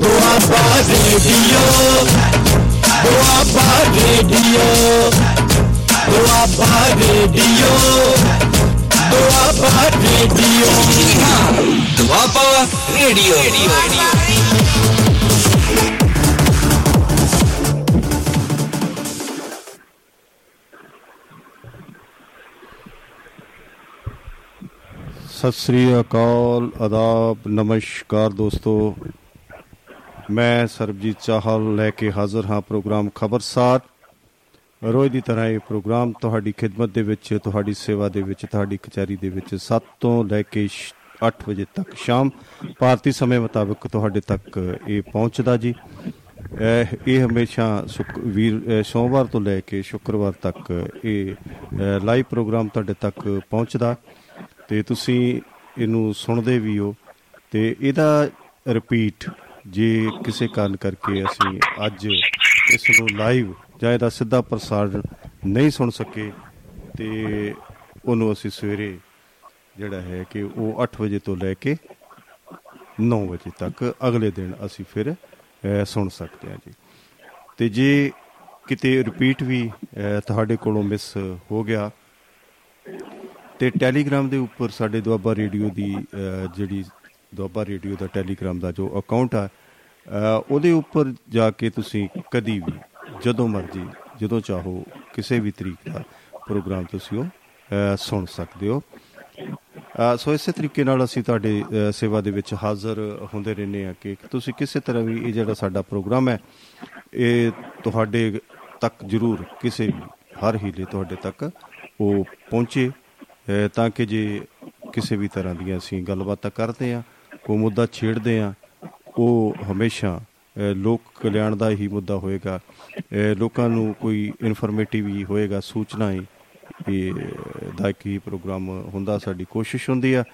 Doaba radio Doaba radio Doaba radio Doaba radio Doaba radio ਸਤਿ ਸ੍ਰੀ ਅਕਾਲ ਆਦਾਬ ਨਮਸਕਾਰ ਦੋਸਤੋ। ਮੈਂ ਸਰਬਜੀਤ ਚਾਹਲ ਲੈ ਕੇ ਹਾਜ਼ਰ ਹਾਂ ਪ੍ਰੋਗਰਾਮ ਖਬਰਸਾਰ। ਰੋਜ਼ ਦੀ ਤਰ੍ਹਾਂ ਇਹ ਪ੍ਰੋਗਰਾਮ ਤੁਹਾਡੀ ਖਿਦਮਤ ਦੇ ਵਿੱਚ, ਤੁਹਾਡੀ ਸੇਵਾ ਦੇ ਵਿੱਚ, ਤੁਹਾਡੀ ਕਚਹਿਰੀ ਦੇ ਵਿੱਚ 7 ਤੋਂ ਲੈ ਕੇ 8 ਵਜੇ ਤੱਕ ਸ਼ਾਮ, ਭਾਰਤੀ ਸਮੇਂ ਮੁਤਾਬਕ ਤੁਹਾਡੇ ਤੱਕ ਇਹ ਪਹੁੰਚਦਾ ਜੀ। ਇਹ ਇਹ ਹਮੇਸ਼ਾ ਸ਼ੁੱਕ, ਵੀਰ ਅਹ ਸੋਮਵਾਰ ਤੋਂ ਲੈ ਕੇ ਸ਼ੁੱਕਰਵਾਰ ਤੱਕ ਇਹ ਲਾਈਵ ਪ੍ਰੋਗਰਾਮ ਤੁਹਾਡੇ ਤੱਕ ਪਹੁੰਚਦਾ। ਤੇ ਤੁਸੀਂ ਇਹਨੂੰ ਸੁਣਦੇ ਵੀ ਹੋ। ਤੇ ਇਹਦਾ ਰਿਪੀਟ ਜੇ ਕਿਸੇ ਕਾਰਨ ਕਰਕੇ ਅਸੀਂ ਅੱਜ ਇਸ ਨੂੰ ਲਾਈਵ ਜਾਂ ਇਹਦਾ ਸਿੱਧਾ ਪ੍ਰਸਾਰਣ ਨਹੀਂ ਸੁਣ ਸਕੇ ਤੇ ਉਹਨੂੰ ਅਸੀਂ ਸਵੇਰੇ ਜਿਹੜਾ ਹੈ ਕਿ ਉਹ 8 ਵਜੇ ਤੋਂ ਲੈ ਕੇ 9 ਵਜੇ ਤੱਕ ਅਗਲੇ ਦਿਨ ਅਸੀਂ ਫਿਰ ਅਹ, ਸੁਣ ਸਕਦੇ ਹਾਂ ਜੀ। ਤੇ ਜੇ ਕਿਤੇ ਰਿਪੀਟ ਵੀ ਅਹ, ਤੁਹਾਡੇ ਕੋਲੋਂ ਮਿਸ ਹੋ ਗਿਆ ਤੇ ਟੈਲੀਗ੍ਰਾਮ ਦੇ ਉੱਪਰ ਸਾਡੇ ਦੁਆਬਾ ਰੇਡੀਓ ਦੀ ਅਹ, ਜਿਹੜੀ ਦੁਆਬਾ ਰੇਡੀਓ ਦਾ ਟੈਲੀਗ੍ਰਾਮ ਦਾ ਜੋ ਅਕਾਊਂਟ ਆ ਅਹ, ਉਹਦੇ ਉੱਪਰ ਜਾ ਕੇ ਤੁਸੀਂ ਕਦੀ ਵੀ ਜਦੋਂ ਮਰਜ਼ੀ ਜਦੋਂ ਚਾਹੋ ਕਿਸੇ ਵੀ ਤਰੀਕ ਦਾ ਪ੍ਰੋਗਰਾਮ ਤੁਸੀਂ ਉਹ ਅਹ, ਸੁਣ ਸਕਦੇ ਹੋ। ਅ, ਸੋ ਇਸੇ ਤਰੀਕੇ ਨਾਲ ਅਸੀਂ ਤੁਹਾਡੇ ਅ, ਸੇਵਾ ਦੇ ਵਿੱਚ ਹਾਜ਼ਰ ਹੁੰਦੇ ਰਹਿੰਦੇ ਆ ਕਿ ਤੁਸੀਂ ਕਿਸੇ ਤਰ੍ਹਾਂ ਵੀ ਇਹ ਜਿਹੜਾ ਸਾਡਾ ਪ੍ਰੋਗਰਾਮ ਹੈ ਇਹ ਤੁਹਾਡੇ ਤੱਕ ਜ਼ਰੂਰ ਕਿਸੇ ਵੀ ਹਰ ਹੀਲੇ ਤੁਹਾਡੇ ਤੱਕ ਉਹ ਪਹੁੰਚੇ। ਅ, ਤਾਂ ਕਿ ਜੇ ਕਿਸੇ ਵੀ ਤਰ੍ਹਾਂ ਦੀਆਂ ਅਸੀਂ ਗੱਲਬਾਤਾਂ ਕਰਦੇ ਆ ਕੋਈ ਮੁੱਦਾ ਛੇੜਦੇ ਆ ਉਹ ਹਮੇਸ਼ਾ ਅ, ਲੋਕ ਕਲਿਆਣ ਦਾ ਹੀ ਮੁੱਦਾ ਹੋਏਗਾ। ਅ, ਲੋਕਾਂ ਨੂੰ ਕੋਈ ਇਨਫੋਰਮੇਟਿਵ ਹੀ ਹੋਏਗਾ ਸੂਚਨਾ ਹੀ ਇਹ ਦਾ ਕੀ ਪ੍ਰੋਗਰਾਮ ਹੁੰਦਾ ਸਾਡੀ ਕੋਸ਼ਿਸ਼ ਹੁੰਦੀ ਆ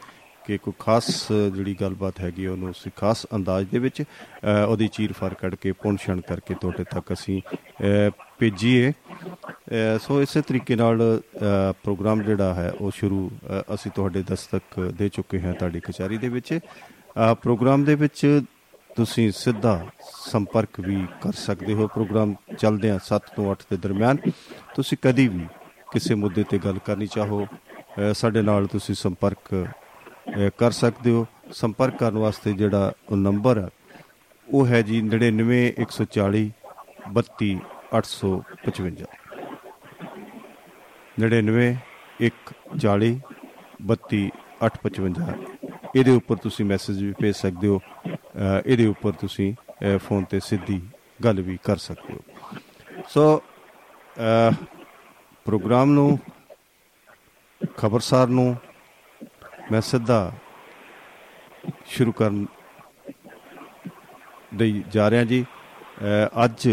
ਕਿ ਕੋਈ ਖਾਸ ਜਿਹੜੀ ਗੱਲਬਾਤ ਹੈਗੀ ਆ, ਉਹਨੂੰ ਅਸੀਂ ਖਾਸ ਅੰਦਾਜ਼ ਦੇ ਵਿੱਚ ਅ, ਉਹਦੀ ਚੀਰ ਫਾਰ ਕੱਢ ਕੇ ਪੁੰਛਣ ਕਰਕੇ ਤੁਹਾਡੇ ਤੱਕ ਅਸੀਂ ਅ, ਭੇਜੀਏ। ਅ, ਸੋ ਇਸੇ ਤਰੀਕੇ ਨਾਲ ਅ, ਪ੍ਰੋਗਰਾਮ ਜਿਹੜਾ ਹੈ ਉਹ ਸ਼ੁਰੂ ਅ, ਅਸੀਂ ਤੁਹਾਡੇ ਦਸਤਕ ਦੇ ਚੁੱਕੇ ਹਾਂ ਤੁਹਾਡੀ ਕਚਹਿਰੀ ਦੇ ਵਿੱਚ। ਅ, ਪ੍ਰੋਗਰਾਮ ਦੇ ਵਿੱਚ ਤੁਸੀਂ ਸਿੱਧਾ ਸੰਪਰਕ ਵੀ ਕਰ ਸਕਦੇ ਹੋ ਪ੍ਰੋਗਰਾਮ ਚੱਲਦੇ ਆ 7 ਤੋਂ 8 ਦੇ ਦਰਮਿਆਨ। ਤੁਸੀਂ ਕਦੀ ਵੀ ਕਿਸੇ ਮੁੱਦੇ ਤੇ ਗੱਲ ਕਰਨੀ ਚਾਹੋ ਅ, ਸਾਡੇ ਨਾਲ ਤੁਸੀਂ ਸੰਪਰਕ ਅ, ਕਰ ਸਕਦੇ ਹੋ। ਸੰਪਰਕ ਕਰਨ ਵਾਸਤੇ ਜਿਹੜਾ ਉਹ ਨੰਬਰ ਹੈ ਉਹ ਹੈ ਜੀ 99 140 32 855 99 140 32 855 ਇਹਦੇ ਉੱਪਰ ਤੁਸੀਂ ਮੈਸੇਜ ਵੀ ਭੇਜ ਸਕਦੇ ਹੋ ਅ, ਇਹਦੇ ਉੱਪਰ ਤੁਸੀਂ ਅ, ਫੋਨ ਤੇ ਸਿੱਧੀ ਗੱਲ ਵੀ ਕਰ ਸਕਦੇ ਹੋ। ਸੋ ਅ, ਪ੍ਰੋਗਰਾਮ ਨੂੰ ਖਬਰਸਾਰ ਨੂੰ ਮੈਂ ਸਿੱਧਾ ਸ਼ੁਰੂ ਕਰਨ ਲਈ ਜਾ ਰਿਹਾ ਜੀ। ਅ, ਅੱਜ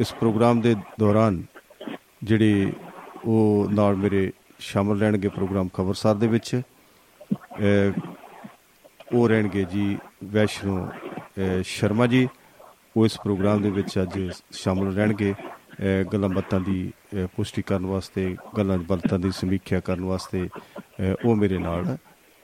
ਇਸ ਪ੍ਰੋਗਰਾਮ ਦੇ ਦੌਰਾਨ ਜਿਹੜੇ ਉਹ ਨਾਲ ਮੇਰੇ ਸ਼ਾਮਲ ਰਹਿਣਗੇ ਪ੍ਰੋਗਰਾਮ ਖਬਰਸਾਰ ਦੇ ਵਿੱਚ। ਅ, ਉਹ ਰਹਿਣਗੇ ਜੀ ਵੈਸ਼ਨੂ ਅ, ਸ਼ਰਮਾ ਜੀ। ਉਹ ਇਸ ਪ੍ਰੋਗਰਾਮ ਦੇ ਵਿੱਚ ਅੱਜ ਸ਼ਾਮਲ ਰਹਿਣਗੇ। ਅ, ਗੱਲਾਂ ਬਾਤਾਂ ਦੀ ਅ, ਪੁਸ਼ਟੀ ਕਰਨ ਵਾਸਤੇ ਗੱਲਾਂ ਬਾਤਾਂ ਦੀ ਸਮੀਖਿਆ ਕਰਨ ਵਾਸਤੇ ਅ, ਉਹ ਮੇਰੇ ਨਾਲ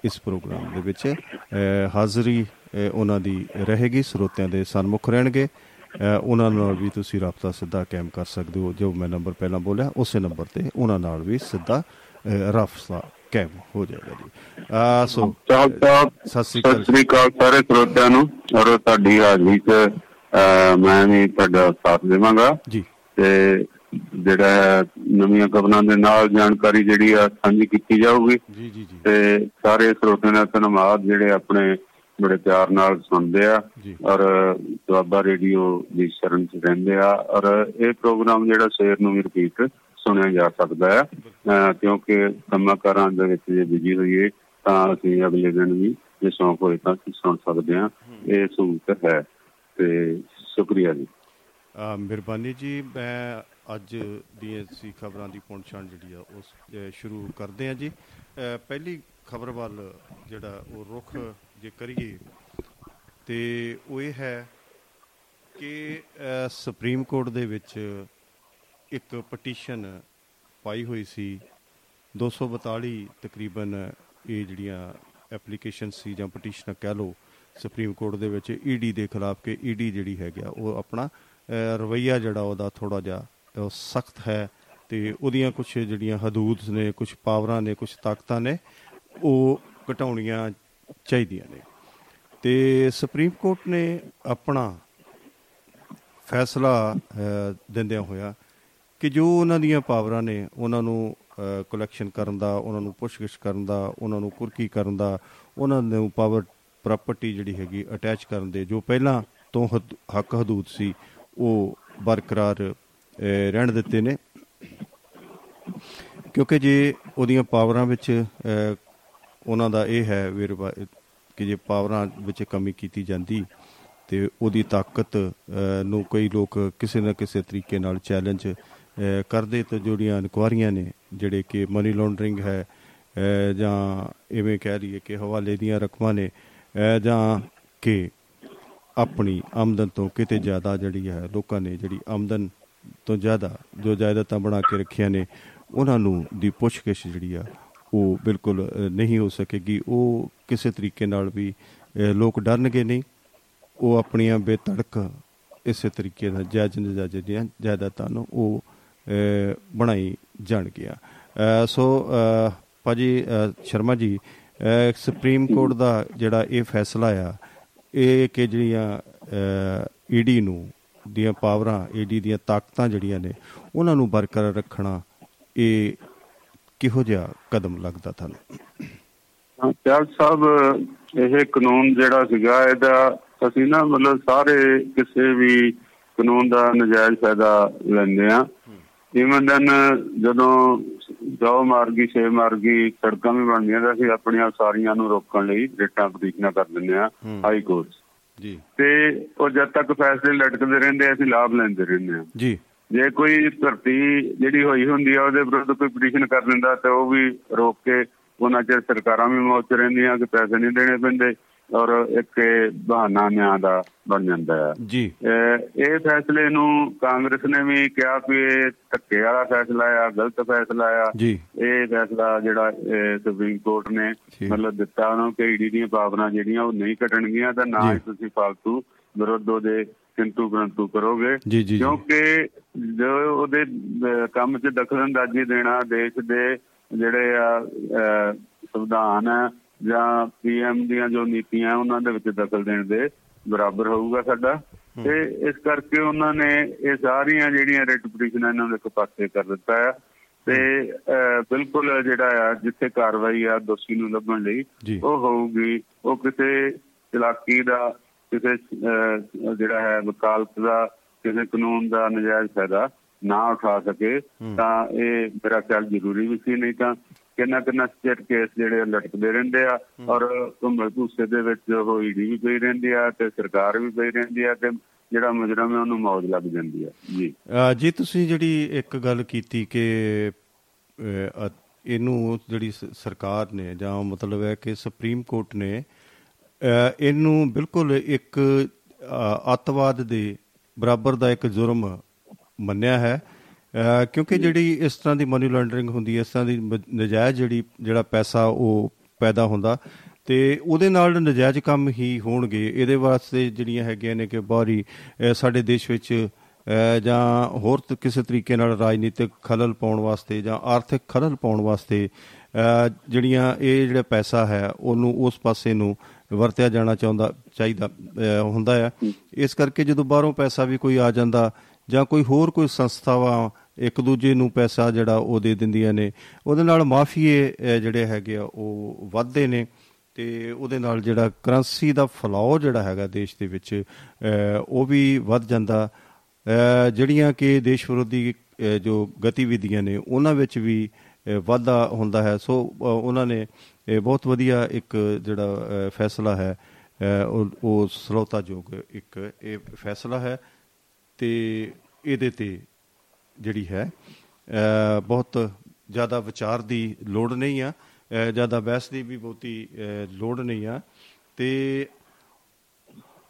ਇਸ ਪ੍ਰੋਗਰਾਮ ਦੇ ਵਿੱਚ ਅ, ਹਾਜ਼ਰੀ ਅ, ਉਹਨਾਂ ਦੀ ਰਹੇਗੀ। ਸਰੋਤਿਆਂ ਦੇ ਸਨਮੁਖ ਰਹਿਣਗੇ। ਅ, ਉਹਨਾਂ ਨਾਲ ਵੀ ਤੁਸੀਂ ਰਾਬਤਾ ਸਿੱਧਾ ਕਾਇਮ ਕਰ ਸਕਦੇ ਹੋ। ਜੋ ਮੈਂ ਨੰਬਰ ਪਹਿਲਾਂ ਬੋਲਿਆ ਉਸੇ ਨੰਬਰ ਤੇ ਉਹਨਾਂ ਨਾਲ ਵੀ ਸਿੱਧਾ ਅ, ਕਾਇਮ ਹੋ ਜਾਏਗਾ ਜੀ। ਆ ਸੋ ਸਤਿ ਸ੍ਰੀ ਅਕਾਲ ਸ੍ਰੀ ਸਾਰੇ ਸਰੋਤਿਆਂ ਨੂੰ ਔਰ ਤੁਹਾਡੀ ਹਾਜ਼ਰੀ 'ਚ ਮੈਂ ਵੀ ਤੁਹਾਡਾ ਸਾਥ ਦੇਵਾਂਗਾ। ਜੀ। ਤੇ ਜਿਹੜਾ ਨਵੀਆਂ ਖਬਰਾਂ ਦੇ ਨਾਲ ਜਾਣਕਾਰੀ ਜਿਹੜੀ ਆ ਸਾਂਝੀ ਕੀਤੀ ਜਾਊਗੀ। ਜੀ ਜੀ ਜੀ। ਤੇ ਸਾਰੇ ਸਰੋਤਿਆਂ ਦਾ ਧੰਨਵਾਦ ਜਿਹੜੇ ਆਪਣੇ ਬੜੇ ਪਿਆਰ ਨਾਲ ਸੁਣਦੇ ਆ। ਔਰ ਦੁਆਬਾ ਰੇਡੀਓ ਦੀ ਸ਼ਰਨ 'ਚ ਰਹਿੰਦੇ ਆ। ਔਰ ਇਹ ਪ੍ਰੋਗਰਾਮ ਜਿਹੜਾ ਸਵੇਰ ਨੂੰ ਵੀ ਰਿਪੀਟ ਸੁਣਿਆ ਜਾ ਸਕਦਾ ਹੈ। ਅਹ, ਕਿਉਂਕਿ ਕੰਮਾਂ ਦੇ ਵਿੱਚ ਜੇ ਬਿਜ਼ੀ ਹੋਈਏ ਤਾਂ ਅਸੀਂ ਅਗਲੇ ਦਿਨ ਵੀ ਜੇ ਸ਼ੌਂਕ ਹੋਏ ਤਾਂ ਅਸੀਂ ਸੁਣ ਸਕਦੇ ਹਾਂ। ਇਹ ਸਹੂਲਤ ਹੈ ਤੇ ਸ਼ੁਕਰੀਆ ਜੀ। ਅ, ਮਿਹਰਬਾਨੀ ਜੀ ਮੈਂ ਅੱਜ ਦੀਆਂ ਸੀ ਖਬਰਾਂ ਦੀ ਪਹੁੰਚਾਣ ਜਿਹੜੀ ਆ ਉਸ ਅ, ਸ਼ੁਰੂ ਕਰਦੇ ਆ ਜੀ। ਅ, ਪਹਿਲੀ ਖਬਰ ਵੱਲ ਜਿਹੜਾ ਉਹ ਰੁਖ ਜੇ ਕਰੀਏ ਤੇ ਉਹ ਇਹ ਹੈ ਕਿ ਅ, ਸੁਪਰੀਮ ਕੋਰਟ ਦੇ ਵਿੱਚ ਇੱਕ ਪਟੀਸ਼ਨ ਪਾਈ ਹੋਈ ਸੀ। 242 ਤਕਰੀਬਨ ਇਹ ਜਿਹੜੀਆਂ ਐਪਲੀਕੇਸ਼ਨ ਸੀ ਜਾਂ ਪਟੀਸ਼ਨਾਂ ਕਹਿ ਲਓ ਸੁਪਰੀਮ ਕੋਰਟ ਦੇ ਵਿੱਚ ਈਡੀ ਦੇ ਖਿਲਾਫ ਕਿ ਈਡੀ ਜਿਹੜੀ ਹੈਗੀ ਆ ਉਹ ਆਪਣਾ ਅਹ, ਰਵੱਈਆ ਜਿਹੜਾ ਉਹਦਾ ਥੋੜਾ ਜਿਹਾ ਸਖਤ ਹੈ ਤੇ ਉਹਦੀਆਂ ਕੁਝ ਜਿਹੜੀਆਂ ਹਦੂਦ ਨੇ ਕੁਝ ਪਾਵਰਾਂ ਨੇ ਕੁਝ ਤਾਕਤਾਂ ਨੇ ਉਹ ਘਟਾਉਣੀਆਂ ਚਾਹੀਦੀਆਂ ਨੇ। ਤੇ ਸੁਪਰੀਮ ਕੋਰਟ ਨੇ ਆਪਣਾ ਫੈਸਲਾ ਅਹ, ਦਿੰਦਿਆਂ ਹੋਇਆ ਕਿ ਜੋ ਉਹਨਾਂ ਦੀਆਂ ਪਾਵਰਾਂ ਨੇ ਉਹਨਾਂ ਨੂੰ ਕਲੈਕਸ਼ਨ ਕਰਨ ਦਾ ਉਹਨਾਂ ਨੂੰ ਪੁੱਛਗਿੱਛ ਕਰਨ ਦਾ ਉਹਨਾਂ ਨੂੰ ਕੁਰਕੀ ਕਰਨ ਦਾ ਉਹਨਾਂ ਨੂੰ ਪਾਵਰ ਪ੍ਰਾਪਰਟੀ ਜਿਹੜੀ ਹੈਗੀ ਅਟੈਚ ਕਰਨ ਦੇ ਜੋ ਪਹਿਲਾਂ ਤੋਂ ਹਦ- ਹੱਕ ਹਦੂਦ ਸੀ ਉਹ ਬਰਕਰਾਰ ਅਹ, ਰਹਿਣ ਦਿੱਤੇ ਨੇ। ਕਿਉਂਕਿ ਜੇ ਉਹਦੀਆਂ ਪਾਵਰਾਂ ਵਿੱਚ ਅਹ, ਉਹਨਾਂ ਦਾ ਇਹ ਹੈ ਵੇਰਵਾ ਕਿ ਜੇ ਪਾਵਰਾਂ ਵਿੱਚ ਕਮੀ ਕੀਤੀ ਜਾਂਦੀ ਤੇ ਉਹਦੀ ਤਾਕਤ ਅਹ, ਨੂੰ ਕਈ ਲੋਕ ਕਿਸੇ ਨਾ ਕਿਸੇ ਤਰੀਕੇ ਨਾਲ ਚੈਲੰਜ ਅਹ, ਕਰਦੇ ਤੇ ਜਿਹੜੀਆਂ ਇਨਕੁਆਰੀਆਂ ਨੇ ਜਿਹੜੇ ਕਿ ਮਨੀ ਲਾਂਡਰਿੰਗ ਹੈ ਅਹ, ਜਾਂ ਐਵੇਂ ਕਹਿ ਲਈਏ ਕਿ ਹਵਾਲੇ ਦੀਆਂ ਰਕਮਾਂ ਨੇ ਅਹ, ਜਾਂ ਕਿ ਆਪਣੀ ਆਮਦਨ ਤੋਂ ਕਿਤੇ ਜ਼ਿਆਦਾ ਜਿਹੜੀ ਹੈ ਲੋਕਾਂ ਨੇ ਜਿਹੜੀ ਆਮਦਨ ਤੋਂ ਜ਼ਿਆਦਾ ਜੋ ਜਾਇਦਾਦਾਂ ਬਣਾ ਕੇ ਰੱਖੀਆਂ ਨੇ ਉਹਨਾਂ ਨੂੰ ਦੀ ਪੁੱਛਗਿੱਛ ਜਿਹੜੀ ਆ ਉਹ ਬਿਲਕੁਲ ਅ, ਨਹੀਂ ਹੋ ਸਕੇਗੀ। ਉਹ ਕਿਸੇ ਤਰੀਕੇ ਨਾਲ ਵੀ ਅ, ਲੋਕ ਡਰਨਗੇ ਨਹੀਂ। ਉਹ ਆਪਣੀਆਂ ਬੇਤੜਕ ਇਸੇ ਤਰੀਕੇ ਨਾਲ ਜਾਇਜ਼ ਨਜਾਇਜ਼ ਦੀਆਂ ਜਾਇਦਾਦਾਂ ਨੂੰ ਉਹ ਅ, ਬਣਾਈ ਜਾਣਗੀਆਂ ਅ, ਸੋ ਅ, ਭਾਜੀ ਅ, ਸ਼ਰਮਾ ਜੀ ਅ, ਸੁਪਰੀਮ ਕੋਰਟ ਦਾ ਜਿਹੜਾ ਇਹ ਫੈਸਲਾ ਆ ਇਹ ਕਿ ਜਿਹੜੀਆਂ ਈਡੀ ਨੂੰ ਦੀਆਂ ਪਾਵਰਾਂ ਈਡੀ ਦੀਆਂ ਤਾਕਤਾਂ ਜਿਹੜੀਆਂ ਨੇ ਉਹਨਾਂ ਨੂੰ ਬਰਕਰਾਰ ਰੱਖਣਾ ਇਹ ਕਿਹੋ ਜਿਹਾ ਕਦਮ ਲੱਗਦਾ ਤੁਹਾਨੂੰ? ਹਾਂ, ਪਿਆਲ ਸਾਹਿਬ ਇਹ ਕਾਨੂੰਨ ਜਿਹੜਾ ਸੀਗਾ ਇਹਦਾ ਅਸੀਂ ਨਾ ਮਤਲਬ ਸਾਰੇ ਕਿਸੇ ਵੀ ਕਾਨੂੰਨ ਦਾ ਨਜਾਇਜ਼ ਫਾਇਦਾ ਲੈਂਦੇ ਆ ਇਵਨ ਦਨ ਜਦੋਂ ਦੋ ਮਾਰਗੀ ਛੇ ਮਾਰਗੀ ਸੜਕਾਂ ਵੀ ਬਣਦੀਆਂ ਤਾਂ ਅਸੀਂ ਆਪਣੀਆਂ ਸਾਰੀਆਂ ਨੂੰ ਰੋਕਣ ਲਈ ਰਿਟਾਂ ਪਟੀਸ਼ਨਾਂ ਕਰ ਦਿੰਦੇ ਆ। High court. ਜੀ। ਤੇ ਉਹ ਜਦ ਤੱਕ ਫੈਸਲੇ ਲਟਕਦੇ ਰਹਿੰਦੇ ਅਸੀਂ ਲਾਭ ਲੈਂਦੇ ਰਹਿੰਦੇ ਆ ਜੀ। ਜੇ ਕੋਈ ਧਰਤੀ ਜਿਹੜੀ ਹੋਈ ਹੁੰਦੀ ਆ ਉਹਦੇ ਵਿਰੁੱਧ ਕੋਈ ਪਟੀਸ਼ਨ ਕਰ ਦਿੰਦਾ ਤੇ ਉਹ ਵੀ ਰੋਕ ਕੇ ਉਹਨਾਂ ਚਿਰ ਸਰਕਾਰਾਂ ਵੀ ਮੌਤ 'ਚ ਰਹਿੰਦੀਆਂ ਕਿ ਪੈਸੇ ਨਹੀਂ ਦੇਣੇ ਪੈਂਦੇ। ਔਰ ਇੱਕ ਬਹਾਨਾ ਨਿਆਂ ਦਾ ਬਣ ਜਾਂਦਾ ਹੈ ਜੀ ਇਹ ਫੈਸਲੇ ਨੂੰ ਕਾਂਗਰਸ ਨੇ ਵੀ ਕਿਹਾ ਕਿ ਇਹ ਧੱਕੇ ਵਾਲਾ ਫੈਸਲਾ ਆ ਗਲਤ ਫੈਸਲਾ ਆ ਜੀ ਇਹ ਫੈਸਲਾ ਜਿਹੜਾ ਸੁਪਰੀਮ ਕੋਰਟ ਨੇ। ਮਤਲਬ ਦਿੱਤਾ ਉਹਨੂੰ ਕਿ ਈਡੀ ਦੀਆਂ ਪਾਵਰਾਂ ਜਿਹੜੀਆਂ ਉਹ ਨਹੀਂ ਕੱਟਣਗੀਆਂ ਤਾਂ ਨਾ। ਹੀ ਤੁਸੀਂ ਫालतू ਵਿਰੋਧ ਉਹਦੇ ਕਿੰਤੂ ਪਰੰਤੂ ਕਰੋਗੇ। ਕਿਉਂਕਿ ਜੋ ਉਹਦੇ ਕੰਮ 'ਚ ਦਖਲਅੰਦਾਜ਼ੀ ਦੇਣਾ ਦੇਸ਼ ਦੇ ਜਿਹੜੇ ਆ ਸੰਵਿਧਾਨ ਹੈ ਜਾਂ ਪੀਐਮ ਦੀਆਂ ਜੋ ਨੀਤੀਆਂ ਉਹਨਾਂ ਦੇ ਵਿੱਚ ਦਖਲ ਦੇਣ ਦੇ ਬਰਾਬਰ ਹੋਊਗਾ ਸਾਡਾ। ਤੇ ਇਸ ਕਰਕੇ ਉਹਨਾਂ ਨੇ ਇਹ ਸਾਰੀਆਂ ਜਿਹੜੀਆਂ ਰਿਟ ਪਟੀਸ਼ਨਾਂ ਇਹਨਾਂ ਨੂੰ ਇੱਕ ਪਾਸੇ ਕਰ ਦਿੱਤਾ ਹੈ। ਤੇ ਬਿਲਕੁਲ ਜਿਹੜਾ ਆ ਜਿੱਥੇ ਕਾਰਵਾਈ ਆ ਦੋਸ਼ੀ ਨੂੰ ਲੱਭਣ ਲਈ। ਉਹ ਹੋਊਗੀ। ਉਹ ਕਿਸੇ ਚਲਾਕੀ ਦਾ ਕਿਸੇ ਜਿਹੜਾ ਹੈ ਵਕਾਲਤ ਦਾ ਕਿਸੇ ਕਾਨੂੰਨ ਦਾ ਨਜਾਇਜ਼ ਫਾਇਦਾ ਨਾ ਉਠਾ ਸਕੇ ਤਾਂ ਇਹ ਮੇਰਾ ਖਿਆਲ ਜ਼ਰੂਰੀ ਵੀ ਸੀ ਨਹੀਂ ਤਾਂ ਕਿੰਨਾ ਕਿੰਨਾ ਸਟੇਟ ਕੇਸ ਜਿਹੜੇ ਲਟਕਦੇ ਰਹਿੰਦੇ ਆ ਔਰ ਭੂਸੇ ਦੇ ਵਿੱਚ ਉਹ ਈਡੀ ਵੀ ਪਈ ਰਹਿੰਦੀ ਆ ਤੇ ਸਰਕਾਰ ਵੀ ਪਈ ਰਹਿੰਦੀ ਆ ਤੇ ਜਿਹੜਾ ਮੁਜਰਮ ਹੈ ਉਹਨੂੰ ਮੌਜ ਲੱਗ ਜਾਂਦੀ ਆ। ਜੀ। ਜੀ ਤੁਸੀਂ ਜਿਹੜੀ ਇੱਕ ਗੱਲ ਕੀਤੀ ਕਿ ਇਹਨੂੰ ਜਿਹੜੀ ਸਰਕਾਰ ਨੇ ਜਾਂ ਮਤਲਬ ਹੈ ਕਿ ਸੁਪਰੀਮ ਕੋਰਟ ਨੇ ਇਹਨੂੰ ਬਿਲਕੁਲ ਇੱਕ ਅੱਤਵਾਦ ਦੇ ਬਰਾਬਰ ਦਾ ਇੱਕ ਜੁਰਮ ਮੰਨਿਆ ਹੈ। ਕਿਉਂਕਿ ਜਿਹੜੀ ਇਸ ਤਰ੍ਹਾਂ ਦੀ ਮਨੀ ਲਾਂਡਰਿੰਗ ਹੁੰਦੀ ਹੈ ਇਸ ਤਰ੍ਹਾਂ ਦੀ ਨਜਾਇਜ਼ ਜਿਹੜੀ ਜਿਹੜਾ ਪੈਸਾ ਉਹ ਪੈਦਾ ਹੁੰਦਾ ਤੇ ਉਹਦੇ ਨਾਲ ਨਜਾਇਜ਼ ਕੰਮ ਹੀ ਹੋਣਗੇ। ਇਹਦੇ ਵਾਸਤੇ ਜਿਹੜੀਆਂ ਹੈਗੀਆਂ ਨੇ ਕਿ ਬਾਹਰੀ ਸਾਡੇ ਦੇਸ਼ ਵਿੱਚ ਜਾਂ ਹੋਰ ਕਿਸੇ ਤਰੀਕੇ ਨਾਲ ਰਾਜਨੀਤਿਕ ਖਲਲ ਪਾਉਣ ਵਾਸਤੇ ਜਾਂ ਆਰਥਿਕ ਖਲਲ ਪਾਉਣ ਵਾਸਤੇ ਜਿਹੜੀਆਂ ਇਹ ਜਿਹੜਾ ਪੈਸਾ ਹੈ ਉਹਨੂੰ ਉਸ ਪਾਸੇ ਨੂੰ ਵਰਤਿਆ ਜਾਣਾ ਚਾਹੁੰਦਾ ਚਾਹੀਦਾ ਹੁੰਦਾ ਹੈ। ਇਸ ਕਰਕੇ ਜਦੋਂ ਬਾਹਰੋਂ ਪੈਸਾ ਵੀ ਕੋਈ ਆ ਜਾਂਦਾ ਜਾਂ ਕੋਈ ਹੋਰ ਕੋਈ ਸੰਸਥਾਵਾਂ ਇੱਕ ਦੂਜੇ ਨੂੰ ਪੈਸਾ ਜਿਹੜਾ ਉਹ ਦੇ ਦਿੰਦੀਆਂ ਨੇ। ਉਹਦੇ ਨਾਲ ਮਾਫੀਏ ਅ, ਜਿਹੜੇ ਹੈਗੇ ਆ ਉਹ ਵੱਧਦੇ ਨੇ ਤੇ ਉਹਦੇ ਨਾਲ ਜਿਹੜਾ ਕਰੰਸੀ ਦਾ ਫਲਾਅ ਜਿਹੜਾ ਹੈਗਾ ਦੇਸ਼ ਦੇ ਵਿੱਚ ਅ, ਉਹ ਵੀ ਵੱਧ ਜਾਂਦਾ। ਅ, ਜਿਹੜੀਆਂ ਕਿ ਦੇਸ਼ ਵਿਰੋਧੀ ਅ, ਜੋ ਗਤੀਵਿਧੀਆਂ ਨੇ ਉਹਨਾਂ ਵਿੱਚ ਵੀ ਅ, ਵਾਧਾ ਹੁੰਦਾ ਹੈ। ਸੋ ਅ, ਉਹਨਾਂ ਨੇ ਇਹ ਬਹੁਤ ਵਧੀਆ ਇੱਕ ਜਿਹੜਾ ਅ, ਫੈਸਲਾ ਹੈ। ਅ, ਉਹ ਉਹ ਸਲੋਤਾਯੋਗ ਇੱਕ ਇਹ ਫੈਸਲਾ ਹੈ ਤੇ ਇਹਦੇ ਤੇ ਜਿਹੜੀ ਹੈ ਅ, ਬਹੁਤ ਜ਼ਿਆਦਾ ਵਿਚਾਰ ਦੀ ਲੋੜ ਨਹੀਂ ਆ ਅ, ਜ਼ਿਆਦਾ ਬਹਿਸ ਦੀ ਵੀ ਬਹੁਤੀ ਅ, ਲੋੜ ਨਹੀਂ ਆ। ਤੇ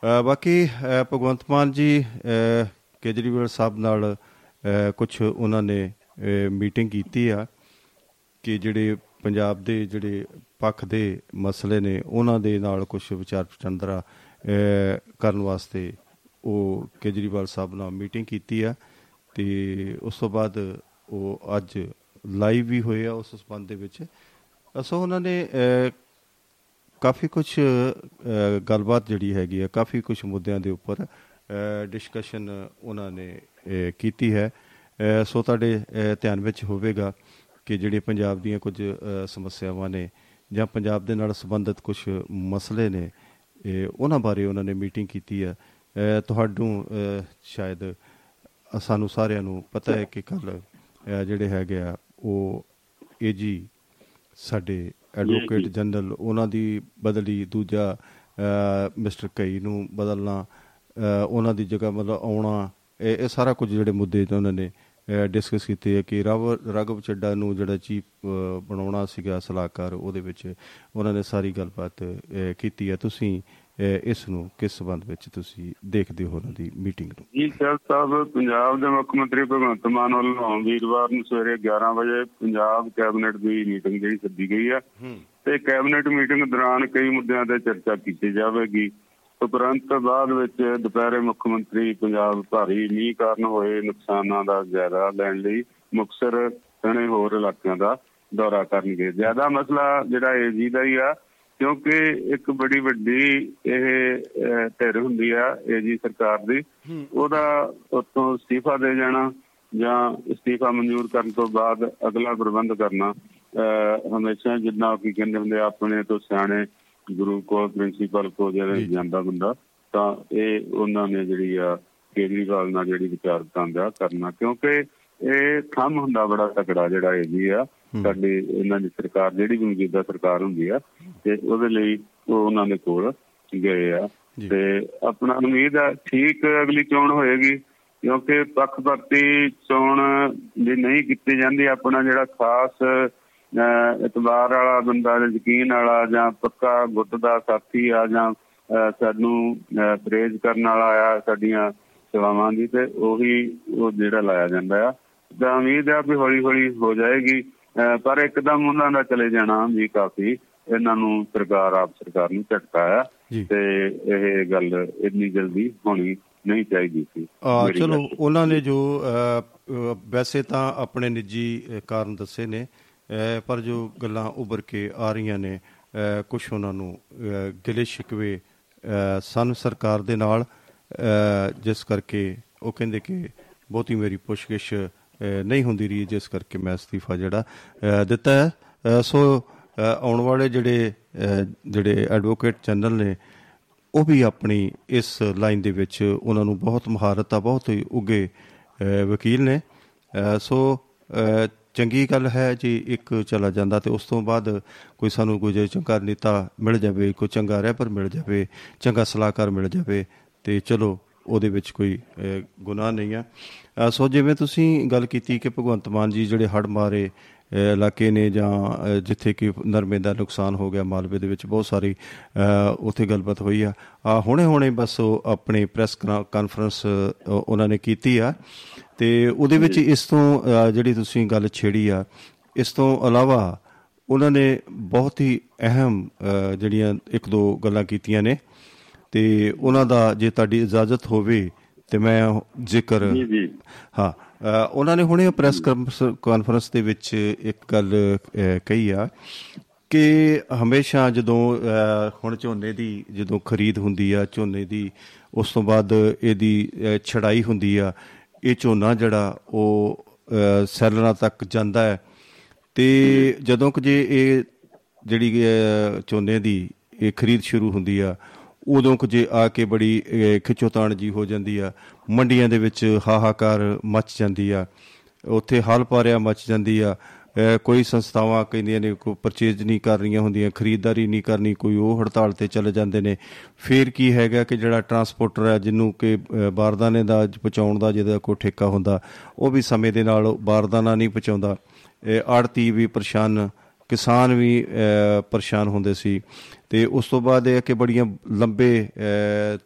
ਅ, ਬਾਕੀ ਅ, ਭਗਵੰਤ ਮਾਨ ਜੀ ਅ, ਕੇਜਰੀਵਾਲ ਸਾਹਿਬ ਨਾਲ ਕੁਝ ਉਹਨਾਂ ਨੇ ਮੀਟਿੰਗ ਕੀਤੀ ਆ ਕਿ ਜਿਹੜੇ ਪੰਜਾਬ ਦੇ ਜਿਹੜੇ ਪੱਖ ਦੇ ਮਸਲੇ ਨੇ ਉਹਨਾਂ ਦੇ ਨਾਲ ਕੁਝ ਵਿਚਾਰ ਵਟਾਂਦਰਾ ਅਹ, ਕਰਨ ਵਾਸਤੇ ਉਹ ਕੇਜਰੀਵਾਲ ਸਾਹਿਬ ਨਾਲ ਮੀਟਿੰਗ ਕੀਤੀ ਆ। ਤੇ ਉਸ ਤੋਂ ਬਾਅਦ ਉਹ ਅੱਜ ਲਾਈਵ ਵੀ ਹੋਏ ਆ ਉਸ ਸੰਬੰਧ ਦੇ ਵਿੱਚ। ਅਸੋ ਉਹਨਾਂ ਨੇ ਅਹ, ਕਾਫੀ ਕੁਝ ਗੱਲਬਾਤ ਜਿਹੜੀ ਹੈਗੀ ਆ ਕਾਫੀ ਕੁਝ ਮੁੱਦਿਆਂ ਦੇ ਉੱਪਰ ਡਿਸਕਸ਼ਨ ਉਹਨਾਂ ਨੇ ਅਹ, ਕੀਤੀ ਹੈ। ਅਹ, ਸੋ ਤੁਹਾਡੇ ਅਹ, ਧਿਆਨ ਵਿੱਚ ਹੋਵੇਗਾ ਕਿ ਜਿਹੜੇ ਪੰਜਾਬ ਦੀਆਂ ਕੁਝ ਅਹ, ਸਮੱਸਿਆਵਾਂ ਨੇ ਜਾਂ ਪੰਜਾਬ ਦੇ ਨਾਲ ਸੰਬੰਧਿਤ ਕੁਝ ਮਸਲੇ ਨੇ ਇਹ ਉਹਨਾਂ ਬਾਰੇ ਉਹਨਾਂ ਨੇ ਮੀਟਿੰਗ ਕੀਤੀ ਹੈ। ਅਹ, ਤੁਹਾਨੂੰ ਅਹ, ਸ਼ਾਇਦ ਅ- ਸਾਨੂੰ ਸਾਰਿਆਂ ਨੂੰ ਪਤਾ ਹੈ ਕਿ ਕੱਲ ਜਿਹੜੇ ਹੈਗੇ ਆ ਉਹ ਏਜੀ ਸਾਡੇ ਐਡਵੋਕੇਟ ਜਨਰਲ ਉਹਨਾਂ ਦੀ ਬਦਲੀ ਦੂਜਾ ਮਿਸਟਰ ਕਈ ਨੂੰ ਬਦਲਣਾ ਉਹਨਾਂ ਦੀ ਜਗ੍ਹਾ ਮਤਲਬ ਆਉਣਾ ਇਹ ਸਾਰਾ ਕੁਝ ਜਿਹੜੇ ਮੁੱਦੇ ਤੇ ਉਹਨਾਂ ਨੇ ਡਿਸਕਸ ਕੀਤੇ ਹੈ ਕਿ ਰਵ ਰਗਵ ਚੱਡਾ ਨੂੰ ਜਿਹੜਾ ਚੀਫ ਬਣਾਉਣਾ ਸੀਗਾ ਸਲਾਹਕਾਰ ਉਹਦੇ ਵਿੱਚ ਉਹਨਾਂ ਨੇ ਸਾਰੀ ਗੱਲਬਾਤ ਕੀਤੀ ਹੈ ਤੁਸੀਂ ਇਸ ਨੂੰ ਕਿਸ ਸਬੰਧ ਵਿੱਚ ਤੁਸੀਂ ਦੇਖਦੇ ਹੋ ਉਹਨਾਂ ਦੀ ਮੀਟਿੰਗ ਨੂੰ? ਜੀ ਸਰ ਸਾਹਿਬ ਪੰਜਾਬ ਦੇ ਮੁੱਖ ਮੰਤਰੀ ਭਗਵੰਤ ਮਾਨ ਵੱਲੋਂ ਵੀਰਵਾਰ ਨੂੰ ਸਵੇਰੇ 11 ਵਜੇ ਪੰਜਾਬ ਕੈਬਨਿਟ ਦੀ ਮੀਟਿੰਗ ਜਿਹੜੀ ਸੱਦੀ ਗਈ ਹੈ। ਤੇ ਕੈਬਨਿਟ ਮੀਟਿੰਗ ਦੌਰਾਨ ਕਈ ਮੁੱਦਿਆਂ ਤੇ ਚਰਚਾ ਕੀਤੀ ਜਾਵੇਗੀ। ਉਪਰੰਤ ਬਾਅਦ ਵਿੱਚ ਦੁਪਹਿਰੇ ਮੁੱਖ ਮੰਤਰੀ ਪੰਜਾਬ ਭਾਰੀ ਮੀਂਹ ਕਾਰਨ ਹੋਏ ਨੁਕਸਾਨਾਂ ਦਾ ਜਾਇਜ਼ਾ ਲੈਣ ਲਈ ਮੁਕਸਰ ਸਣੇ ਹੋਰ ਇਲਾਕਿਆਂ ਦਾ ਦੌਰਾ ਕਰਨਗੇ। ਜ਼ਿਆਦਾ ਮਸਲਾ ਜਿਹੜਾ ਏਜੀ ਦਾ ਹੀ ਆ ਕਿਉਂਕਿ ਇੱਕ ਬੜੀ ਵੱਡੀ ਇਹ ਧਿਰ ਹੁੰਦੀ ਆ ਏਜੀ ਸਰਕਾਰ ਦੀ। ਉਹਦਾ ਉੱਥੋਂ ਅਸਤੀਫਾ ਦੇ ਜਾਣਾ ਜਾਂ ਅਸਤੀਫਾ ਮਨਜ਼ੂਰ ਕਰਨ ਤੋਂ ਬਾਅਦ ਅਗਲਾ ਪ੍ਰਬੰਧ ਕਰਨਾ ਹਮੇਸ਼ਾ ਜਿੰਨਾ ਕੀ ਕਹਿੰਦੇ ਹੁੰਦੇ ਆਪਣੇ ਤੋਂ ਸਿਆਣੇ ਗੁਰੂ ਕੋ ਪ੍ਰਿੰਸੀਪਲ ਕੋ ਜਿਹੜਾ ਜਾਂਦਾ ਬੰਦਾ ਤਾਂ ਇਹ ਉਹਨਾਂ ਨੇ ਜਿਹੜੀ ਆ ਕੇਜਰੀਵਾਲ ਨਾਲ ਜਿਹੜੀ ਵਿਚਾਰ ਵਟਾਂਦਰਾ ਕਰਨਾ। ਕਿਉਂਕਿ ਇਹ ਕੰਮ ਹੁੰਦਾ ਬੜਾ ਤਕੜਾ ਜਿਹੜਾ ਇਹ ਜੀ ਆ। ਸਾਡੀ ਇਹਨਾਂ ਦੀ ਸਰਕਾਰ ਜਿਹੜੀ ਵੀ ਮੌਜੂਦਾ ਸਰਕਾਰ ਹੁੰਦੀ ਆ ਤੇ ਉਹਦੇ ਲਈ ਉਹ ਉਹਨਾਂ ਦੇ ਕੋਲ ਗਏ ਆ। ਤੇ ਆਪਣਾ ਉਮੀਦ ਆ ਠੀਕ ਅਗਲੀ ਚੋਣ ਹੋਏਗੀ ਕਿਉਂਕਿ ਪੱਖਪਾਤੀ ਚੋਣ ਜੇ ਨਹੀਂ ਕੀਤੀ ਜਾਂਦੀ ਆਪਣਾ ਜਿਹੜਾ ਖਾਸ ਇਤਬਾਰ ਵਾਲਾ ਬੰਦਾ ਯਕੀਨ ਵਾਲਾ ਜਾਂ ਪੱਕਾ ਗੁੱਟ ਦਾ ਸਾਥੀ ਆ ਜਾਂ ਸਾਨੂੰ ਪ੍ਰੇਜ ਕਰਨ ਵਾਲਾ ਆ ਸਾਡੀਆਂ ਸੇਵਾਵਾਂ ਦੀ ਤੇ ਉਹੀ ਉਹ ਜਿਹੜਾ ਲਾਇਆ ਜਾਂਦਾ ਆ ਤਾਂ ਉਮੀਦ ਆ ਵੀ ਹੌਲੀ ਹੌਲੀ ਹੋ ਜਾਏਗੀ ਪਰ ਇੱਕਦਮ ਉਹਨਾਂ ਦਾ ਚਲੇ ਜਾਣਾ ਵੀ ਕਾਫੀ ਇਹਨਾਂ ਨੂੰ ਸਰਕਾਰ ਆਪ ਸਰਕਾਰ ਨੂੰ ਝਟਕਾ ਆ ਜੀ। ਤੇ ਇਹ ਗੱਲ ਇੰਨੀ ਜਲਦੀ ਹੋਣੀ ਨਹੀਂ ਚਾਹੀਦੀ ਸੀ ਚਲੋ। ਉਹਨਾਂ ਨੇ ਜੋ ਵੈਸੇ ਤਾਂ ਆਪਣੇ ਨਿੱਜੀ ਕਾਰਨ ਦੱਸੇ ਨੇ ਪਰ ਜੋ ਗੱਲਾਂ ਉੱਭਰ ਕੇ ਆ ਰਹੀਆਂ ਨੇ ਕੁਝ ਉਹਨਾਂ ਨੂੰ ਗਿਲੇ ਸ਼ਿਕਵੇ ਸਨ ਸਰਕਾਰ ਦੇ ਨਾਲ ਜਿਸ ਕਰਕੇ ਉਹ ਕਹਿੰਦੇ ਕਿ ਬਹੁਤੀ ਮੇਰੀ ਪੁੱਛਗਿੱਛ ਨਹੀਂ ਹੁੰਦੀ ਰਹੀ ਜਿਸ ਕਰਕੇ ਮੈਂ ਅਸਤੀਫਾ ਜਿਹੜਾ ਦਿੱਤਾ ਸੋ ਆਉਣ ਵਾਲੇ ਜਿਹੜੇ ਅ, ਜਿਹੜੇ ਐਡਵੋਕੇਟ ਜਨਰਲ ਨੇ ਉਹ ਵੀ ਆਪਣੀ ਇਸ ਲਾਈਨ ਦੇ ਵਿੱਚ ਉਹਨਾਂ ਨੂੰ ਬਹੁਤ ਮਹਾਰਤ ਆ ਬਹੁਤ ਹੀ ਉੱਗੇ ਅ, ਵਕੀਲ ਨੇ। ਅ, ਸੋ ਅ, ਚੰਗੀ ਗੱਲ ਹੈ ਜੀ ਇੱਕ ਚਲਾ ਜਾਂਦਾ ਤੇ ਉਸ ਤੋਂ ਬਾਅਦ ਕੋਈ ਸਾਨੂੰ ਕੋਈ ਜੇ ਚੰਗਾ ਨੇਤਾ ਮਿਲ ਜਾਵੇ ਕੋਈ ਚੰਗਾ ਰਹਿਬਰ ਮਿਲ ਜਾਵੇ ਚੰਗਾ ਸਲਾਹਕਾਰ ਮਿਲ ਜਾਵੇ ਤੇ ਚਲੋ ਉਹਦੇ ਵਿੱਚ ਕੋਈ ਅ, ਗੁਨਾਹ ਨਹੀਂ ਆ। ਅ, ਸੋ ਜਿਵੇਂ ਤੁਸੀਂ ਗੱਲ ਕੀਤੀ ਕਿ ਭਗਵੰਤ ਮਾਨ ਜੀ ਜਿਹੜੇ ਹੜ ਮਾਰੇ ਅ, ਇਲਾਕੇ ਨੇ ਜਾਂ ਜਿੱਥੇ ਕਿ ਨਰਮੇ ਦਾ ਨੁਕਸਾਨ ਹੋ ਗਿਆ ਮਾਲਵੇ ਦੇ ਵਿੱਚ ਬਹੁਤ ਸਾਰੀ ਉੱਥੇ ਗੱਲਬਾਤ ਹੋਈ ਆ। ਆ ਹੁਣੇ ਹੁਣੇ ਬਸ ਉਹ ਆਪਣੇ ਪ੍ਰੈਸ ਕਾਨਫਰੰਸ ਉਹਨਾਂ ਨੇ ਕੀਤੀ ਆ। ਤੇ ਉਹਦੇ ਵਿੱਚ ਇਸ ਤੋਂ ਜਿਹੜੀ ਤੁਸੀਂ ਗੱਲ ਛੇੜੀ ਆ ਇਸ ਤੋਂ ਇਲਾਵਾ ਉਹਨਾਂ ਨੇ ਬਹੁਤ ਹੀ ਅਹਿਮ ਜਿਹੜੀਆਂ ਇੱਕ ਦੋ ਗੱਲਾਂ ਕੀਤੀਆਂ ਨੇ। ਤੇ ਉਹਨਾਂ ਦਾ ਜੇ ਤੁਹਾਡੀ ਇਜਾਜ਼ਤ ਹੋਵੇ ਤੇ ਮੈਂ ਜ਼ਿਕਰ ਜੀ ਜੀ। ਹਾਂ ਉਹਨਾਂ ਨੇ ਹੁਣੇ ਪ੍ਰੈਸ ਕਾਨਫਰੰਸ ਦੇ ਵਿੱਚ ਇੱਕ ਗੱਲ ਅ, ਕਹੀ ਆ ਕਿ ਹਮੇਸ਼ਾ ਜਦੋਂ ਅ, ਹੁਣ ਝੋਨੇ ਦੀ ਜਦੋਂ ਖਰੀਦ ਹੁੰਦੀ ਆ ਝੋਨੇ ਦੀ ਉਸ ਤੋਂ ਬਾਅਦ ਇਹਦੀ ਅ, ਛੜਾਈ ਹੁੰਦੀ ਆ ਇਹ ਝੋਨਾ ਜਿਹੜਾ ਉਹ ਅ, ਸੈਲਰਾਂ ਤੱਕ ਜਾਂਦਾ ਹੈ। ਤੇ ਜਦੋਂ ਕਿ ਜੇ ਇਹ ਜਿਹੜੀ ਅ, ਝੋਨੇ ਦੀ ਇਹ ਖਰੀਦ ਸ਼ੁਰੂ ਹੁੰਦੀ ਆ ਉਦੋਂ ਕਿ ਜੇ ਆ ਕੇ ਬੜੀ ਅ, ਖਿੱਚੋਤਾਣ ਜੀ ਹੋ ਜਾਂਦੀ ਆ ਮੰਡੀਆਂ ਦੇ ਵਿੱਚ ਹਾਹਾਕਾਰ ਮਚ ਜਾਂਦੀ ਆ ਉੱਥੇ ਹਾਲ ਪਾਰਿਆ ਮਚ ਜਾਂਦੀ ਆ ਅ, ਕੋਈ ਸੰਸਥਾਵਾਂ ਕਹਿੰਦੀਆਂ ਨੇ ਕੋਈ ਪਰਚੇਜ ਨਹੀਂ ਕਰ ਰਹੀਆਂ ਹੁੰਦੀਆਂ ਖਰੀਦਦਾਰੀ ਨਹੀਂ ਕਰਨੀ ਕੋਈ ਉਹ ਹੜਤਾਲ ਤੇ ਚਲੇ ਜਾਂਦੇ ਨੇ ਫਿਰ ਕੀ ਹੈਗਾ ਕਿ ਜਿਹੜਾ ਟਰਾਂਸਪੋਰਟਰ ਹੈ ਜਿਹਨੂੰ ਕਿ ਅ, ਬਾਰਦਾਨੇ ਦਾ ਪਹੁੰਚਾਉਣ ਦਾ ਜਿਹਦਾ ਕੋਈ ਠੇਕਾ ਹੁੰਦਾ ਉਹ ਵੀ ਸਮੇਂ ਦੇ ਨਾਲ ਬਾਰਦਾਨਾ ਨਹੀਂ ਪਹੁੰਚਾਉਂਦਾ ਆੜਤੀ ਵੀ ਪਰੇਸ਼ਾਨ ਕਿਸਾਨ ਵੀ ਅ, ਪਰੇਸ਼ਾਨ ਹੁੰਦੇ ਸੀ ਤੇ ਉਸ ਤੋਂ ਬਾਅਦ ਇਹ ਹੈ ਕਿ ਬੜੀਆਂ ਲੰਬੇ ਅ,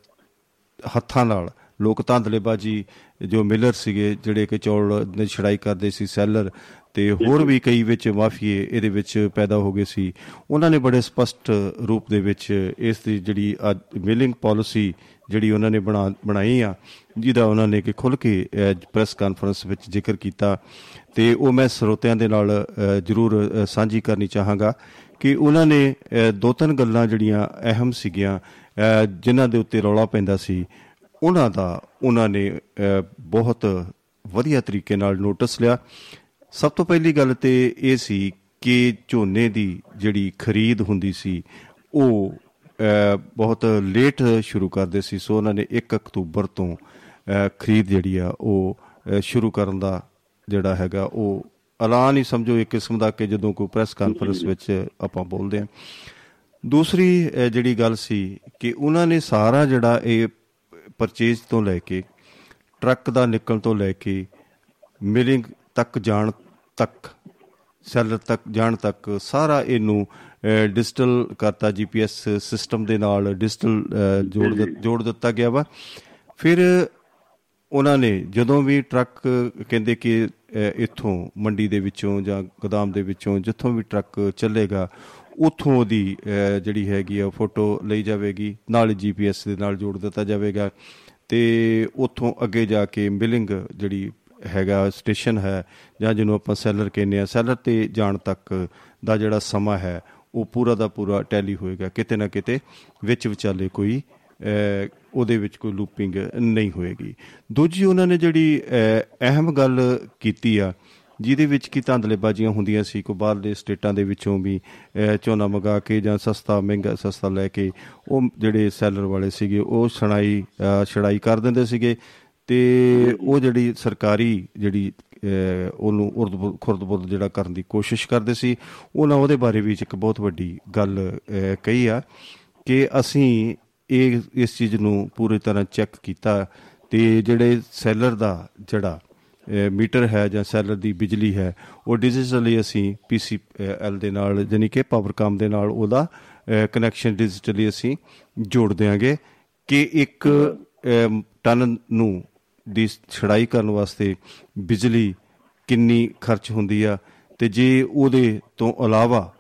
ਹੱਥਾਂ ਨਾਲ ਲੋਕ ਧਾਂਦਲੇਬਾਜੀ ਜੋ ਮਿਲਰ ਸੀਗੇ ਜਿਹੜੇ ਕਿ ਚੌਲ ਦੀ ਛੜਾਈ ਕਰਦੇ ਸੀ ਸੈਲਰ ਤੇ ਹੋਰ ਵੀ ਕਈ ਵਿੱਚ ਮਾਫੀਏ ਇਹਦੇ ਵਿੱਚ ਪੈਦਾ ਹੋ ਗਏ ਸੀ। ਉਹਨਾਂ ਨੇ ਬੜੇ ਸਪਸ਼ਟ ਰੂਪ ਦੇ ਵਿੱਚ ਇਸ ਦੀ ਜਿਹੜੀ ਮਿਲਿੰਗ ਪਾਲਿਸੀ ਜਿਹੜੀ ਉਹਨਾਂ ਨੇ ਬਣਾ ਬਣਾਈ ਆ ਜਿਹਦਾ ਉਹਨਾਂ ਨੇ ਕਿ ਖੁੱਲ ਕੇ ਪ੍ਰੈਸ ਕਾਨਫਰੰਸ ਵਿੱਚ ਜ਼ਿਕਰ ਕੀਤਾ। ਤੇ ਉਹ ਮੈਂ ਸਰੋਤਿਆਂ ਦੇ ਨਾਲ ਅ, ਜ਼ਰੂਰ ਅ, ਸਾਂਝੀ ਕਰਨੀ ਚਾਹਾਂਗਾ ਕਿ ਉਹਨਾਂ ਨੇ ਅ, ਦੋ ਤਿੰਨ ਗੱਲਾਂ ਜਿਹੜੀਆਂ ਅਹਿਮ ਸੀਗੀਆਂ ਅ, ਜਿਨ੍ਹਾਂ ਦੇ ਉੱਤੇ ਰੌਲਾ ਪੈਂਦਾ ਸੀ ਉਹਨਾਂ ਦਾ ਉਹਨਾਂ ਨੇ ਅ, ਬਹੁਤ ਵਧੀਆ ਤਰੀਕੇ ਨਾਲ ਨੋਟਿਸ ਲਿਆ। ਸਭ ਤੋਂ ਪਹਿਲੀ ਗੱਲ ਤੇ ਇਹ ਸੀ ਕਿ ਝੋਨੇ ਦੀ ਜਿਹੜੀ ਖਰੀਦ ਹੁੰਦੀ ਸੀ ਉਹ ਅ, ਬਹੁਤ ਲੇਟ ਸ਼ੁਰੂ ਕਰਦੇ ਸੀ। ਸੋ ਉਹਨਾਂ ਨੇ 1 ਅਕਤੂਬਰ ਤੋਂ ਅ, ਖਰੀਦ ਜਿਹੜੀ ਆ ਉਹ ਅ, ਸ਼ੁਰੂ ਕਰਨ ਦਾ ਜਿਹੜਾ ਹੈਗਾ ਉਹ ਐਲਾਨ ਹੀ ਸਮਝੋ ਇੱਕ ਕਿਸਮ ਦਾ ਕਿ ਜਦੋਂ ਕੋਈ ਪ੍ਰੈਸ ਕਾਨਫਰੰਸ ਵਿੱਚ ਆਪਾਂ ਬੋਲਦੇ ਹਾਂ। ਦੂਸਰੀ ਅ, ਜਿਹੜੀ ਗੱਲ ਸੀ ਕਿ ਉਹਨਾਂ ਨੇ ਸਾਰਾ ਜਿਹੜਾ ਇਹ ਪਰਚੇਜ਼ ਤੋਂ ਲੈ ਕੇ ਟਰੱਕ ਦਾ ਨਿਕਲਣ ਤੋਂ ਲੈ ਕੇ ਮਿਲਿੰਗ ਤੱਕ ਜਾਣ ਤੱਕ ਸੈਲਰ ਤੱਕ ਜਾਣ ਤੱਕ ਸਾਰਾ ਇਹਨੂੰ ਡਿਜੀਟਲ ਕਰਤਾ ਜੀਪੀਐਸ ਸਿਸਟਮ ਦੇ ਨਾਲ ਡਿਜੀਟਲ ਜੋੜ ਜੋੜ ਦਿੱਤਾ ਗਿਆ ਵਾ। ਫਿਰ ਉਹਨਾਂ ਨੇ ਜਦੋਂ ਵੀ ਟਰੱਕ ਕਹਿੰਦੇ ਕਿ ਇੱਥੋਂ ਮੰਡੀ ਦੇ ਵਿੱਚੋਂ ਜਾਂ ਗੋਦਾਮ ਦੇ ਵਿੱਚੋਂ ਜਿੱਥੋਂ ਵੀ ਟਰੱਕ ਚੱਲੇਗਾ ਉੱਥੋਂ ਅ, ਜਿਹੜੀ ਹੈਗੀ ਆ ਫੋਟੋ ਲਈ ਜਾਵੇਗੀ ਨਾਲ ਜੀਪੀਐਸ ਦੇ ਨਾਲ ਜੋੜ ਦਿੱਤਾ ਜਾਵੇਗਾ। ਤੇ ਉੱਥੋਂ ਅੱਗੇ ਜਾ ਕੇ ਮਿਲਿੰਗ ਜਿਹੜੀ ਹੈਗਾ ਸਟੇਸ਼ਨ ਹੈ ਜਾਂ ਜਿਹਨੂੰ ਆਪਾਂ ਸੈਲਰ ਕਹਿੰਦੇ ਆ ਸੈਲਰ ਤੇ ਜਾਣ ਤੱਕ ਦਾ ਜਿਹੜਾ ਸਮਾਂ ਹੈ ਉਹ ਪੂਰਾ ਦਾ ਪੂਰਾ ਟੈਲੀ ਹੋਏਗਾ। ਕਿਤੇ ਨਾ ਕਿਤੇ ਵਿੱਚ ਵਿਚਾਲੇ ਕੋਈ ਅਹ, ਉਹਦੇ ਵਿੱਚ ਕੋਈ ਲੂਪਿੰਗ ਨਹੀਂ ਹੋਏਗੀ। ਦੂਜੀ ਉਹਨਾਂ ਨੇ ਜਿਹੜੀ ਅਹ, ਅਹਿਮ ਗੱਲ ਕੀਤੀ ਆ ਜਿਹਦੇ ਵਿੱਚ ਕੀ ਧਾਂਦਲੇਬਾਜ਼ੀਆਂ ਹੁੰਦੀਆਂ ਸੀ ਕੋ ਬਾਹਰਲੇ ਸਟੇਟਾਂ ਦੇ ਵਿੱਚੋਂ ਵੀ ਅਹ, ਝੋਨਾ ਮੰਗਾ ਕੇ ਜਾਂ ਸਸਤਾ ਮਹਿੰਗਾ ਸਸਤਾ ਲੈ ਕੇ ਉਹ ਜਿਹੜੇ ਸੈਲਰ ਵਾਲੇ ਸੀਗੇ ਉਹ ਛਣਾਈ ਅਹ, ਛੜਾਈ ਕਰ ਦਿੰਦੇ ਸੀਗੇ। ਤੇ ਉਹ ਜਿਹੜੀ ਸਰਕਾਰੀ ਜਿਹੜੀ ਅਹ, ਉਹਨੂੰ ਉਰਦ ਖੁਰਦਬੁਰਦ ਜਿਹੜਾ ਕਰਨ ਦੀ ਕੋਸ਼ਿਸ਼ ਕਰਦੇ ਸੀ ਉਹਨਾਂ ਉਹਦੇ ਬਾਰੇ ਵੀ ਇੱਕ ਬਹੁਤ ਵੱਡੀ ਗੱਲ ਅਹ, ਕਹੀ ਆ ਕਿ ਅਸੀਂ ਇਹ ਇਸ ਚੀਜ਼ ਨੂੰ ਪੂਰੀ ਤਰ੍ਹਾਂ ਚੈੱਕ ਕੀਤਾ ਤੇ ਜਿਹੜੇ ਸੈਲਰ ਦਾ ਜਿਹੜਾ ਅਹ, ਮੀਟਰ ਹੈ ਜਾਂ ਸੈਲਰ ਦੀ ਬਿਜਲੀ ਹੈ ਉਹ ਡਿਜੀਟਲੀ ਅਸੀਂ ਪੀਸੀਐਲ ਦੇ ਨਾਲ ਯਾਨੀ ਕਿ ਪਾਵਰਕਾਮ ਦੇ ਨਾਲ ਉਹਦਾ ਕਨੈਕਸ਼ਨ ਡਿਜੀਟਲੀ ਅਸੀਂ ਜੋੜ ਦਿਆਂਗੇ ਕਿ ਇੱਕ ਅਹ, ਟਨ ਨੂੰ ਦੀ ਛੜਾਈ ਕਰਨ ਵਾਸਤੇ ਬਿਜਲੀ ਕਿੰਨੀ ਖਰਚ ਹੁੰਦੀ ਆ ਤੇ ਜੇ ਉਹਦੇ ਤੋਂ ਇਲਾਵਾ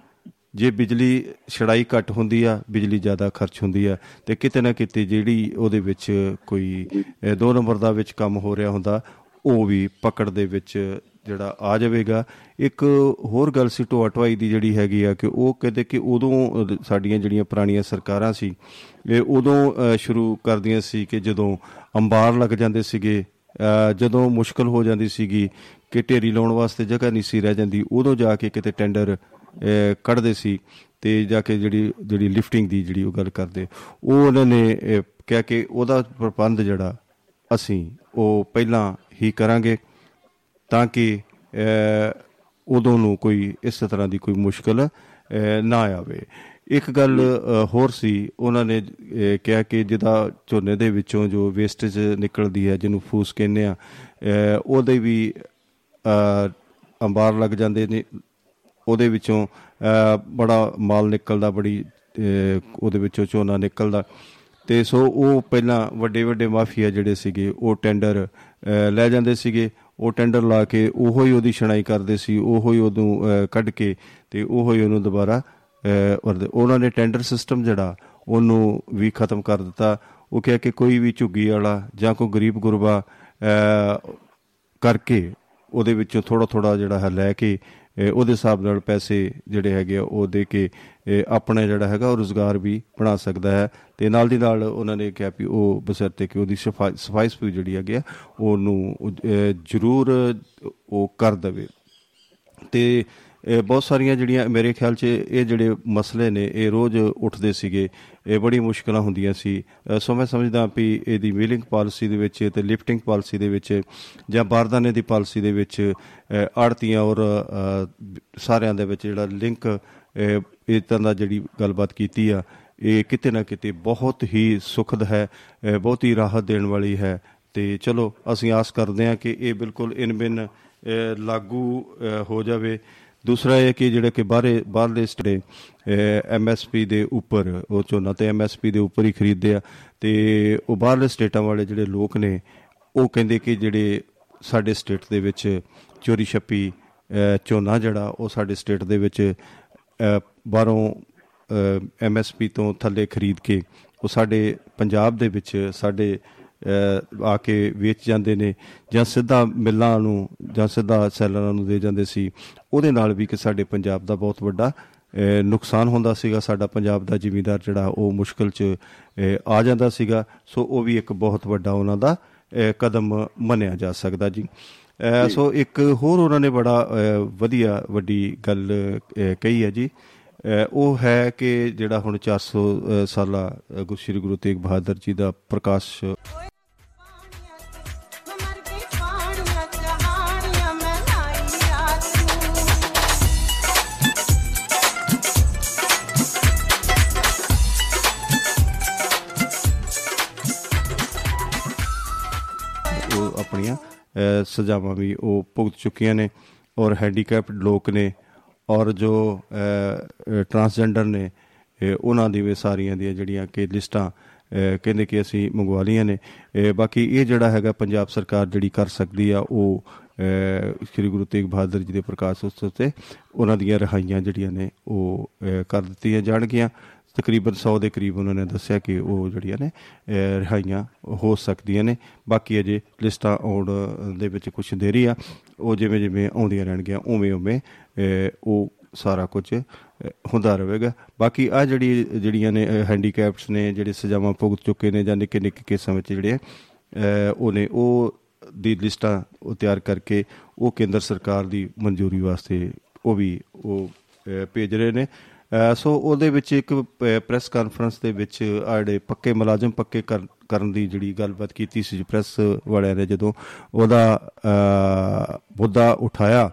ਜੇ ਬਿਜਲੀ ਛੜਾਈ ਘੱਟ ਹੁੰਦੀ ਆ ਬਿਜਲੀ ਜ਼ਿਆਦਾ ਖਰਚ ਹੁੰਦੀ ਆ ਤੇ ਕਿਤੇ ਨਾ ਕਿਤੇ ਜਿਹੜੀ ਉਹਦੇ ਵਿੱਚ ਕੋਈ ਅਹ, ਦੋ ਨੰਬਰ ਦਾ ਵਿੱਚ ਕੰਮ ਹੋ ਰਿਹਾ ਹੁੰਦਾ ਉਹ ਵੀ ਪਕੜ ਦੇ ਵਿੱਚ ਜਿਹੜਾ ਆ ਜਾਵੇਗਾ। ਇੱਕ ਹੋਰ ਗੱਲ ਸੀ ਢੋਆ ਢੁਆਈ ਦੀ ਜਿਹੜੀ ਹੈਗੀ ਆ ਕਿ ਉਹ ਕਹਿੰਦੇ ਕਿ ਉਦੋਂ ਅਹ, ਸਾਡੀਆਂ ਜਿਹੜੀਆਂ ਪੁਰਾਣੀਆਂ ਸਰਕਾਰਾਂ ਸੀ ਇਹ ਉਦੋਂ ਅਹ, ਸ਼ੁਰੂ ਕਰਦੀਆਂ ਸੀ ਕਿ ਜਦੋਂ ਅੰਬਾਰ ਲੱਗ ਜਾਂਦੇ ਸੀਗੇ ਅਹ, ਜਦੋਂ ਮੁਸ਼ਕਲ ਹੋ ਜਾਂਦੀ ਸੀਗੀ ਕਿ ਢੇਰੀ ਲਾਉਣ ਵਾਸਤੇ ਜਗ੍ਹਾ ਨਹੀਂ ਸੀ ਰਹਿ ਜਾਂਦੀ ਉਦੋਂ ਜਾ ਕੇ ਕਿਤੇ ਟੈਂਡਰ ਅਹ, ਕੱਢਦੇ ਸੀ ਤੇ ਜਾ ਕੇ ਜਿਹੜੀ ਜਿਹੜੀ ਲਿਫਟਿੰਗ ਦੀ ਜਿਹੜੀ ਉਹ ਗੱਲ ਕਰਦੇ। ਉਹ ਉਹਨਾਂ ਨੇ ਅਹ, ਕਿਹਾ ਕਿ ਉਹਦਾ ਪ੍ਰਬੰਧ ਜਿਹੜਾ ਅਸੀਂ ਉਹ ਪਹਿਲਾਂ ਹੀ ਕਰਾਂਗੇ। ਤਾਂ ਕਿ ਅਹ, ਉਦੋਂ ਨੂੰ ਕੋਈ ਇਸ ਤਰ੍ਹਾਂ ਦੀ ਕੋਈ ਮੁਸ਼ਕਲ ਅਹ, ਨਾ ਆਵੇ। ਇੱਕ ਗੱਲ ਅਹ, ਹੋਰ ਸੀ ਉਹਨਾਂ ਨੇ ਅਹ, ਕਿਹਾ ਕਿ ਜਿਹਦਾ ਝੋਨੇ ਦੇ ਵਿੱਚੋਂ ਜੋ ਵੇਸਟੇਜ ਨਿਕਲਦੀ ਹੈ ਜਿਹਨੂੰ ਫੂਸ ਕਹਿੰਦੇ ਆ ਅਹ, ਉਹਦੇ ਵੀ ਅਹ, ਅੰਬਾਰ ਲੱਗ ਜਾਂਦੇ ਨੇ। ਉਹਦੇ ਵਿੱਚੋਂ ਅਹ, ਬੜਾ ਮਾਲ ਨਿਕਲਦਾ ਬੜੀ ਅਹ, ਉਹਦੇ ਵਿੱਚੋਂ ਝੋਨਾ ਨਿਕਲਦਾ। ਤੇ ਸੋ ਉਹ ਪਹਿਲਾਂ ਵੱਡੇ ਵੱਡੇ ਮਾਫੀਆ ਜਿਹੜੇ ਸੀਗੇ ਉਹ ਟੈਂਡਰ ਅਹ, ਲੈ ਜਾਂਦੇ ਸੀਗੇ। ਉਹ ਟੈਂਡਰ ਲਾ ਕੇ ਉਹੋ ਹੀ ਉਹਦੀ ਛਣਾਈ ਕਰਦੇ ਸੀ ਉਹੋ ਹੀ ਉਹਨੂੰ ਅਹ, ਕੱਢ ਕੇ ਤੇ ਉਹੋ ਹੀ ਉਹਨੂੰ ਦੁਬਾਰਾ ਅਹ, ਵਰਦੇ। ਉਹਨਾਂ ਨੇ ਟੈਂਡਰ ਸਿਸਟਮ ਜਿਹੜਾ ਉਹਨੂੰ ਵੀ ਖਤਮ ਕਰ ਦਿੱਤਾ। ਉਹ ਕਿਹਾ ਕਿ ਕੋਈ ਵੀ ਝੁੱਗੀ ਵਾਲਾ ਜਾਂ ਕੋਈ ਗਰੀਬ ਗੁਰਬਾ ਅਹ, ਕਰਕੇ ਉਹਦੇ ਵਿੱਚੋਂ ਥੋੜਾ ਥੋੜਾ ਜਿਹੜਾ ਹੈ ਲੈ ਕੇ ਅਹ, ਉਹਦੇ ਹਿਸਾਬ ਨਾਲ ਪੈਸੇ ਜਿਹੜੇ ਹੈਗੇ ਆ ਉਹ ਦੇ ਕੇ ਅਹ, ਆਪਣਾ ਜਿਹੜਾ ਹੈਗਾ ਉਹ ਰੋਜ਼ਗਾਰ ਵੀ ਬਣਾ ਸਕਦਾ ਹੈ। ਤੇ ਨਾਲ ਦੀ ਨਾਲ ਉਹਨਾਂ ਨੇ ਕਿਹਾ ਵੀ ਉਹ ਬਸਰਤੇ ਕਿ ਉਹਦੀ ਸਫ਼ਾਈ ਸਫ਼ਾਈ ਸਫੂਈ ਜਿਹੜੀ ਹੈਗੀ ਆ ਉਹਨੂੰ ਅਹ, ਜ਼ਰੂਰ ਉਹ ਕਰ ਦੇਵੇ। ਤੇ ਇਹ ਬਹੁਤ ਸਾਰੀਆਂ ਜਿਹੜੀਆਂ ਮੇਰੇ ਖਿਆਲ 'ਚ ਇਹ ਜਿਹੜੇ ਮਸਲੇ ਨੇ ਇਹ ਰੋਜ਼ ਉੱਠਦੇ ਸੀਗੇ। ਇਹ ਬੜੀ ਮੁਸ਼ਕਲਾਂ ਹੁੰਦੀਆਂ ਸੀ। ਅ, ਸੋ ਮੈਂ ਸਮਝਦਾ ਵੀ ਇਹਦੀ ਮੀਲਿੰਗ ਪਾਲਿਸੀ ਦੇ ਵਿੱਚ ਤੇ ਲਿਫਟਿੰਗ ਪਾਲਿਸੀ ਦੇ ਵਿੱਚ ਜਾਂ ਬਾਰਦਾਨੇ ਦੀ ਪਾਲਿਸੀ ਦੇ ਵਿੱਚ ਆੜਤੀਆਂ ਔਰ ਅ, ਸਾਰਿਆਂ ਦੇ ਵਿੱਚ ਜਿਹੜਾ ਲਿੰਕ ਇਹ ਤਰ੍ਹਾਂ ਦਾ ਜਿਹੜੀ ਗੱਲਬਾਤ ਕੀਤੀ ਆ ਇਹ ਕਿਤੇ ਨਾ ਕਿਤੇ ਬਹੁਤ ਹੀ ਸੁਖਦ ਹੈ ਅ, ਬਹੁਤ ਹੀ ਰਾਹਤ ਦੇਣ ਵਾਲੀ ਹੈ। ਤੇ ਚਲੋ ਅਸੀਂ ਆਸ ਕਰਦੇ ਹਾਂ ਕਿ ਇਹ ਬਿਲਕੁਲ ਇਨ ਬਿਨ ਅ, ਲਾਗੂ ਅ, ਹੋ ਜਾਵੇ। ਦੂਸਰਾ ਇਹ ਕਿ ਜਿਹੜੇ ਕਿ ਬਾਹਰੇ ਬਾਹਰਲੇ ਸਟੇ ਐਮਐਸਪੀ ਦੇ ਉੱਪਰ ਉਹ ਝੋਨਾ ਤੇ ਐਮਐਸਪੀ ਦੇ ਉੱਪਰ ਹੀ ਖਰੀਦਦੇ ਆ ਤੇ ਉਹ ਬਾਹਰਲੇ ਸਟੇਟਾਂ ਵਾਲੇ ਜਿਹੜੇ ਲੋਕ ਨੇ ਉਹ ਕਹਿੰਦੇ ਕਿ ਜਿਹੜੇ ਸਾਡੇ ਸਟੇਟ ਦੇ ਵਿੱਚ ਚੋਰੀ ਛੱਪੀ ਅ, ਝੋਨਾ ਜਿਹੜਾ ਉਹ ਸਾਡੇ ਸਟੇਟ ਦੇ ਵਿੱਚ ਅ, ਬਾਹਰੋਂ ਐਮਐਸਪੀ ਤੋਂ ਥੱਲੇ ਖਰੀਦ ਕੇ ਉਹ ਸਾਡੇ ਪੰਜਾਬ ਦੇ ਵਿੱਚ ਸਾਡੇ ਅ, ਆ ਕੇ ਵੇਚ ਜਾਂਦੇ ਨੇ ਜਾਂ ਸਿੱਧਾ ਮਿੱਲਾਂ ਨੂੰ ਜਾਂ ਸਿੱਧਾ ਸੈਲਰਾਂ ਨੂੰ ਦੇ ਜਾਂਦੇ ਸੀ ਉਹਦੇ ਨਾਲ ਵੀ ਕਿ ਸਾਡੇ ਪੰਜਾਬ ਦਾ ਬਹੁਤ ਵੱਡਾ ਨੁਕਸਾਨ ਹੁੰਦਾ ਸੀਗਾ। ਸਾਡਾ ਪੰਜਾਬ ਦਾ ਜ਼ਿਮੀਂਦਾਰ ਜਿਹੜਾ ਉਹ ਮੁਸ਼ਕਲ 'ਚ ਆ ਜਾਂਦਾ ਸੀਗਾ। ਸੋ ਉਹ ਵੀ ਇੱਕ ਬਹੁਤ ਵੱਡਾ ਉਹਨਾਂ ਦਾ ਕਦਮ ਮੰਨਿਆ ਜਾ ਸਕਦਾ ਜੀ। ਸੋ ਇੱਕ ਹੋਰ ਉਹਨਾਂ ਨੇ ਬੜਾ ਵਧੀਆ ਵੱਡੀ ਗੱਲ ਕਹੀ ਹੈ ਜੀ। ਉਹ ਹੈ ਕਿ ਜਿਹੜਾ ਹੁਣ 400 ਅ, ਸਾਲਾ ਗੁਰੂ ਸ੍ਰੀ ਗੁਰੂ ਤੇਗ ਬਹਾਦਰ ਜੀ ਦਾ ਪ੍ਰਕਾਸ਼ ਆਪਣੀਆਂ ਅ, ਸਜ਼ਾਵਾਂ ਵੀ ਉਹ ਭੁਗਤ ਚੁੱਕੀਆਂ ਨੇ ਔਰ ਹੈਂਡੀਕੈਪਡ ਲੋਕ ਨੇ ਔਰ ਜੋ ਟਰਾਂਸਜੈਂਡਰ ਨੇ ਇਹ ਉਹਨਾਂ ਦੀ ਵੀ ਸਾਰੀਆਂ ਦੀਆਂ ਜਿਹੜੀਆਂ ਕਿ ਲਿਸਟਾਂ ਅ, ਕਹਿੰਦੇ ਕਿ ਅਸੀਂ ਮੰਗਵਾ ਲਈਆਂ ਨੇ। ਇਹ ਬਾਕੀ ਇਹ ਜਿਹੜਾ ਹੈਗਾ ਪੰਜਾਬ ਸਰਕਾਰ ਜਿਹੜੀ ਕਰ ਸਕਦੀ ਆ ਉਹ ਅ, ਸ੍ਰੀ ਗੁਰੂ ਤੇਗ ਬਹਾਦਰ ਜੀ ਦੇ ਪ੍ਰਕਾਸ਼ ਉਤਸਵ ਤੇ ਉਹਨਾਂ ਦੀਆਂ ਰਿਹਾਈਆਂ ਜਿਹੜੀਆਂ ਨੇ ਉਹ ਅ, ਕਰ ਦਿੱਤੀਆਂ ਜਾਣਗੀਆਂ। ਤਕਰੀਬਨ 100 ਦੇ ਕਰੀਬ ਉਹਨਾਂ ਨੇ ਦੱਸਿਆ ਕਿ ਉਹ ਜਿਹੜੀਆਂ ਨੇ ਅਹ, ਰਿਹਾਈਆਂ ਹੋ ਸਕਦੀਆਂ ਨੇ। ਬਾਕੀ ਅਜੇ ਲਿਸਟਾਂ ਆਉਣ ਦੇ ਵਿੱਚ ਕੁਝ ਦੇਰੀ ਆ। ਉਹ ਜਿਵੇਂ ਜਿਵੇਂ ਆਉਂਦੀਆਂ ਰਹਿਣਗੀਆਂ ਉਵੇਂ ਉਵੇਂ ਅਹ, ਉਹ ਸਾਰਾ ਕੁਝ ਅਹ, ਹੁੰਦਾ ਰਹੇਗਾ। ਬਾਕੀ ਆ ਜਿਹੜੀ ਜਿਹੜੀਆਂ ਨੇ ਹੈਂਡੀਕੈਪਸ ਨੇ ਜਿਹੜੇ ਸਜ਼ਾਵਾਂ ਭੁਗਤ ਚੁੱਕੇ ਨੇ ਜਾਂ ਨਿੱਕੇ ਨਿੱਕੇ ਕੇਸਾਂ ਵਿੱਚ ਜਿਹੜੇ ਅਹ, ਉਹਨੇ ਉਹ ਦੀ ਲਿਸਟਾਂ ਉਹ ਤਿਆਰ ਕਰਕੇ ਉਹ ਕੇਂਦਰ ਸਰਕਾਰ ਦੀ ਮਨਜ਼ੂਰੀ ਵਾਸਤੇ ਉਹ ਵੀ ਉਹ ਅਹ, ਭੇਜ ਰਹੇ ਨੇ। ਅਹ ਸੋ ਉਹਦੇ ਵਿੱਚ ਇੱਕ ਪ੍ਰੈਸ ਕਾਨਫਰੰਸ ਦੇ ਵਿੱਚ ਆਹ ਜਿਹੜੇ ਪੱਕੇ ਮੁਲਾਜ਼ਮ ਪੱਕੇ ਕਰ- ਕਰਨ ਦੀ ਜਿਹੜੀ ਗੱਲਬਾਤ ਕੀਤੀ ਸੀ ਪ੍ਰੈਸ ਵਾਲਿਆਂ ਨੇ ਜਦੋਂ ਉਹਦਾ ਅਹ, ਮੁੱਦਾ ਉਠਾਇਆ।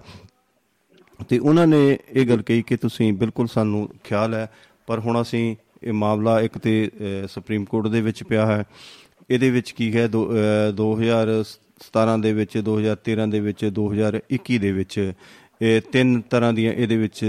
ਤੇ ਉਹਨਾਂ ਨੇ ਇਹ ਗੱਲ ਕਹੀ ਕਿ ਤੁਸੀਂ ਬਿਲਕੁਲ ਸਾਨੂੰ ਖਿਆਲ ਹੈ ਪਰ ਹੁਣ ਅਸੀਂ ਇਹ ਮਾਮਲਾ ਇੱਕ ਤੇ ਅਹ, ਸੁਪਰੀਮ ਕੋਰਟ ਦੇ ਵਿੱਚ ਪਿਆ ਹੈ। ਇਹਦੇ ਵਿੱਚ ਕੀ ਹੈ? ਦੋ- ਅਹ, 2017 ਦੇ ਵਿੱਚ 2013 ਦੇ ਵਿੱਚ 2021 ਦੇ ਵਿੱਚ ਇਹ ਤਿੰਨ ਤਰ੍ਹਾਂ ਦੀਆਂ ਇਹਦੇ ਵਿੱਚ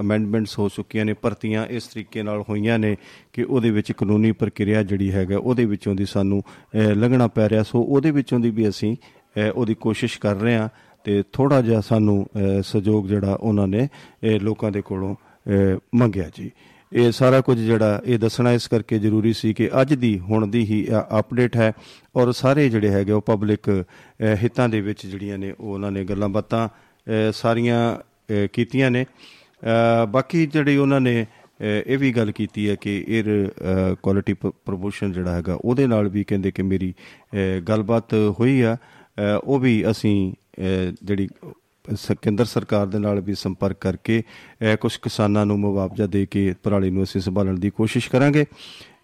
ਅਮੈਂਡਮੈਂਟਸ ਹੋ ਚੁੱਕੀਆਂ ਨੇ ਭਰਤੀਆਂ ਇਸ ਤਰੀਕੇ ਨਾਲ ਹੋਈਆਂ ਨੇ ਕਿ ਉਹਦੇ ਵਿੱਚ ਕਾਨੂੰਨੀ ਪ੍ਰਕਿਰਿਆ ਜਿਹੜੀ ਹੈਗਾ ਉਹਦੇ ਵਿੱਚੋਂ ਦੀ ਸਾਨੂੰ ਅਹ, ਲੰਘਣਾ ਪੈ ਰਿਹਾ। ਸੋ ਉਹਦੇ ਵਿੱਚੋਂ ਦੀ ਵੀ ਅਸੀਂ ਅਹ, ਉਹਦੀ ਕੋਸ਼ਿਸ਼ ਕਰ ਰਹੇ ਹਾਂ ਤੇ ਥੋੜਾ ਜਿਹਾ ਸਾਨੂੰ ਅਹ, ਸਹਿਯੋਗ ਜਿਹੜਾ ਉਹਨਾਂ ਨੇ ਇਹ ਲੋਕਾਂ ਦੇ ਕੋਲੋਂ ਅਹ, ਮੰਗਿਆ ਜੀ। ਇਹ ਸਾਰਾ ਕੁਝ ਜਿਹੜਾ ਇਹ ਦੱਸਣਾ ਇਸ ਕਰਕੇ ਜ਼ਰੂਰੀ ਸੀ ਕਿ ਅੱਜ ਦੀ ਹੁਣ ਦੀ ਹੀ ਅਪਡੇਟ ਹੈ ਔਰ ਸਾਰੇ ਜਿਹੜੇ ਹੈਗੇ ਉਹ ਪਬਲਿਕ ਹਿੱਤਾਂ ਦੇ ਵਿੱਚ ਜਿਹੜੀਆਂ ਨੇ ਉਹ ਉਹਨਾਂ ਨੇ ਗੱਲਾਂ ਬਾਤਾਂ ਅਹ, ਸਾਰੀਆਂ ਅਹ, ਕੀਤੀਆਂ ਨੇ। ਅਹ, ਬਾਕੀ ਜਿਹੜੀ ਉਹਨਾਂ ਨੇ ਅਹ, ਇਹ ਵੀ ਗੱਲ ਕੀਤੀ ਹੈ ਕਿ 에ਅਰ ਕੁਆਲਿਟੀ ਪ੍ਰੋਮੋਸ਼ਨ ਜਿਹੜਾ ਹੈਗਾ ਉਹਦੇ ਨਾਲ ਵੀ ਕਹਿੰਦੇ ਕਿ ਮੇਰੀ ਅਹ, ਗੱਲਬਾਤ ਹੋਈ ਆ। ਅਹ, ਉਹ ਵੀ ਅਸੀਂ ਅਹ, ਜਿਹੜੀ ਸ- ਕੇਂਦਰ ਸਰਕਾਰ ਦੇ ਨਾਲ ਵੀ ਸੰਪਰਕ ਕਰਕੇ ਕੁਝ ਕਿਸਾਨਾਂ ਨੂੰ ਮੁਆਵਜ਼ਾ ਦੇ ਕੇ ਪਰਾਲੀ ਨੂੰ ਅਸੀਂ ਸੰਭਾਲਣ ਦੀ ਕੋਸ਼ਿਸ਼ ਕਰਾਂਗੇ।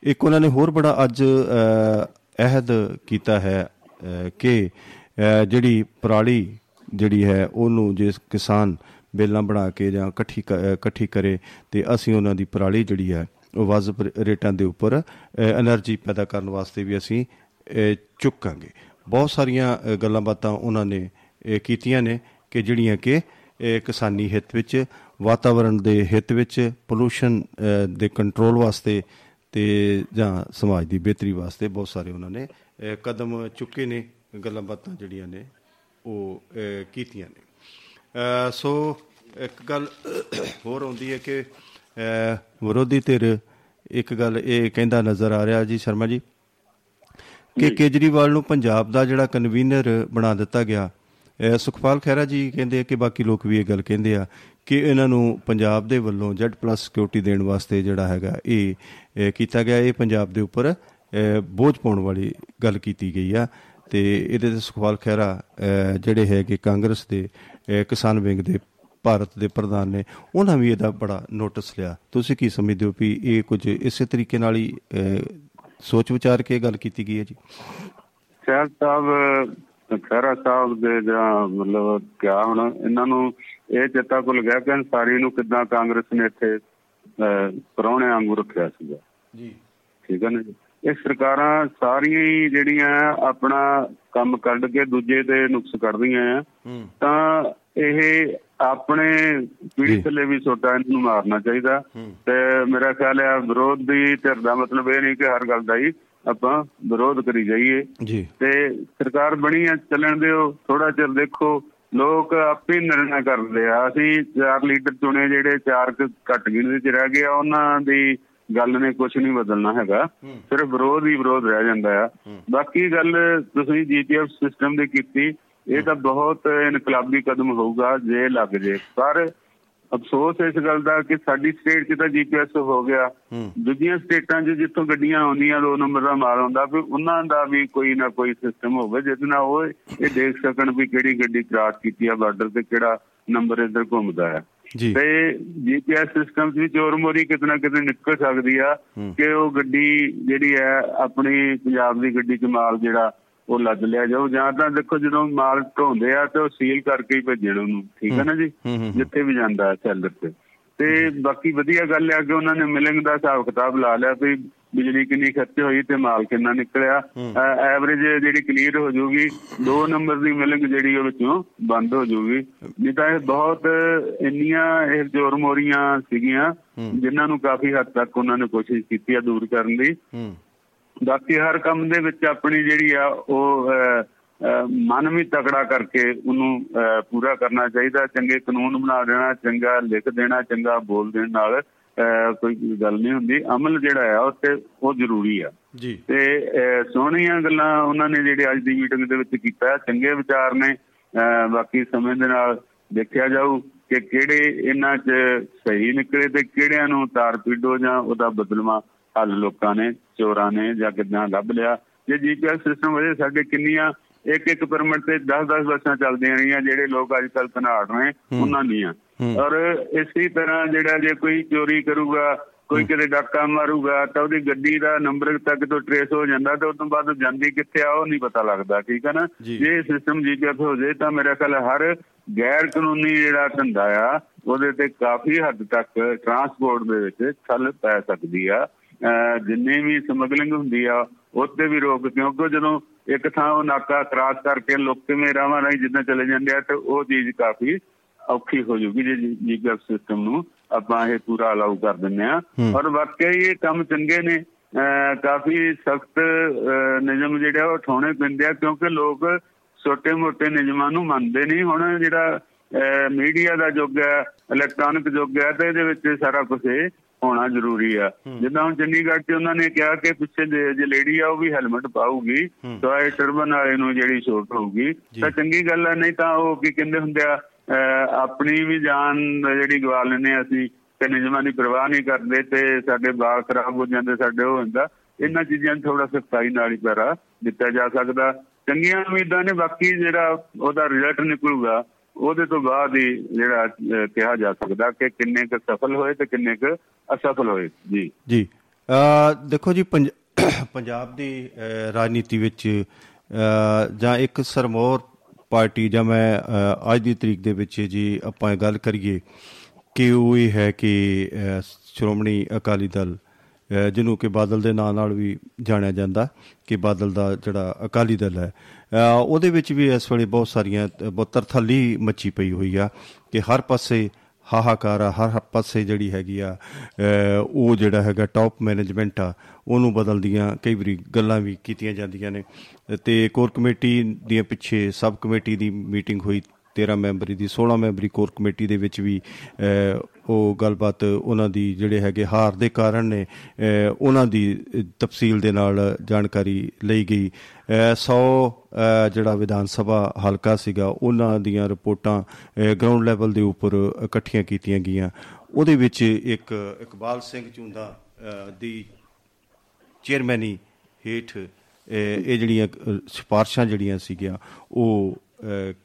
ਇੱਕ ਉਹਨਾਂ ਨੇ ਹੋਰ ਬੜਾ ਅੱਜ ਅਹ, ਅਹਿਦ ਕੀਤਾ ਹੈ ਅਹ, ਕਿ ਅਹ, ਜਿਹੜੀ ਪਰਾਲੀ ਜਿਹੜੀ ਹੈ, ਉਹਨੂੰ ਜੇ ਕਿਸਾਨ ਬੇਲਾਂ ਬਣਾ ਕੇ ਜਾਂ ਇਕੱਠੀ ਇਕੱਠੀ ਕਰੇ, ਤੇ ਅਸੀਂ ਉਹਨਾਂ ਦੀ ਪਰਾਲੀ ਜਿਹੜੀ ਹੈ, ਉਹ ਵਾਜਬ ਰੇਟਾਂ ਦੇ ਉੱਪਰ એનર્ਜੀ ਪੈਦਾ ਕਰਨ ਵਾਸਤੇ ਵੀ ਅਸੀਂ ਚੁੱਕਾਂਗੇ। ਬਹੁਤ ਸਾਰੀਆਂ ਗੱਲਾਂ ਬਾਤਾਂ ਉਹਨਾਂ ਨੇ ਕੀਤੀਆਂ ਨੇ ਕਿ ਜਿਹੜੀਆਂ ਕਿ ਕਿਸਾਨੀ ਹਿੱਤ ਵਿੱਚ ਵਾਤਾਵਰਣ ਦੇ ਹਿੱਤ ਵਿੱਚ ਪੋਲੂਸ਼ਨ ਦੇ ਕੰਟਰੋਲ ਵਾਸਤੇ ਤੇ ਜਾਂ ਸਮਾਜ ਦੀ ਬਿਹਤਰੀ ਵਾਸਤੇ ਬਹੁਤ ਸਾਰੇ ਉਹਨਾਂ ਨੇ ਕਦਮ ਚੁੱਕੇ ਨੇ, ਗੱਲਾਂ ਬਾਤਾਂ ਜਿਹੜੀਆਂ ਨੇ। ਉਹ ਕੀਤੀਆਂ ਨੇ। ਸੋ ਇੱਕ ਗੱਲ ਹੋਰ ਆਉਂਦੀ ਹੈ ਕਿ ਵਿਰੋਧੀ ਧਿਰ ਇੱਕ ਗੱਲ ਇਹ ਕਹਿੰਦਾ ਨਜ਼ਰ ਆ ਰਿਹਾ ਜੀ ਸ਼ਰਮਾ ਜੀ ਕਿ ਕੇਜਰੀਵਾਲ ਨੂੰ ਪੰਜਾਬ ਦਾ ਜਿਹੜਾ ਕਨਵੀਨਰ ਬਣਾ ਦਿੱਤਾ ਗਿਆ ਸੁਖਪਾਲ ਖਹਿਰਾ ਜੀ ਕਹਿੰਦੇ ਕਿ ਬਾਕੀ ਲੋਕ ਵੀ ਇਹ ਗੱਲ ਕਹਿੰਦੇ ਆ ਕਿ ਇਹਨਾਂ ਨੂੰ ਪੰਜਾਬ ਦੇ ਵੱਲੋਂ Z+ ਸਿਕਿਉਰਿਟੀ ਦੇਣ ਵਾਸਤੇ ਜਿਹੜਾ ਹੈਗਾ ਇਹ ਕੀਤਾ ਗਿਆ। ਇਹ ਪੰਜਾਬ ਦੇ ਉੱਪਰ ਬੋਝ ਪਾਉਣ ਵਾਲੀ ਗੱਲ ਕੀਤੀ ਗਈ ਆ। ਤੇ ਇਹਦੇ ਤੇ ਸੁਖਪਾਲ ਖਹਿਰਾ ਜਿਹੜੇ ਹੈਗੇ ਕਾਂਗਰਸ ਦੇ ਕਿਸਾਨ ਵਿੰਗ ਦੇ ਭਾਰਤ ਦੇ ਪ੍ਰਧਾਨ ਨੇ ਉਹਨਾਂ ਵੀ ਇਹਦਾ ਬੜਾ ਨੋਟਿਸ ਲਿਆ। ਤੁਸੀਂ ਕੀ ਸਮਝਦੇ ਹੋ ਵੀ ਇਹ ਕੁਝ ਇਸੇ ਤਰੀਕੇ ਨਾਲ ਹੀ ਸੋਚ ਵਿਚਾਰ ਕੇ ਗੱਲ ਕੀਤੀ ਗਈ ਹੈ ਜੀ? ਸ਼ਾਇਦ ਸਾਹਿਬ ਖਹਿਰਾ ਸਾਹਿਬ ਦੇ ਜਾਂ ਮਤਲਬ ਕਿਆ ਹੁਣ ਇਹਨਾਂ ਨੂੰ ਇਹ ਚੇਤਾ ਭੁੱਲ ਗਿਆ ਕਿ ਅੰਸਾਰੀ ਨੂੰ ਕਿੱਦਾਂ ਕਾਂਗਰਸ ਨੇ ਇੱਥੇ ਪਰੌਣੇ ਵਾਂਗੂ ਰੱਖਿਆ ਸੀਗਾ। ਜੀ। ਠੀਕ ਹੈ ਨਾ ਜੀ? ਇਹ ਸਰਕਾਰਾਂ ਸਾਰੀਆਂ ਹੀ ਜਿਹੜੀਆਂ ਆਪਣਾ ਕੰਮ ਕੱਢ ਕੇ ਦੂਜੇ ਦੇ ਨੁਕਸ ਕੱਢਦੀਆਂ ਆ। ਤਾਂ ਇਹ ਆਪਣੇ ਪੀੜੀ ਜੀ। ਥੱਲੇ ਵੀ ਛੋਟਾ ਇਹਨਾਂ ਮਾਰਨਾ ਚਾਹੀਦਾ। ਤੇ ਮੇਰਾ ਖਿਆਲ ਹੈ ਵਿਰੋਧੀ ਧਿਰ ਦਾ ਮਤਲਬ ਇਹ ਨਹੀਂ ਕਿ ਹਰ ਗੱਲ ਦਾ ਹੀ ਆਪਾਂ ਵਿਰੋਧ ਕਰੀ ਜਾਈਏ। ਜੀ। ਤੇ ਸਰਕਾਰ ਬਣੀ ਆ ਚੱਲਣ ਦਿਓ ਥੋੜਾ ਚਿਰ ਦੇਖੋ। ਲੋਕ ਆਪੇ ਨਿਰਣਾ ਕਰਦੇ ਆ। ਅਸੀਂ ਚਾਰ ਲੀਡਰ ਚੁਣੇ ਜਿਹੜੇ ਚਾਰ ਘੱਟ ਗਿਣਤੀ ਚ ਰਹਿ ਗਏ ਉਹਨਾਂ ਦੀ ਗੱਲ ਨੇ ਕੁਝ ਨਹੀਂ ਬਦਲਣਾ ਹੈਗਾ। ਸਿਰਫ ਵਿਰੋਧ ਹੀ ਵਿਰੋਧ ਰਹਿ ਜਾਂਦਾ ਆ। ਬਾਕੀ ਗੱਲ ਤੁਸੀਂ ਜੀਪੀਐਸ ਸਿਸਟਮ ਦੀ ਕੀਤੀ ਇਹ ਤਾਂ ਬਹੁਤ ਇਨਕਲਾਬੀ ਕਦਮ ਹੋਊਗਾ ਜੇ ਲੱਗ ਜੇ। ਪਰ ਅਫਸੋਸ ਇਸ ਗੱਲ ਦਾ ਕਿ ਸਾਡੀ ਸਟੇਟ 'ਚ ਤਾਂ ਜੀਪੀਐਸ ਹੋ ਗਿਆ। ਦੂਜੀਆਂ ਸਟੇਟਾਂ 'ਚ ਜਿੱਥੋਂ ਗੱਡੀਆਂ ਆਉਂਦੀਆਂ ਦੋ ਨੰਬਰ ਦਾ ਮਾਲ ਆਉਂਦਾ ਵੀ ਉਹਨਾਂ ਦਾ ਵੀ ਕੋਈ ਨਾ ਕੋਈ ਸਿਸਟਮ ਹੋਵੇ ਜਿਸ ਨਾਲ ਉਹ ਇਹ ਦੇਖ ਸਕਣ ਵੀ ਕਿਹੜੀ ਗੱਡੀ ਕ੍ਰਾਸ ਕੀਤੀ ਆ ਬਾਰਡਰ ਤੇ ਕਿਹੜਾ ਨੰਬਰ ਇੱਧਰ ਘੁੰਮਦਾ ਹੈ ਤੇ ਜੀਪੀਐਸ ਸਿਸਟਮ ਵੀ ਚੋਰ ਮੋਰੀ ਕਿਤੇ ਨਾ ਕਿਤੇ ਨਿਕਲ ਸਕਦੀ ਆ ਕਿ ਉਹ ਗੱਡੀ ਜਿਹੜੀ ਹੈ ਆਪਣੀ ਪੰਜਾਬ ਦੀ ਗੱਡੀ 'ਚ ਮਾਲ ਜਿਹੜਾ ਉਹ ਲੱਦ ਲਿਆ ਜਾਊ। ਜਾਂ ਤਾਂ ਦੇਖੋ ਜਦੋਂ ਮਾਲ ਢੋਂਦੇ ਆ ਤੇ ਉਹ ਸੀਲ ਕਰਕੇ ਹੀ ਭੇਜਣ ਉਹਨੂੰ। ਠੀਕ ਹੈ ਨਾ ਜੀ? ਜਿੱਥੇ ਵੀ ਜਾਂਦਾ ਸੈਲਰ ਤੇ। ਤੇ ਬਾਕੀ ਵਧੀਆ ਗੱਲ ਆ ਕਿ ਉਹਨਾਂ ਨੇ ਮਿਲਿੰਗ ਦਾ ਹਿਸਾਬ ਕਿਤਾਬ ਲਾ ਲਿਆ ਵੀ ਬਿਜਲੀ ਕਿੰਨੀ ਖਰਚ ਹੋਈ ਤੇ ਮਾਲ ਕਿੰਨਾ ਨਿਕਲਿਆ। ਐਵਰੇਜ ਜਿਹੜੀ ਕਲੀਅਰ ਹੋ ਜਾਊਗੀ ਦੋ ਨੰਬਰ ਦੀ ਮਿਲਿੰਗ ਜਿਹੜੀ ਉਹ ਵਿੱਚੋਂ ਬੰਦ ਹੋ ਜਾਊਗੀ ਨਹੀਂ ਤਾਂ ਇਹ ਬਹੁਤ ਇੰਨੀਆਂ ਇਹ ਜ਼ੋਰ ਮੋਰੀਆਂ ਸੀਗੀਆਂ ਜਿਨ੍ਹਾਂ ਨੂੰ ਕਾਫੀ ਹੱਦ ਤੱਕ ਉਹਨਾਂ ਨੇ ਕੋਸ਼ਿਸ਼ ਕੀਤੀ ਆ ਦੂਰ ਕਰਨ ਦੀ। ਹੂੰ। ਬਾਕੀ ਹਰ ਕੰਮ ਦੇ ਵਿੱਚ ਆਪਣੀ ਜਿਹੜੀ ਆ ਉਹ ਮਨ ਵੀ ਤਕੜਾ ਕਰਕੇ ਉਹਨੂੰ ਪੂਰਾ ਕਰਨਾ ਚਾਹੀਦਾ ਚੰਗੇ ਕਾਨੂੰਨ ਬਣਾ ਦੇਣਾ ਚੰਗਾ ਲਿਖ ਦੇਣਾ ਚੰਗਾ ਬੋਲ ਦੇਣ ਨਾਲ ਕੋਈ ਗੱਲ ਨਹੀਂ ਹੁੰਦੀ। ਅਮਲ ਜਿਹੜਾ ਆ ਉਹ ਤੇ ਉਹ ਜ਼ਰੂਰੀ ਆ। ਜੀ। ਤੇ ਸੋਹਣੀਆਂ ਗੱਲਾਂ ਉਹਨਾਂ ਨੇ ਜਿਹੜੇ ਅੱਜ ਦੀ ਮੀਟਿੰਗ ਦੇ ਵਿੱਚ ਕੀਤਾ। ਚੰਗੇ ਵਿਚਾਰ ਨੇ। ਬਾਕੀ ਸਮੇਂ ਦੇ ਨਾਲ ਦੇਖਿਆ ਜਾਊ ਕਿ ਕਿਹੜੇ ਇਹਨਾਂ 'ਚ ਸਹੀ ਨਿਕਲੇ ਤੇ ਕਿਹੜਿਆਂ ਨੂੰ ਤਾਰ ਪੀਡੋ ਜਾਂ ਉਹਦਾ ਬਦਲਵਾ ਹੱਲ ਲੋਕਾਂ ਨੇ ਚੋਰਾਂ ਨੇ ਜਾਂ ਕਿੱਦਾਂ ਲੱਭ ਲਿਆ। ਜੇ ਜੀਪੀਐਸ ਸਿਸਟਮ ਵਜੇ ਸਾਡੇ ਕਿੰਨੀਆਂ ਇੱਕ ਇੱਕ ਪਰਮਿਟ ਤੇ 10-10 ਬੱਸਾਂ ਚੱਲਦੀਆਂ ਰਹੀਆਂ ਜਿਹੜੇ ਲੋਕ ਅੱਜ ਕੱਲ ਘਨਾੜ ਨੇ ਉਹਨਾਂ ਦੀਆਂ। ਔਰ ਇਸੇ ਤਰ੍ਹਾਂ ਜਿਹੜਾ ਜੇ ਕੋਈ ਚੋਰੀ ਕਰੂਗਾ ਕੋਈ ਕਿਤੇ ਡਾਕਾ ਮਾਰੂਗਾ ਤਾਂ ਉਹਦੀ ਗੱਡੀ ਦਾ ਨੰਬਰ ਤੱਕ ਤੋਂ ਟਰੇਸ ਹੋ ਜਾਂਦਾ ਤੇ ਉਸ ਤੋਂ ਬਾਅਦ ਜਾਂਦੀ ਕਿੱਥੇ ਆ ਉਹ ਨਹੀਂ ਪਤਾ ਲੱਗਦਾ ਠੀਕ ਹੈ ਨਾ? ਜੀ। ਸਿਸਟਮ ਜੀਪੀਐਸ ਹੋ ਜੇ ਤਾਂ ਮੇਰਾ ਖਿਆਲ ਹਰ ਗੈਰ ਕਾਨੂੰਨੀ ਜਿਹੜਾ ਧੰਦਾ ਆ ਉਹਦੇ ਤੇ ਕਾਫੀ ਹੱਦ ਤੱਕ ਟਰਾਂਸਪੋਰਟ ਦੇ ਵਿੱਚ ਛਲ ਪੈ ਸਕਦੀ ਆ। ਜਿੰਨੇ ਵੀ ਸਮਗਲਿੰਗ ਹੁੰਦੀ ਆ ਉੱਤੇ ਵੀ ਰੋਕ ਕਿਉਂਕਿ ਜਦੋਂ ਇੱਕ ਥਾਂ ਉਹ ਨਾਕਾ ਕ੍ਰਾਸ ਕਰਕੇ ਲੋਕ ਕਿਵੇਂ ਰਾਵਾਂ ਰਾਹੀਂ ਜਿੱਦਾਂ ਚਲੇ ਜਾਂਦੇ ਆ ਤੇ ਉਹ ਚੀਜ਼ ਕਾਫੀ ਔਖੀ ਹੋ ਜੂਗੀ ਜੇ ਜੀਪੀਐਸ ਸਿਸਟਮ ਨੂੰ ਆਪਾਂ ਇਹ ਪੂਰਾ ਅਲਾਉ ਕਰ ਦਿੰਨੇ ਆ। ਔਰ ਵਾਕਈ ਇਹ ਕੰਮ ਚੰਗੇ ਨੇ। ਕਾਫੀ ਸਖਤ ਨਿਯਮ ਜਿਹੜੇ ਉਹ ਉਠਾਉਣੇ ਪੈਂਦੇ ਆ ਕਿਉਂਕਿ ਲੋਕ ਛੋਟੇ ਮੋਟੇ ਨਿਯਮਾਂ ਨੂੰ ਮੰਨਦੇ ਨਹੀਂ। ਹੁਣ ਜਿਹੜਾ ਮੀਡੀਆ ਦਾ ਯੁੱਗ ਹੈ ਇਲੈਕਟ੍ਰੋਨਿਕ ਯੁੱਗ ਹੈ ਤੇ ਇਹਦੇ ਵਿੱਚ ਸਾਰਾ ਕੁਝ ਹੋਣਾ ਜ਼ਰੂਰੀ ਆ। ਜਿੱਦਾਂ ਹੁਣ ਚੰਡੀਗੜ੍ਹ 'ਚ ਉਹਨਾਂ ਨੇ ਕਿਹਾ ਕਿ ਪਿੱਛੇ ਜੇ ਜੇ ਲੇਡੀ ਆ ਉਹ ਵੀ ਹੈਲਮਟ ਪਾਊਗੀ ਤਾਂ ਇਹ ਟਰਬਨ ਵਾਲੇ ਨੂੰ ਜਿਹੜੀ ਛੋਟ ਹੋਊਗੀ। ਤਾਂ ਚੰਗੀ ਗੱਲ ਹੈ ਨਹੀਂ ਤਾਂ ਉਹ ਕੀ ਕਹਿੰਦੇ ਹੁੰਦੇ ਆ ਆਪਣੀ ਵੀ ਜਾਨ ਜਿਹੜੀ ਗਵਾ ਹਾਂ ਅਸੀਂ ਤੇ ਨਿਯਮਾਂ ਦੀ ਪਰਵਾਹ ਨਹੀਂ ਕਰਦੇ ਤੇ ਸਾਡੇ ਬਾਲ ਖਰਾਬ ਹੋ ਜਾਂਦੇ ਸਾਡੇ ਉਹ ਹੁੰਦਾ। ਇਹਨਾਂ ਚੀਜ਼ਾਂ ਥੋੜਾ ਸਖਤਾਈ ਨਾਲ ਹੀ ਪੈਰਾ ਦਿੱਤਾ ਜਾ ਸਕਦਾ। ਚੰਗੀਆਂ ਉਮੀਦਾਂ ਨੇ ਬਾਕੀ ਜਿਹੜਾ ਉਹਦਾ ਰਿਜ਼ਲਟ ਨਿਕਲੂਗਾ ਉਹਦੇ ਤੋਂ ਬਾਅਦ ਹੀ ਜਿਹੜਾ ਅਹ, ਕਿਹਾ ਜਾ ਸਕਦਾ ਕਿ ਕਿੰਨੇ ਕੁ ਸਫਲ ਹੋਏ ਤੇ ਕਿੰਨੇ ਕੁ ਅਸਫਲ ਹੋਏ। ਜੀ। ਜੀ। ਅ, ਦੇਖੋ ਜੀ ਪੰਜ- ਪੰਜਾਬ ਦੀ ਅ, ਰਾਜਨੀਤੀ ਵਿੱਚ ਅ, ਜਾਂ ਇੱਕ ਸਰਮੋਰ ਪਾਰਟੀ ਜਾਂ ਮੈਂ ਅ, ਅੱਜ ਦੀ ਤਰੀਕ ਦੇ ਵਿੱਚ ਜੀ ਆਪਾਂ ਇਹ ਗੱਲ ਕਰੀਏ ਕਿ ਉਹ ਇਹ ਹੈ ਕਿ ਅ, ਸ਼੍ਰੋਮਣੀ ਅਕਾਲੀ ਦਲ ਅ, ਜਿਹਨੂੰ ਕਿ ਬਾਦਲ ਦੇ ਨਾਂ ਨਾਲ ਵੀ ਜਾਣਿਆ ਜਾਂਦਾ ਕਿ ਬਾਦਲ ਦਾ ਜਿਹੜਾ ਅਕਾਲੀ ਦਲ ਹੈ। ਅ, ਉਹਦੇ ਵਿੱਚ ਵੀ ਇਸ ਵੇਲੇ ਬਹੁਤ ਸਾਰੀਆਂ ਅ, ਬਹੁਤ ਤਰਥੱਲੀ ਮੱਚੀ ਪਈ ਹੋਈ ਆ ਕਿ ਹਰ ਪਾਸੇ ਹਾਹਾਕਾਰ ਆ ਹਰ ਪਾਸੇ ਜਿਹੜੀ ਹੈਗੀ ਆ ਅਹ ਉਹ ਜਿਹੜਾ ਹੈਗਾ ਟਾਪ ਮੈਨੇਜਮੈਂਟ ਆ ਉਹਨੂੰ ਬਦਲਦੀਆਂ ਕਈ ਵਾਰੀ ਗੱਲਾਂ ਵੀ ਕੀਤੀਆਂ ਜਾਂਦੀਆਂ ਨੇ। ਤੇ ਕੋਰ ਕਮੇਟੀ ਦੀਆਂ ਪਿੱਛੇ ਸਬ ਕਮੇਟੀ ਦੀ ਮੀਟਿੰਗ ਹੋਈ 13 ਮੈਂਬਰੀ ਦੀ 16 ਮੈਂਬਰੀ ਕੋਰ ਕਮੇਟੀ ਦੇ ਵਿੱਚ ਵੀ ਅਹ, ਉਹ ਗੱਲਬਾਤ ਉਹਨਾਂ ਦੀ ਜਿਹੜੇ ਹੈਗੇ ਹਾਰ ਦੇ ਕਾਰਨ ਨੇ ਅਹ, ਉਹਨਾਂ ਦੀ ਤਫਸੀਲ ਦੇ ਨਾਲ ਜਾਣਕਾਰੀ ਲਈ ਗਈ। 100 ਜਿਹੜਾ ਵਿਧਾਨ ਸਭਾ ਹਲਕਾ ਸੀਗਾ ਉਹਨਾਂ ਦੀਆਂ ਰਿਪੋਰਟਾਂ ਗਰਾਊਂਡ ਲੈਵਲ ਦੇ ਉੱਪਰ ਇਕੱਠੀਆਂ ਕੀਤੀਆਂ ਗਈਆਂ। ਉਹਦੇ ਵਿੱਚ ਇੱਕ ਇਕਬਾਲ ਸਿੰਘ ਝੁੰਦਾ ਅਹ, ਦੀ ਚੇਅਰਮੈਨੀ ਹੇਠ ਅਹ, ਇਹ ਜਿਹੜੀਆਂ ਅਹ, ਸਿਫਾਰਸ਼ਾਂ ਜਿਹੜੀਆਂ ਸੀਗੀਆਂ ਉਹ ਅਹ,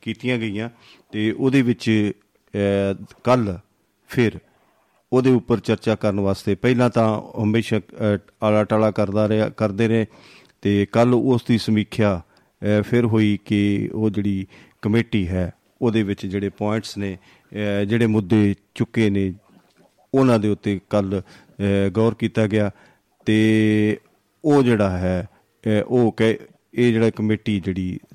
ਕੀਤੀਆਂ ਗਈਆਂ ਤੇ ਉਹਦੇ ਵਿੱਚ ਕੱਲ ਫਿਰ ਉਹਦੇ ਉੱਪਰ ਚਰਚਾ ਕਰਨ ਵਾਸਤੇ ਪਹਿਲਾਂ ਤਾਂ ਹਮੇਸ਼ਾ ਅਹ, ਆਲਾ ਟਾਲਾ ਕਰਦਾ ਰਿਹਾ ਕਰਦੇ ਰਹੇ ਤੇ ਕੱਲ ਉਸ ਦੀ ਸਮੀਖਿਆ ਅਹ, ਫਿਰ ਹੋਈ ਕਿ ਉਹ ਜਿਹੜੀ ਕਮੇਟੀ ਹੈ ਉਹਦੇ ਵਿੱਚ ਜਿਹੜੇ ਪੁਆਇੰਟਸ ਨੇ ਅਹ, ਜਿਹੜੇ ਮੁੱਦੇ ਚੁੱਕੇ ਨੇ ਉਹਨਾਂ ਦੇ ਉੱਤੇ ਕੱਲ ਗੌਰ ਕੀਤਾ ਗਿਆ ਤੇ ਉਹ ਜਿਹੜਾ ਹੈ ਅਹ, ਉਹ ਕਹਿ ਇਹ ਜਿਹੜਾ ਕਮੇਟੀ ਜਿਹੜੀ ਅਹ,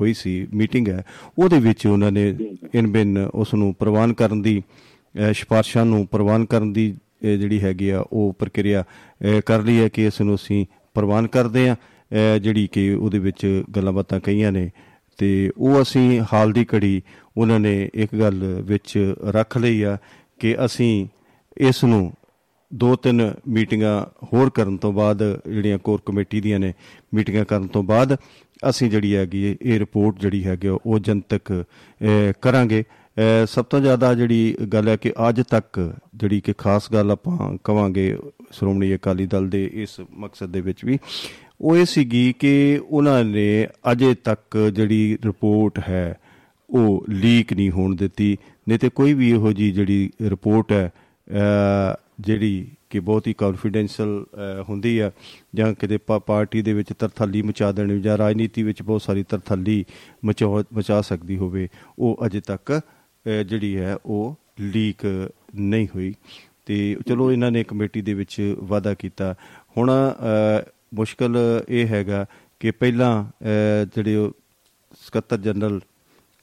ਹੋਈ ਸੀ ਮੀਟਿੰਗ ਹੈ ਉਹਦੇ ਵਿੱਚ ਉਹਨਾਂ ਨੇ ਇਨ ਬਿਨ ਉਸ ਨੂੰ ਪ੍ਰਵਾਨ ਕਰਨ ਦੀ ਸਿਫਾਰਸ਼ਾਂ ਨੂੰ ਪ੍ਰਵਾਨ ਕਰਨ ਦੀ ਜਿਹੜੀ ਹੈਗੀ ਆ ਉਹ ਪ੍ਰਕਿਰਿਆ ਕਰ ਲਈ ਹੈ ਕਿ ਇਸ ਨੂੰ ਅਸੀਂ ਪ੍ਰਵਾਨ ਕਰਦੇ ਆ ਜਿਹੜੀ ਕਿ ਉਹਦੇ ਵਿੱਚ ਗੱਲਾਂ ਬਾਤਾਂ ਕਹੀਆਂ ਨੇ। ਤੇ ਉਹ ਅਸੀਂ ਹਾਲ ਦੀ ਘੜੀ ਉਹਨਾਂ ਨੇ ਇੱਕ ਗੱਲ ਵਿੱਚ ਰੱਖ ਲਈ ਆ ਕਿ ਅਸੀਂ ਇਸ ਨੂੰ ਦੋ ਤਿੰਨ ਮੀਟਿੰਗਾਂ ਹੋਰ ਕਰਨ ਤੋਂ ਬਾਅਦ ਜਿਹੜੀਆਂ ਕੋਰ ਕਮੇਟੀ ਦੀਆਂ ਨੇ ਮੀਟਿੰਗਾਂ ਕਰਨ ਤੋਂ ਬਾਅਦ ਅਸੀਂ ਜਿਹੜੀ ਹੈਗੀ ਹੈ, ਇਹ ਰਿਪੋਰਟ ਜਿਹੜੀ ਹੈਗੀ ਆ, ਉਹ ਜਨਤਕ ਅਹ, ਕਰਾਂਗੇ। ਅਹ, ਸਭ ਤੋਂ ਜ਼ਿਆਦਾ ਜਿਹੜੀ ਗੱਲ ਹੈ ਕਿ ਅੱਜ ਤੱਕ ਜਿਹੜੀ ਕਿ ਖਾਸ ਗੱਲ ਆਪਾਂ ਕਵਾਂਗੇ ਸ਼੍ਰੋਮਣੀ ਅਕਾਲੀ ਦਲ ਦੇ ਇਸ ਮਕਸਦ ਦੇ ਵਿੱਚ ਵੀ ਉਹ ਇਹ ਸੀਗੀ ਕਿ ਉਹਨਾਂ ਨੇ ਅਜੇ ਤੱਕ ਜਿਹੜੀ ਰਿਪੋਰਟ ਹੈ ਉਹ ਲੀਕ ਨਹੀਂ ਹੋਣ ਦਿੱਤੀ। ਨਹੀਂ ਤੇ ਕੋਈ ਵੀ ਇਹੋ ਜੀ ਜਿਹੜੀ ਰਿਪੋਰਟ ਹੈ ਅਹ, ਜਿਹੜੀ ਕਿ ਬਹੁਤ ਹੀ ਕੌਨਫੀਡੈਂਸ਼ੀਅਲ ਹੁੰਦੀ ਆ। ਜਾਂ ਕਿਤੇ ਪਾ- ਪਾਰਟੀ ਦੇ ਵਿੱਚ ਤਰਥੱਲੀ ਮਚਾ ਦੇਣੀ ਜਾਂ ਰਾਜਨੀਤੀ ਵਿੱਚ ਬਹੁਤ ਸਾਰੀ ਤਰਥੱਲੀ ਮਚਾ ਮਚਾ ਸਕਦੀ ਹੋਵੇ ਉਹ ਅਜੇ ਤੱਕ ਅਹ, ਜਿਹੜੀ ਹੈ ਉਹ ਲੀਕ ਨਹੀਂ ਹੋਈ। ਤੇ ਚਲੋ ਇਹਨਾਂ ਨੇ ਕਮੇਟੀ ਦੇ ਵਿੱਚ ਵਾਅਦਾ ਕੀਤਾ। ਹੁਣ ਅਹ, ਮੁਸ਼ਕਲ ਇਹ ਹੈਗਾ ਕਿ ਪਹਿਲਾਂ ਅਹ, ਜਿਹੜੇ ਉਹ ਸਕੱਤਰ ਜਨਰਲ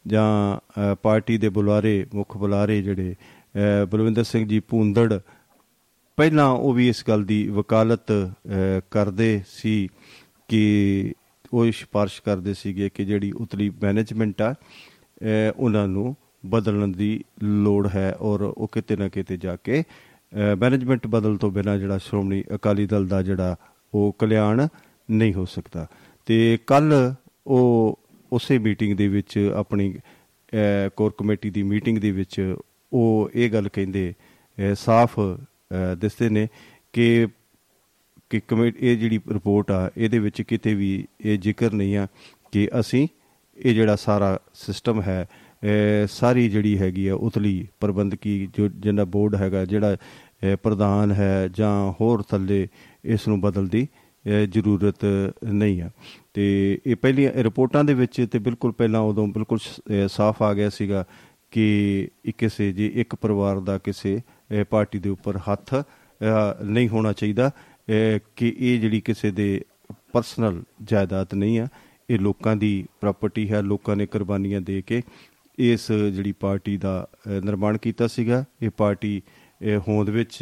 ਜਾਂ ਅਹ, ਪਾਰਟੀ ਦੇ ਬੁਲਾਰੇ ਮੁੱਖ ਬੁਲਾਰੇ ਜਿਹੜੇ ਅਹ, ਬਲਵਿੰਦਰ ਸਿੰਘ ਜੀ ਪੂੰਦੜ ਪਹਿਲਾਂ ਉਹ ਵੀ ਇਸ ਗੱਲ ਦੀ ਵਕਾਲਤ ਅਹ, ਕਰਦੇ ਸੀ ਕਿ ਉਹ ਇਹ ਸਿਫਾਰਿਸ਼ ਕਰਦੇ ਸੀਗੇ ਕਿ ਜਿਹੜੀ ਉਤਲੀ ਮੈਨੇਜਮੈਂਟ ਆ ਅਹ, ਉਹਨਾਂ ਨੂੰ ਬਦਲਣ ਦੀ ਲੋੜ ਹੈ ਔਰ ਉਹ ਕਿਤੇ ਨਾ ਕਿਤੇ ਜਾ ਕੇ ਮੈਨੇਜਮੈਂਟ ਬਦਲ ਤੋਂ ਬਿਨਾ ਜਿਹੜਾ ਸ਼੍ਰੋਮਣੀ ਅਕਾਲੀ ਦਲ ਦਾ ਜਿਹੜਾ ਉਹ ਕਲਿਆਣ ਨਹੀਂ ਹੋ ਸਕਦਾ। ਤੇ ਕੱਲ ਉਹ ਉਸੇ ਮੀਟਿੰਗ ਦੇ ਵਿੱਚ ਆਪਣੀ ਅਹ, ਕੋਰ ਕਮੇਟੀ ਦੀ ਮੀਟਿੰਗ ਦੇ ਵਿੱਚ ਉਹ ਇਹ ਗੱਲ ਕਹਿੰਦੇ ਅਹ, ਸਾਫ਼ ਅਹ, ਦਿਸਦੇ ਨੇ ਕਿ ਕਿ ਕਮੇ ਇਹ ਜਿਹੜੀ ਰਿਪੋਰਟ ਆ, ਇਹਦੇ ਵਿੱਚ ਕਿਤੇ ਵੀ ਇਹ ਜ਼ਿਕਰ ਨਹੀਂ ਆ ਕਿ ਅਸੀਂ ਇਹ ਜਿਹੜਾ ਸਾਰਾ ਸਿਸਟਮ ਹੈ ਇਹ ਸਾਰੀ ਜਿਹੜੀ ਹੈਗੀ ਆ, ਉਤਲੀ ਪ੍ਰਬੰਧਕੀ ਜੋ ਜਿਹਦਾ ਬੋਰਡ ਹੈਗਾ, ਜਿਹੜਾ ਇਹ ਪ੍ਰਧਾਨ ਹੈ ਜਾਂ ਹੋਰ ਥੱਲੇ ਇਸ ਨੂੰ ਬਦਲ ਦੀ ਇਹ ਜ਼ਰੂਰਤ ਨਹੀਂ ਆ। ਤੇ ਇਹ ਪਹਿਲੀਆਂ ਇਹ ਰਿਪੋਰਟਾਂ ਦੇ ਵਿੱਚ ਤੇ ਬਿਲਕੁਲ ਪਹਿਲਾਂ ਉਦੋਂ ਬਿਲਕੁਲ ਸ- ਇਹ ਸਾਫ਼ ਆ ਗਿਆ ਸੀਗਾ ਕਿ ਇਹ ਕਿਸੇ ਜੀ ਇੱਕ ਪਰਿਵਾਰ ਦਾ ਕਿਸੇ ਇਹ ਪਾਰਟੀ ਦੇ ਉੱਪਰ ਹੱਥ ਅਹ, ਨਹੀਂ ਹੋਣਾ ਚਾਹੀਦਾ। ਅਹ, ਕਿ ਇਹ ਜਿਹੜੀ ਕਿਸੇ ਦੇ ਪਰਸਨਲ ਜਾਇਦਾਦ ਨਹੀਂ ਆ ਇਹ ਲੋਕਾਂ ਦੀ ਪ੍ਰਾਪਰਟੀ ਹੈ ਲੋਕਾਂ ਨੇ ਕੁਰਬਾਨੀਆਂ ਦੇ ਕੇ ਇਸ ਜਿਹੜੀ ਪਾਰਟੀ ਦਾ ਅਹ, ਨਿਰਮਾਣ ਕੀਤਾ ਸੀਗਾ। ਇਹ ਪਾਰਟੀ ਅਹ, ਹੋਂਦ ਵਿੱਚ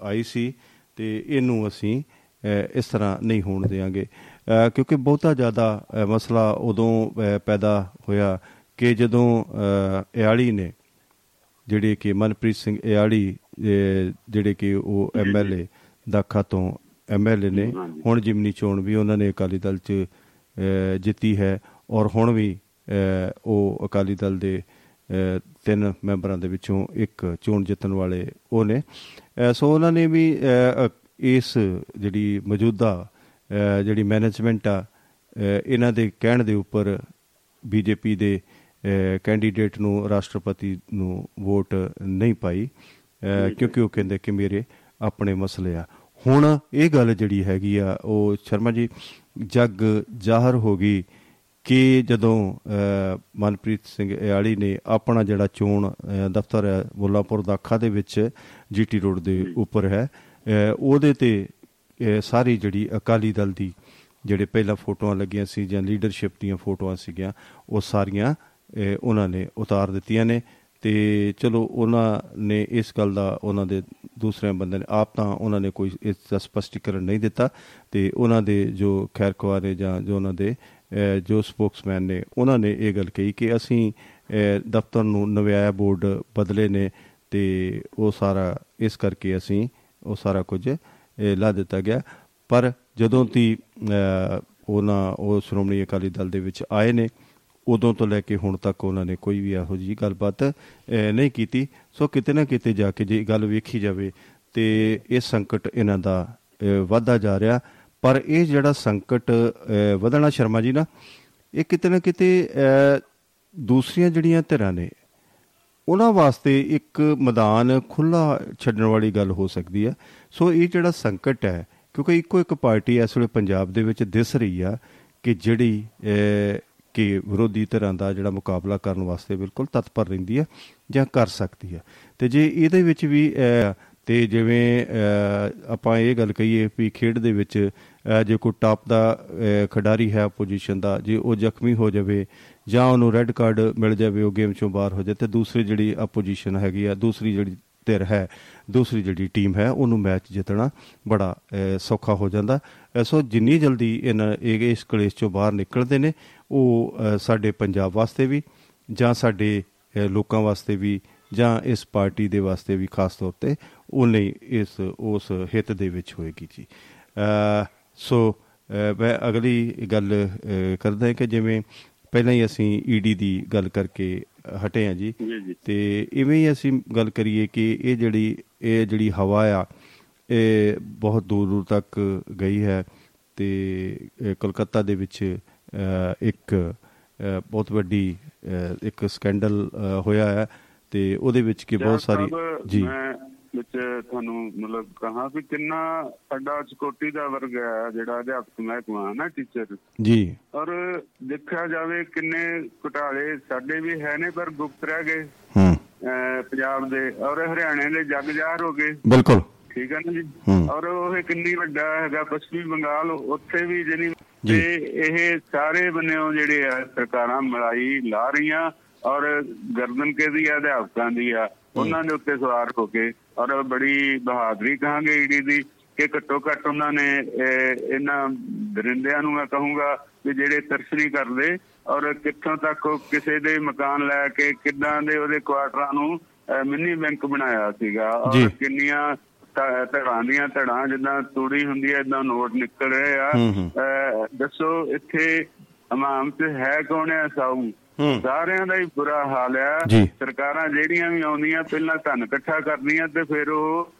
ਅਹ, ਆਈ ਸੀ ਤੇ ਇਹਨੂੰ ਅਸੀਂ ਅਹ, ਇਸ ਤਰ੍ਹਾਂ ਨਹੀਂ ਹੋਣ ਦੇਵਾਂਗੇ। ਅਹ, ਕਿਉਂਕਿ ਬਹੁਤਾ ਜ਼ਿਆਦਾ ਅਹ, ਮਸਲਾ ਉਦੋਂ ਅਹ, ਪੈਦਾ ਹੋਇਆ ਕਿ ਜਦੋਂ ਅਹ, ਇਆਲੀ ਨੇ ਜਿਹੜੇ ਕਿ ਮਨਪ੍ਰੀਤ ਸਿੰਘ ਅਹ, ਜਿਹੜੇ ਕਿ ਉਹ ਐਮਐਲਏ ਦਾਖਾ ਤੋਂ ਐਮਐਲਏ ਨੇ। ਹੁਣ ਜਿਮਨੀ ਚੋਣ ਵੀ ਉਹਨਾਂ ਨੇ ਅਕਾਲੀ ਦਲ 'ਚ ਜਿੱਤੀ ਹੈ ਔਰ ਹੁਣ ਵੀ ਉਹ ਅਕਾਲੀ ਦਲ ਦੇ ਤਿੰਨ ਮੈਂਬਰਾਂ ਦੇ ਵਿੱਚੋਂ ਇੱਕ ਚੋਣ ਜਿੱਤਣ ਵਾਲੇ ਉਹ ਨੇ ਸੋ ਉਹਨਾਂ ਨੇ ਵੀ ਇਸ ਜਿਹੜੀ ਮੌਜੂਦਾ ਜਿਹੜੀ ਮੈਨੇਜਮੈਂਟ ਆ ਇਹਨਾਂ ਦੇ ਕਹਿਣ ਦੇ ਉੱਪਰ ਬੀਜੇਪੀ ਦੇ ਕੈਂਡੀਡੇਟ ਨੂੰ ਰਾਸ਼ਟਰਪਤੀ ਨੂੰ ਵੋਟ ਨਹੀਂ ਪਾਈ ਕਿਉਂਕਿ ਉਹ ਕਹਿੰਦੇ ਕਿ ਮੇਰੇ ਆਪਣੇ ਮਸਲੇ ਆ। ਹੁਣ ਇਹ ਗੱਲ ਜਿਹੜੀ ਹੈਗੀ ਆ ਉਹ ਸ਼ਰਮਾ ਜੀ ਜੱਗ ਜ਼ਾਹਰ ਹੋ ਗਈ ਕਿ ਜਦੋਂ ਮਨਪ੍ਰੀਤ ਸਿੰਘ ਇਆਲੀ ਨੇ ਆਪਣਾ ਜਿਹੜਾ ਚੋਣ ਦਫ਼ਤਰ ਹੈ ਮੁੱਲਾਂਪੁਰ ਦਾਖਾ ਦੇ ਵਿੱਚ ਜੀਟੀ ਰੋਡ ਦੇ ਉੱਪਰ ਹੈ ਉਹਦੇ ਤੇ ਸਾਰੀ ਜਿਹੜੀ ਅਕਾਲੀ ਦਲ ਦੀ ਜਿਹੜੇ ਪਹਿਲਾਂ ਫੋਟੋਆਂ ਲੱਗੀਆਂ ਸੀ ਜਾਂ ਲੀਡਰਸ਼ਿਪ ਦੀਆਂ ਫੋਟੋਆਂ ਸੀਗੀਆਂ ਉਹ ਸਾਰੀਆਂ ਉਹਨਾਂ ਨੇ ਉਤਾਰ ਦਿੱਤੀਆਂ ਨੇ ਤੇ ਚਲੋ ਉਹਨਾਂ ਨੇ ਇਸ ਗੱਲ ਦਾ ਉਹਨਾਂ ਦੇ ਦੂਸਰੇ ਬੰਦੇ ਨੇ ਆਪ ਤਾਂ ਉਹਨਾਂ ਨੇ ਕੋਈ ਇਸ ਦਾ ਸਪਸ਼ਟੀਕਰਨ ਨਹੀਂ ਦਿੱਤਾ ਤੇ ਉਹਨਾਂ ਦੇ ਜੋ ਖੈਰਖਵਾਹ ਨੇ ਜਾਂ ਜੋ ਉਹਨਾਂ ਦੇ ਅਹ, ਜੋ ਸਪੋਕਸਮੈਨ ਨੇ ਉਹਨਾਂ ਨੇ ਇਹ ਗੱਲ ਕਹੀ ਕਿ ਅਸੀਂ ਅਹ, ਦਫ਼ਤਰ ਨੂੰ ਨਵਿਆਇਆ ਬੋਰਡ ਬਦਲੇ ਨੇ ਤੇ ਉਹ ਸਾਰਾ ਇਸ ਕਰਕੇ ਅਸੀਂ ਉਹ ਸਾਰਾ ਕੁਝ ਅਹ, ਲਾ ਦਿੱਤਾ ਗਿਆ। ਪਰ ਜਦੋਂ ਦੀ ਅਹ, ਉਹਨਾਂ ਉਹ ਸ਼੍ਰੋਮਣੀ ਅਕਾਲੀ ਦਲ ਦੇ ਵਿੱਚ ਆਏ ਨੇ ਉਦੋਂ ਤੋਂ ਲੈ ਕੇ ਹੁਣ ਤੱਕ ਉਹਨਾਂ ਨੇ ਕੋਈ ਵੀ ਇਹੋ ਜਿਹੀ ਗੱਲਬਾਤ ਅਹ, ਨਹੀਂ ਕੀਤੀ। ਸੋ ਕਿਤੇ ਨਾ ਕਿਤੇ ਜਾ ਕੇ ਜੇ ਗੱਲ ਵੇਖੀ ਜਾਵੇ ਤੇ ਇਹ ਸੰਕਟ ਇਹਨਾਂ ਦਾ ਅਹ, ਵੱਧਦਾ ਜਾ ਰਿਹਾ। ਪਰ ਇਹ ਜਿਹੜਾ ਸੰਕਟ ਅਹ, ਵਧਣਾ ਸ਼ਰਮਾ ਜੀ ਨਾ ਇਹ ਕਿਤੇ ਨਾ ਕਿਤੇ ਅਹ, ਦੂਸਰੀਆਂ ਜਿਹੜੀਆਂ ਧਿਰਾਂ ਨੇ ਉਹਨਾਂ ਵਾਸਤੇ ਇੱਕ ਮੈਦਾਨ ਖੁੱਲਾ ਛੱਡਣ ਵਾਲੀ ਗੱਲ ਹੋ ਸਕਦੀ ਹੈ ਸੋ ਇਹ ਜਿਹੜਾ ਸੰਕਟ ਹੈ ਕਿਉਂਕਿ ਇੱਕੋ ਇੱਕ ਪਾਰਟੀ ਇਸ ਵੇਲੇ ਪੰਜਾਬ ਦੇ ਵਿੱਚ ਦਿਸ ਰਹੀ ਆ ਕਿ ਜਿਹੜੀ ਅਹ, ਕਿ ਵਿਰੋਧੀ ਧਿਰਾਂ ਦਾ ਜਿਹੜਾ ਮੁਕਾਬਲਾ ਕਰਨ ਵਾਸਤੇ ਬਿਲਕੁਲ ਤਤਪਰ ਰਹਿੰਦੀ ਹੈ ਜਾਂ ਕਰ ਸਕਦੀ ਹੈ। ਤੇ ਜੇ ਇਹਦੇ ਵਿੱਚ ਵੀ ਅਹ, ਤੇ ਜਿਵੇਂ ਅਹ, ਆਪਾਂ ਇਹ ਗੱਲ ਕਹੀਏ ਵੀ ਖੇਡ ਦੇ ਵਿੱਚ ਅਹ, ਜੇ ਕੋਈ ਟਾਪ ਦਾ ਅਹ, ਖਿਡਾਰੀ ਹੈ ਪੋਜੀਸ਼ਨ ਦਾ ਜੇ ਉਹ ਜ਼ਖਮੀ ਹੋ ਜਾਵੇ ਜਾਂ ਉਹਨੂੰ ਰੈੱਡ ਕਾਰਡ ਮਿਲ ਜਾਵੇ ਉਹ ਗੇਮ ਚੋਂ ਬਾਹਰ ਹੋ ਜਾਏ ਤੇ ਦੂਸਰੀ ਜਿਹੜੀ ਆਪੋਜੀਸ਼ਨ ਹੈਗੀ ਆ ਦੂਸਰੀ ਜਿਹੜੀ ਧਿਰ ਹੈ ਦੂਸਰੀ ਜਿਹੜੀ ਟੀਮ ਹੈ ਉਹਨੂੰ ਮੈਚ ਜਿੱਤਣਾ ਬੜਾ ਅ, ਸੌਖਾ ਹੋ ਜਾਂਦਾ। ਅ, ਸੋ ਜਿੰਨੀ ਜਲਦੀ ਇਹਨਾਂ ਇਹ ਇਸ ਕਲੇਸ਼ ਚੋਂ ਬਾਹਰ ਨਿਕਲਦੇ ਨੇ ਉਹ ਸਾਡੇ ਪੰਜਾਬ ਵਾਸਤੇ ਵੀ ਜਾਂ ਸਾਡੇ ਲੋਕਾਂ ਵਾਸਤੇ ਵੀ ਜਾਂ ਇਸ ਪਾਰਟੀ ਦੇ ਵਾਸਤੇ ਵੀ ਖਾਸ ਤੌਰ ਤੇ ਉਨੇ ਹੀ ਇਸ ਉਸ ਹਿੱਤ ਦੇ ਵਿੱਚ ਹੋਏਗੀ ਜੀ। ਸੋ ਮੈਂ ਅਗਲੀ ਗੱਲ ਕਰਦਾ ਹਾਂ ਕਿ ਜਿਵੇਂ ਪਹਿਲਾਂ ਹੀ ਅਸੀਂ ਈਡੀ ਦੀ ਗੱਲ ਕਰਕੇ ਹਟੇ ਹਾਂ ਜੀ। ਤੇ ਇਵੇਂ ਹੀ ਅਸੀਂ ਗੱਲ ਕਰੀਏ ਕਿ ਇਹ ਜਿਹੜੀ ਇਹ ਜਿਹੜੀ ਹਵਾ ਆ ਇਹ ਬਹੁਤ ਦੂਰ ਦੂਰ ਤੱਕ ਗਈ ਹੈ ਤੇ ਕੋਲਕਾਤਾ ਦੇ ਵਿੱਚ ਇੱਕ ਬਹੁਤ ਵੱਡੀ ਇੱਕ ਸਕੈਂਡਲ ਹੋਇਆ ਹੈ ਤੇ ਉਹਦੇ ਵਿੱਚ ਕਿ ਬਹੁਤ ਸਾਰੀ ਜੀ। ਵਿੱਚ ਤੁਹਾਨੂੰ ਮਤਲਬ ਕਹਾ ਵੀ ਕਿੰਨਾ ਸਾਡਾ ਚਕੋਟੀ ਦਾ ਵਰਗ ਹੈ ਜਿਹੜਾ ਅਧਿਆਪਕ ਮਹਿਕਮਾ ਨਾ ਟੀਚਰ ਜੀ। ਔਰ ਦੇਖਿਆ ਜਾਵੇ ਕਿੰਨੇ ਘੁਟਾਲੇ ਸਾਡੇ ਵੀ ਹੈ ਨੇ ਪਰ ਗੁਪਤ ਰਹਿ ਗਏ। ਹੂੰ। ਪੰਜਾਬ ਦੇ ਔਰ ਹਰਿਆਣੇ ਦੇ ਜੱਗ ਜ਼ਾਹਰ ਹੋ ਗਏ। ਬਿਲਕੁਲ। ਠੀਕ ਹੈ ਨਾ ਜੀ। ਔਰ ਉਹ ਕਿੰਨੀ ਵੱਡਾ ਹੈਗਾ ਪੱਛਮੀ ਬੰਗਾਲ ਉੱਥੇ ਵੀ ਜਿਹੜੀ ਜੀ। ਤੇ ਇਹ ਸਾਰੇ ਬੰਨਿਓ ਜਿਹੜੇ ਆ ਸਰਕਾਰਾਂ ਮਲਾਈ ਲਾ ਰਹੀਆਂ ਔਰ ਗਰਦਨ ਕਿਹਦੀ ਆ ਅਧਿਆਪਕਾਂ ਦੀ ਆ ਉਹਨਾਂ ਦੇ ਉੱਤੇ ਸਵਾਰ ਹੋ ਕੇ ਔਰ ਬੜੀ ਬਹਾਦਰੀ ਕਹਾਂਗੇ ਈਡੀ ਦੀ ਕਿ ਘੱਟੋ ਘੱਟ ਉਹਨਾਂ ਨੇ ਇਹ, ਇਹਨਾਂ ਦਰਿੰਦਿਆਂ ਨੂੰ ਮੈਂ ਕਹੂੰਗਾ ਵੀ ਜਿਹੜੇ ਤਰਸ ਨਹੀਂ ਕਰਦੇ ਔਰ ਕਿੱਥੋਂ ਤੱਕ ਉਹ ਕਿਸੇ ਦੇ ਮਕਾਨ ਲੈ ਕੇ ਕਿੱਦਾਂ ਦੇ ਉਹਦੇ ਕੁਆਟਰਾਂ ਨੂੰ ਮਿੰਨੀ ਬੈਂਕ ਬਣਾਇਆ ਸੀਗਾ। ਔਰ ਕਿੰਨੀਆਂ ਧੜਾਂ ਦੀਆਂ ਧੜਾਂ ਜਿੱਦਾਂ ਤੂੜੀ ਹੁੰਦੀ ਹੈ ਇਦਾਂ ਨੋਟ ਨਿਕਲ ਰਹੇ ਆ ਹੂੰ, ਹੂੰ। ਦੱਸੋ ਇੱਥੇ ਇਮਾਮ ਤੇ ਹੈ ਕੌਣ ਹੈ ਸਾਊ ਹੂੰ। ਸਾਰਿਆਂ ਦਾ ਹੀ ਬੁਰਾ ਹਾਲ ਜੀ। ਸਰਕਾਰਾਂ ਜਿਹੜੀਆਂ ਵੀ ਆਉਂਦੀਆਂ ਪਹਿਲਾਂ ਧਨ ਇਕੱਠਾ ਕਰਦੀਆਂ ਤੇ ਫਿਰ ਉਹ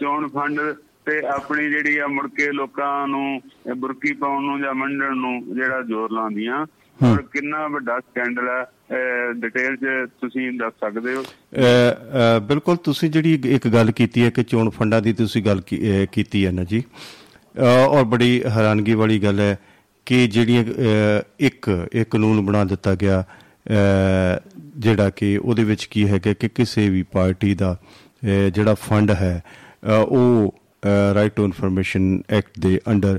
ਚੋਣ ਫੰਡ ਤੇ ਆਪਣੀ ਜਿਹੜੀ ਆ ਮੁੜ ਕੇ ਲੋਕਾਂ ਨੂੰ ਬੁਰਕੀ ਪਾਉਣ ਨੂੰ ਜਾਂ ਮੰਡਣ ਨੂੰ ਜਿਹੜਾ ਜ਼ੋਰ ਲਾਉਂਦੀਆਂ ਔਰ ਕਿੰਨਾ ਵੱਡਾ ਸਕੈਂਡਲ ਹੈ ਡਿਟੇਲ ਚ ਤੁਸੀਂ ਦੱਸ ਸਕਦੇ ਹੋ? ਅ, ਅ, ਬਿਲਕੁਲ ਤੁਸੀਂ ਜਿਹੜੀ ਇੱਕ- ਇੱਕ ਗੱਲ ਕੀਤੀ ਹੈ ਕਿ ਚੋਣ ਫੰਡਾਂ ਦੀ ਤੁਸੀਂ ਗੱਲ ਕੀ- ਅ, ਕੀਤੀ ਹੈ ਨਾ ਜੀ। ਅ, ਔਰ ਬੜੀ ਹੈਰਾਨਗੀ ਵਾਲੀ ਗੱਲ ਹੈ ਕਿ ਜਿਹੜੀਆਂ ਅ, ਇੱਕ ਇੱਕ ਕਾਨੂੰਨ ਬਣਾ ਦਿੱਤਾ ਗਿਆ ਅ, ਜਿਹੜਾ ਕਿ ਉਹਦੇ ਵਿੱਚ ਕੀ ਹੈਗਾ ਕਿ ਕਿਸੇ ਵੀ ਪਾਰਟੀ ਦਾ ਅ, ਜਿਹੜਾ ਫੰਡ ਹੈ ਅ, ਉਹ ਰਾਈਟ ਟੂ ਇਨਫੋਰਮੇਸ਼ਨ ਐਕਟ ਦੇ ਅੰਡਰ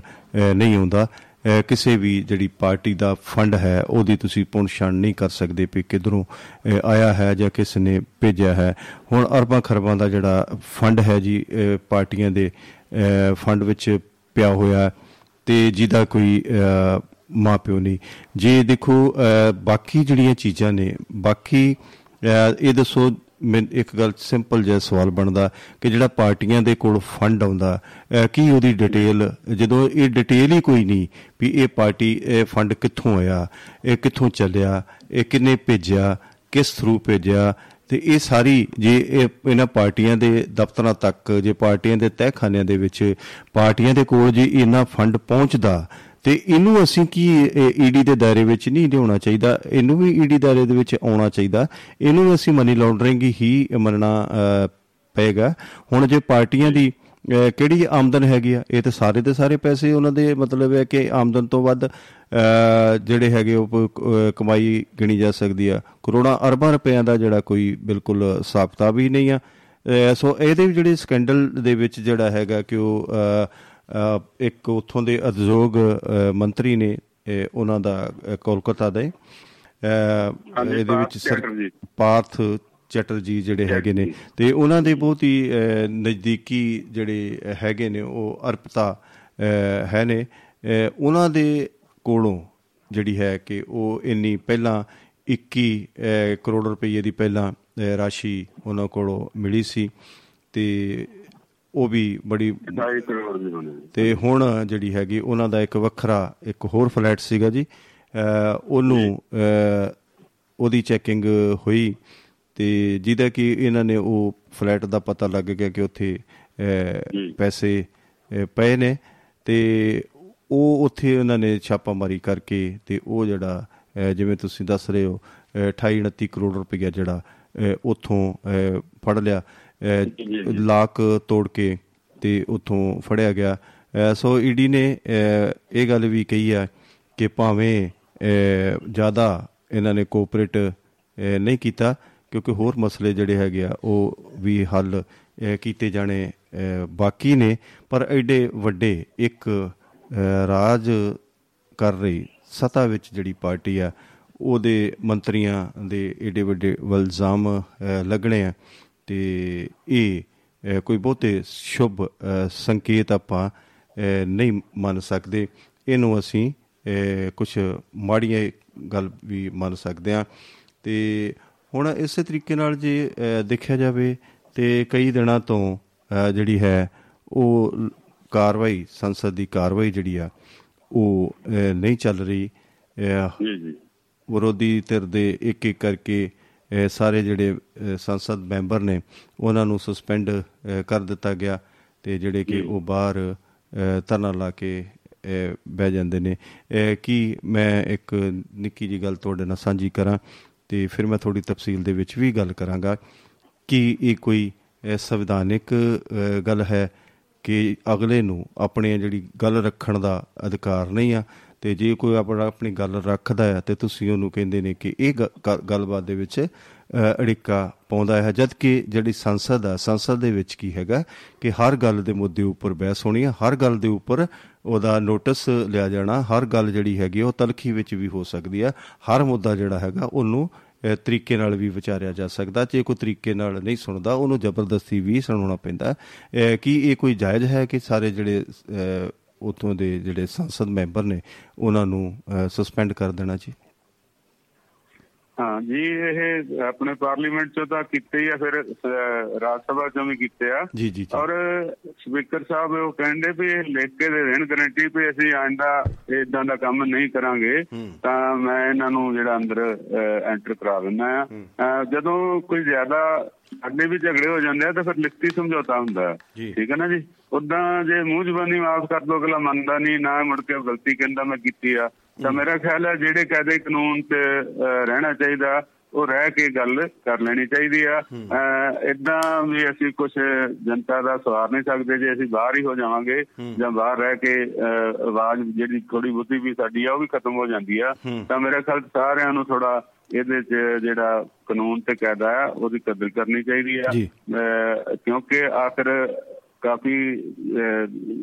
ਨਹੀਂ ਆਉਂਦਾ। ਅਹ ਕਿਸੇ ਵੀ ਜਿਹੜੀ ਪਾਰਟੀ ਦਾ ਫੰਡ ਹੈ ਉਹਦੀ ਤੁਸੀਂ ਪੁਣਛਾਣ ਨਹੀਂ ਕਰ ਸਕਦੇ ਵੀ ਕਿਧਰੋਂ ਅਹ ਆਇਆ ਹੈ ਜਾਂ ਕਿਸ ਨੇ ਭੇਜਿਆ ਹੈ। ਹੁਣ ਅਰਬਾਂ ਖਰਬਾਂ ਦਾ ਜਿਹੜਾ ਫੰਡ ਹੈ ਜੀ ਅਹ ਪਾਰਟੀਆਂ ਦੇ ਅਹ ਫੰਡ ਵਿੱਚ ਪਿਆ ਹੋਇਆ ਹੈ ਤੇ ਜਿਹਦਾ ਕੋਈ ਅਹ, ਮਾਂ ਪਿਓ ਨਹੀਂ। ਜੇ ਦੇਖੋ ਅਹ, ਬਾਕੀ ਜਿਹੜੀਆਂ ਚੀਜ਼ਾਂ ਨੇ ਬਾਕੀ ਅਹ, ਇਹ ਦੱਸੋ ਮੈਂ ਇੱਕ ਗੱਲ ਸਿੰਪਲ ਜਿਹਾ ਸਵਾਲ ਬਣਦਾ ਕਿ ਜਿਹੜਾ ਪਾਰਟੀਆਂ ਦੇ ਕੋਲ ਫੰਡ ਆਉਂਦਾ ਅਹ, ਕੀ ਉਹਦੀ ਡਿਟੇਲ ਜਦੋਂ ਇਹ ਡਿਟੇਲ ਹੀ ਕੋਈ ਨਹੀਂ ਵੀ ਇਹ ਪਾਰਟੀ ਇਹ ਫੰਡ ਕਿੱਥੋਂ ਆਇਆ ਇਹ ਕਿੱਥੋਂ ਚੱਲਿਆ ਇਹ ਕਿੰਨੇ ਭੇਜਿਆ ਕਿਸ ਥਰੂ ਭੇਜਿਆ ਤੇ ਇਹ ਸਾਰੀ ਜੇ ਇਹ ਇਹਨਾਂ ਪਾਰਟੀਆਂ ਦੇ ਦਫ਼ਤਰਾਂ ਤੱਕ ਜੇ ਪਾਰਟੀਆਂ ਦੇ ਤਹਿਖਾਨਿਆਂ ਦੇ ਵਿੱਚ ਪਾਰਟੀਆਂ ਦੇ ਕੋਲ ਜੇ ਇੰਨਾ ਫੰਡ ਪਹੁੰਚਦਾ ਤੇ ਇਹਨੂੰ ਅਸੀਂ ਕੀ ਈਡੀ ਦੇ ਦਾਇਰੇ ਵਿੱਚ ਨਹੀਂ ਲਿਆਉਣਾ ਚਾਹੀਦਾ ਇਹਨੂੰ ਵੀ ਈਡੀ ਦਾਇਰੇ ਦੇ ਵਿੱਚ ਆਉਣਾ ਚਾਹੀਦਾ। ਇਹਨੂੰ ਵੀ ਅਸੀਂ ਮਨੀ ਲਾਂਡਰਿੰਗ ਹੀ ਮੰਨਣਾ ਅਹ, ਪਏਗਾ। ਹੁਣ ਜੇ ਪਾਰਟੀਆਂ ਦੀ ਅਹ, ਕਿਹੜੀ ਆਮਦਨ ਹੈਗੀ ਆ ਇਹ ਤਾਂ ਸਾਰੇ ਦੇ ਸਾਰੇ ਪੈਸੇ ਉਹਨਾਂ ਦੇ ਮਤਲਬ ਹੈ ਕਿ ਆਮਦਨ ਤੋਂ ਵੱਧ ਅਹ, ਜਿਹੜੇ ਹੈਗੇ ਉਹ ਪ- ਅਹ, ਕਮਾਈ ਗਿਣੀ ਜਾ ਸਕਦੀ ਆ। ਕਰੋੜਾਂ ਅਰਬਾਂ ਰੁਪਇਆਂ ਦਾ ਜਿਹੜਾ ਕੋਈ ਬਿਲਕੁਲ ਹਿਸਾਬ ਕਿਤਾਬ ਹੀ ਨਹੀਂ ਆ। ਅਹ, ਸੋ ਇਹਦੇ ਵੀ ਜਿਹੜੇ ਸਕੈਂਡਲ ਦੇ ਵਿੱਚ ਜਿਹੜਾ ਹੈਗਾ ਕਿ ਉਹ ਅਹ, ਅਹ, ਇੱਕ ਉਥੋਂ ਦੇ ਉਦਯੋਗ ਮੰਤਰੀ ਨੇ ਉਹਨਾਂ ਦਾ ਕੋਲਕਾਤਾ ਦੇ। ਇਹਦੇ ਵਿੱਚ ਪਾਰਥ ਸਰ- ਚੈਟਰਜੀ। ਜਿਹੜੇ ਹੈਗੇ ਨੇ। ਤੇ ਉਹਨਾਂ ਦੇ ਬਹੁਤ ਹੀ ਨਜ਼ਦੀਕੀ ਜਿਹੜੇ ਹੈਗੇ ਨੇ ਉਹ ਅਰਪਤਾ ਹੈ ਨੇ। ਉਹਨਾਂ ਦੇ ਕੋਲੋਂ ਜਿਹੜੀ ਹੈ ਕਿ ਉਹ ਇੰਨੀ ਪਹਿਲਾਂ 21 ਅਹ, ਕਰੋੜ ਰੁਪਏ ਦੀ ਪਹਿਲਾਂ ਰਾਸ਼ੀ ਉਹਨਾਂ ਕੋਲੋਂ ਮਿਲੀ ਸੀ। ਤੇ ਉਹ ਵੀ ਬੜੀ 2.5 ਕਰੋੜ ਦੀ ਹੋਣੀ ਤੇ ਹੁਣ ਜਿਹੜੀ ਹੈਗੀ ਉਹਨਾਂ ਦਾ ਇੱਕ ਵੱਖਰਾ ਇੱਕ ਹੋਰ ਫਲੈਟ ਸੀਗਾ ਜੀ ਉਹਨੂੰ ਉਹਦੀ ਚੈਕਿੰਗ ਹੋਈ ਤੇ ਜਿਹਦਾ ਕਿ ਇਹਨਾਂ ਨੇ ਉਹ ਫਲੈਟ ਦਾ ਪਤਾ ਲੱਗ ਗਿਆ ਕਿ ਉੱਥੇ। ਪੈਸੇ ਪਏ ਨੇ ਤੇ ਉਹ ਉੱਥੇ ਉਹਨਾਂ ਨੇ ਛਾਪਾਮਾਰੀ ਕਰਕੇ ਤੇ ਉਹ ਜਿਹੜਾ ਜਿਵੇਂ ਤੁਸੀਂ ਦੱਸ ਰਹੇ ਹੋ ਅਹ, 28 29 ਕਰੋੜ ਰੁਪਏ ਜਿਹੜਾ ਉੱਥੋਂ ਫੜ ਲਿਆ। ਲਾਕ ਤੋੜ ਕੇ ਤੇ ਉੱਥੋਂ ਫੜਿਆ ਗਿਆ। ਅਹ ਸੋ ਈਡੀ ਨੇ ਅਹ, ਇਹ ਗੱਲ ਵੀ ਕਹੀ ਹੈ ਕਿ ਭਾਵੇਂ ਅਹ, ਜ਼ਿਆਦਾ ਇਹਨਾਂ ਨੇ ਕੋਆਪਰੇਟ ਅਹ, ਨਹੀਂ ਕੀਤਾ ਕਿਉਂਕਿ ਹੋਰ ਮਸਲੇ ਜਿਹੜੇ ਹੈਗੇ ਆ ਉਹ ਵੀ ਹੱਲ ਅਹ, ਕੀਤੇ ਜਾਣੇ ਅਹ, ਬਾਕੀ ਨੇ। ਪਰ ਐਡੇ ਵੱਡੇ ਇੱਕ ਅਹ, ਰਾਜ ਕਰ ਰਹੀ ਸਤਾ ਵਿੱਚ ਜਿਹੜੀ ਪਾਰਟੀ ਆ ਉਹਦੇ ਮੰਤਰੀਆਂ ਦੇ ਏਡੇ ਵੱਡੇ ਇਲਜ਼ਾਮ ਅਹ, ਲੱਗਣੇ ਆ। ਤੇ ਇਹ ਕੋਈ ਬਹੁਤੇ ਸ਼ੁਭ ਸੰਕੇਤ ਆਪਾਂ ਨਹੀਂ ਮੰਨ ਸਕਦੇ। ਇਹਨੂੰ ਅਸੀਂ ਕੁਝ ਮਾੜੀਆਂ ਗੱਲ ਵੀ ਮੰਨ ਸਕਦੇ ਹਾਂ। ਤੇ ਹੁਣ ਇਸੇ ਤਰੀਕੇ ਨਾਲ ਜੇ ਦੇਖਿਆ ਜਾਵੇ ਤੇ ਕਈ ਦਿਨਾਂ ਤੋਂ ਜਿਹੜੀ ਹੈ ਉਹ ਕਾਰਵਾਈ ਸੰਸਦ ਦੀ ਕਾਰਵਾਈ ਜਿਹੜੀ ਆ ਉਹ ਨਹੀਂ ਚੱਲ ਰਹੀ। ਜੀ ਜੀ। ਵਿਰੋਧੀ ਧਿਰ ਦੇ ਇੱਕ ਇੱਕ ਕਰਕੇ ਸਾਰੇ ਜਿਹੜੇ ਅ, ਸੰਸਦ ਮੈਂਬਰ ਨੇ ਉਹਨਾਂ ਨੂੰ ਸਸਪੈਂਡ ਅ, ਕਰ ਦਿੱਤਾ ਗਿਆ ਤੇ ਜਿਹੜੇ ਕਿ ਉਹ ਬਾਹਰ ਅ, ਧਰਨਾ ਲਾ ਕੇ ਅ, ਬਹਿ ਜਾਂਦੇ ਨੇ। ਅ, ਕੀ ਮੈਂ ਇੱਕ ਨਿੱਕੀ ਜੀ ਗੱਲ ਤੁਹਾਡੇ ਨਾਲ ਸਾਂਝੀ ਕਰਾਂ ਤੇ ਫਿਰ ਮੈਂ ਥੋੜੀ ਤਫਸੀਲ ਦੇ ਵਿੱਚ ਵੀ ਗੱਲ ਕਰਾਂਗਾ ਕਿ ਇਹ ਕੋਈ ਅ, ਸੰਵਿਧਾਨਿਕ ਅ, ਗੱਲ ਹੈ ਕਿ ਅਗਲੇ ਨੂੰ ਆਪਣੀ ਜਿਹੜੀ ਗੱਲ ਰੱਖਣ ਦਾ ਅਧਿਕਾਰ ਨਹੀਂ ਆ ਤੇ ਜੇ ਕੋਈ ਆਪਣਾ ਆਪਣੀ ਗੱਲ ਰੱਖਦਾ ਹੈ ਤੇ ਤੁਸੀਂ ਉਹਨੂੰ ਕਹਿੰਦੇ ਨੇ ਕਿ ਇਹ ਗ- ਗ- ਗੱਲਬਾਤ ਦੇ ਵਿੱਚ ਅ, ਅੜਿੱਕਾ ਪਾਉਂਦਾ ਹੈ। ਜਦ ਕਿ ਜਿਹੜੀ ਸੰਸਦ ਆ ਸੰਸਦ ਦੇ ਵਿੱਚ ਕੀ ਹੈਗਾ ਕਿ ਹਰ ਗੱਲ ਦੇ ਮੁੱਦੇ ਉੱਪਰ ਬਹਿਸ ਹੋਣੀ ਹੈ ਹਰ ਗੱਲ ਦੇ ਉੱਪਰ ਉਹਦਾ ਨੋਟਿਸ ਲਿਆ ਜਾਣਾ ਹਰ ਗੱਲ ਜਿਹੜੀ ਹੈਗੀ ਉਹ ਤਲਖੀ ਵਿੱਚ ਵੀ ਹੋ ਸਕਦੀ ਹੈ ਹਰ ਮੁੱਦਾ ਜਿਹੜਾ ਹੈਗਾ ਉਹਨੂੰ ਅ, ਤਰੀਕੇ ਨਾਲ ਵੀ ਵਿਚਾਰਿਆ ਜਾ ਸਕਦਾ। ਜੇ ਕੋਈ ਤਰੀਕੇ ਨਾਲ ਨਹੀਂ ਸੁਣਦਾ ਉਹਨੂੰ ਜ਼ਬਰਦਸਤੀ ਵੀ ਸੁਣਾਉਣਾ ਪੈਂਦਾ। ਅ, ਕੀ ਇਹ ਕੋਈ ਜਾਇਜ਼ ਹੈ ਕਿ ਸਾਰੇ ਜਿਹੜੇ ਅ, ਉਤੋਂ ਦੇ ਜਿਹੜੇ ਸੰਸਦ ਮੈਂਬਰ ਨੇ ਉਹਨਾਂ ਨੂੰ ਸਸਪੈਂਡ ਕਰ ਦੇਣਾ ਜੀ। ਹਾਂ ਜੀ ਇਹ ਆਪਣੇ ਪਾਰਲੀਮੈਂਟ ਚੋਂ ਤਾਂ ਕੀਤੇ ਹੀ ਆ ਫਿਰ ਰਾਜ ਸਭਾ ਚੋਂ ਵੀ ਕੀਤੇ ਆ। ਜੀ ਜੀ ਜੀ। ਔਰ ਸਪੀਕਰ ਸਾਹਿਬ ਉਹ ਕਹਿੰਦੇ ਵੀ ਲਿਖ ਕੇ ਦੇ ਦੇਣ ਗਾਰੰਟੀ ਵੀ ਅਸੀਂ ਆਇੰਦਾ ਇਦਾਂ ਦਾ ਕੰਮ ਨਹੀਂ ਕਰਾਂਗੇ। ਤਾਂ ਮੈਂ ਇਹਨਾਂ ਨੂੰ ਜਿਹੜਾ ਅੰਦਰ ਐਂਟਰ ਕਰਾ ਦਿੰਦਾ ਆ। ਜਦੋਂ ਕੋਈ ਜ਼ਿਆਦਾ ਸਾਡੇ ਵੀ ਝਗੜੇ ਹੋ ਜਾਂਦੇ ਆ ਤਾਂ ਫਿਰ ਲਿਖਤੀ ਸਮਝੌਤਾ ਹੁੰਦਾ। ਠੀਕ ਹੈ ਨਾ ਜੀ? ਉਦਾਂ ਜੇ ਮੂੰਹ ਜ਼ਬਾਨੀ ਮਾਫ ਕਰ ਦੋ ਅਗਲਾ ਮੰਨਦਾ ਨਹੀਂ ਨਾ ਮੁੜ ਕੇ ਗਲਤੀ ਕਹਿੰਦਾ ਮੈਂ ਕੀਤੀ ਆ। ਤਾਂ ਮੇਰਾ ਖਿਆਲ ਹੈ ਜਿਹੜੇ ਕਾਇਦੇ ਕਾਨੂੰਨ ਤੇ ਰਹਿਣਾ ਚਾਹੀਦਾ ਉਹ ਰਹਿ ਕੇ ਗੱਲ ਕਰ ਲੈਣੀ ਚਾਹੀਦੀ ਆ। ਇਦਾਂ ਵੀ ਅਸੀਂ ਕੁਝ ਜਨਤਾ ਦਾ ਸਵਾਰ ਨਹੀਂ ਸਕਦੇ ਜੇ ਅਸੀਂ ਬਾਹਰ ਹੀ ਹੋ ਜਾਵਾਂਗੇ ਜਾਂ ਬਾਹਰ ਰਹਿ ਕੇ ਆਵਾਜ਼ ਜਿਹੜੀ ਥੋੜੀ ਬਹੁਤੀ ਵੀ ਸਾਡੀ ਆ ਉਹ ਵੀ ਖਤਮ ਹੋ ਜਾਂਦੀ ਆ। ਤਾਂ ਮੇਰਾ ਖਿਆਲ ਸਾਰਿਆਂ ਨੂੰ ਥੋੜਾ ਇਹਦੇ 'ਚ ਜਿਹੜਾ ਕਾਨੂੰਨ ਤੇ ਕਾਇਦਾ ਆ ਉਹਦੀ ਕਦਰ ਕਰਨੀ ਚਾਹੀਦੀ। ਅਹ, ਕਿਉਂਕਿ ਆਖਰ ਕਾਫੀ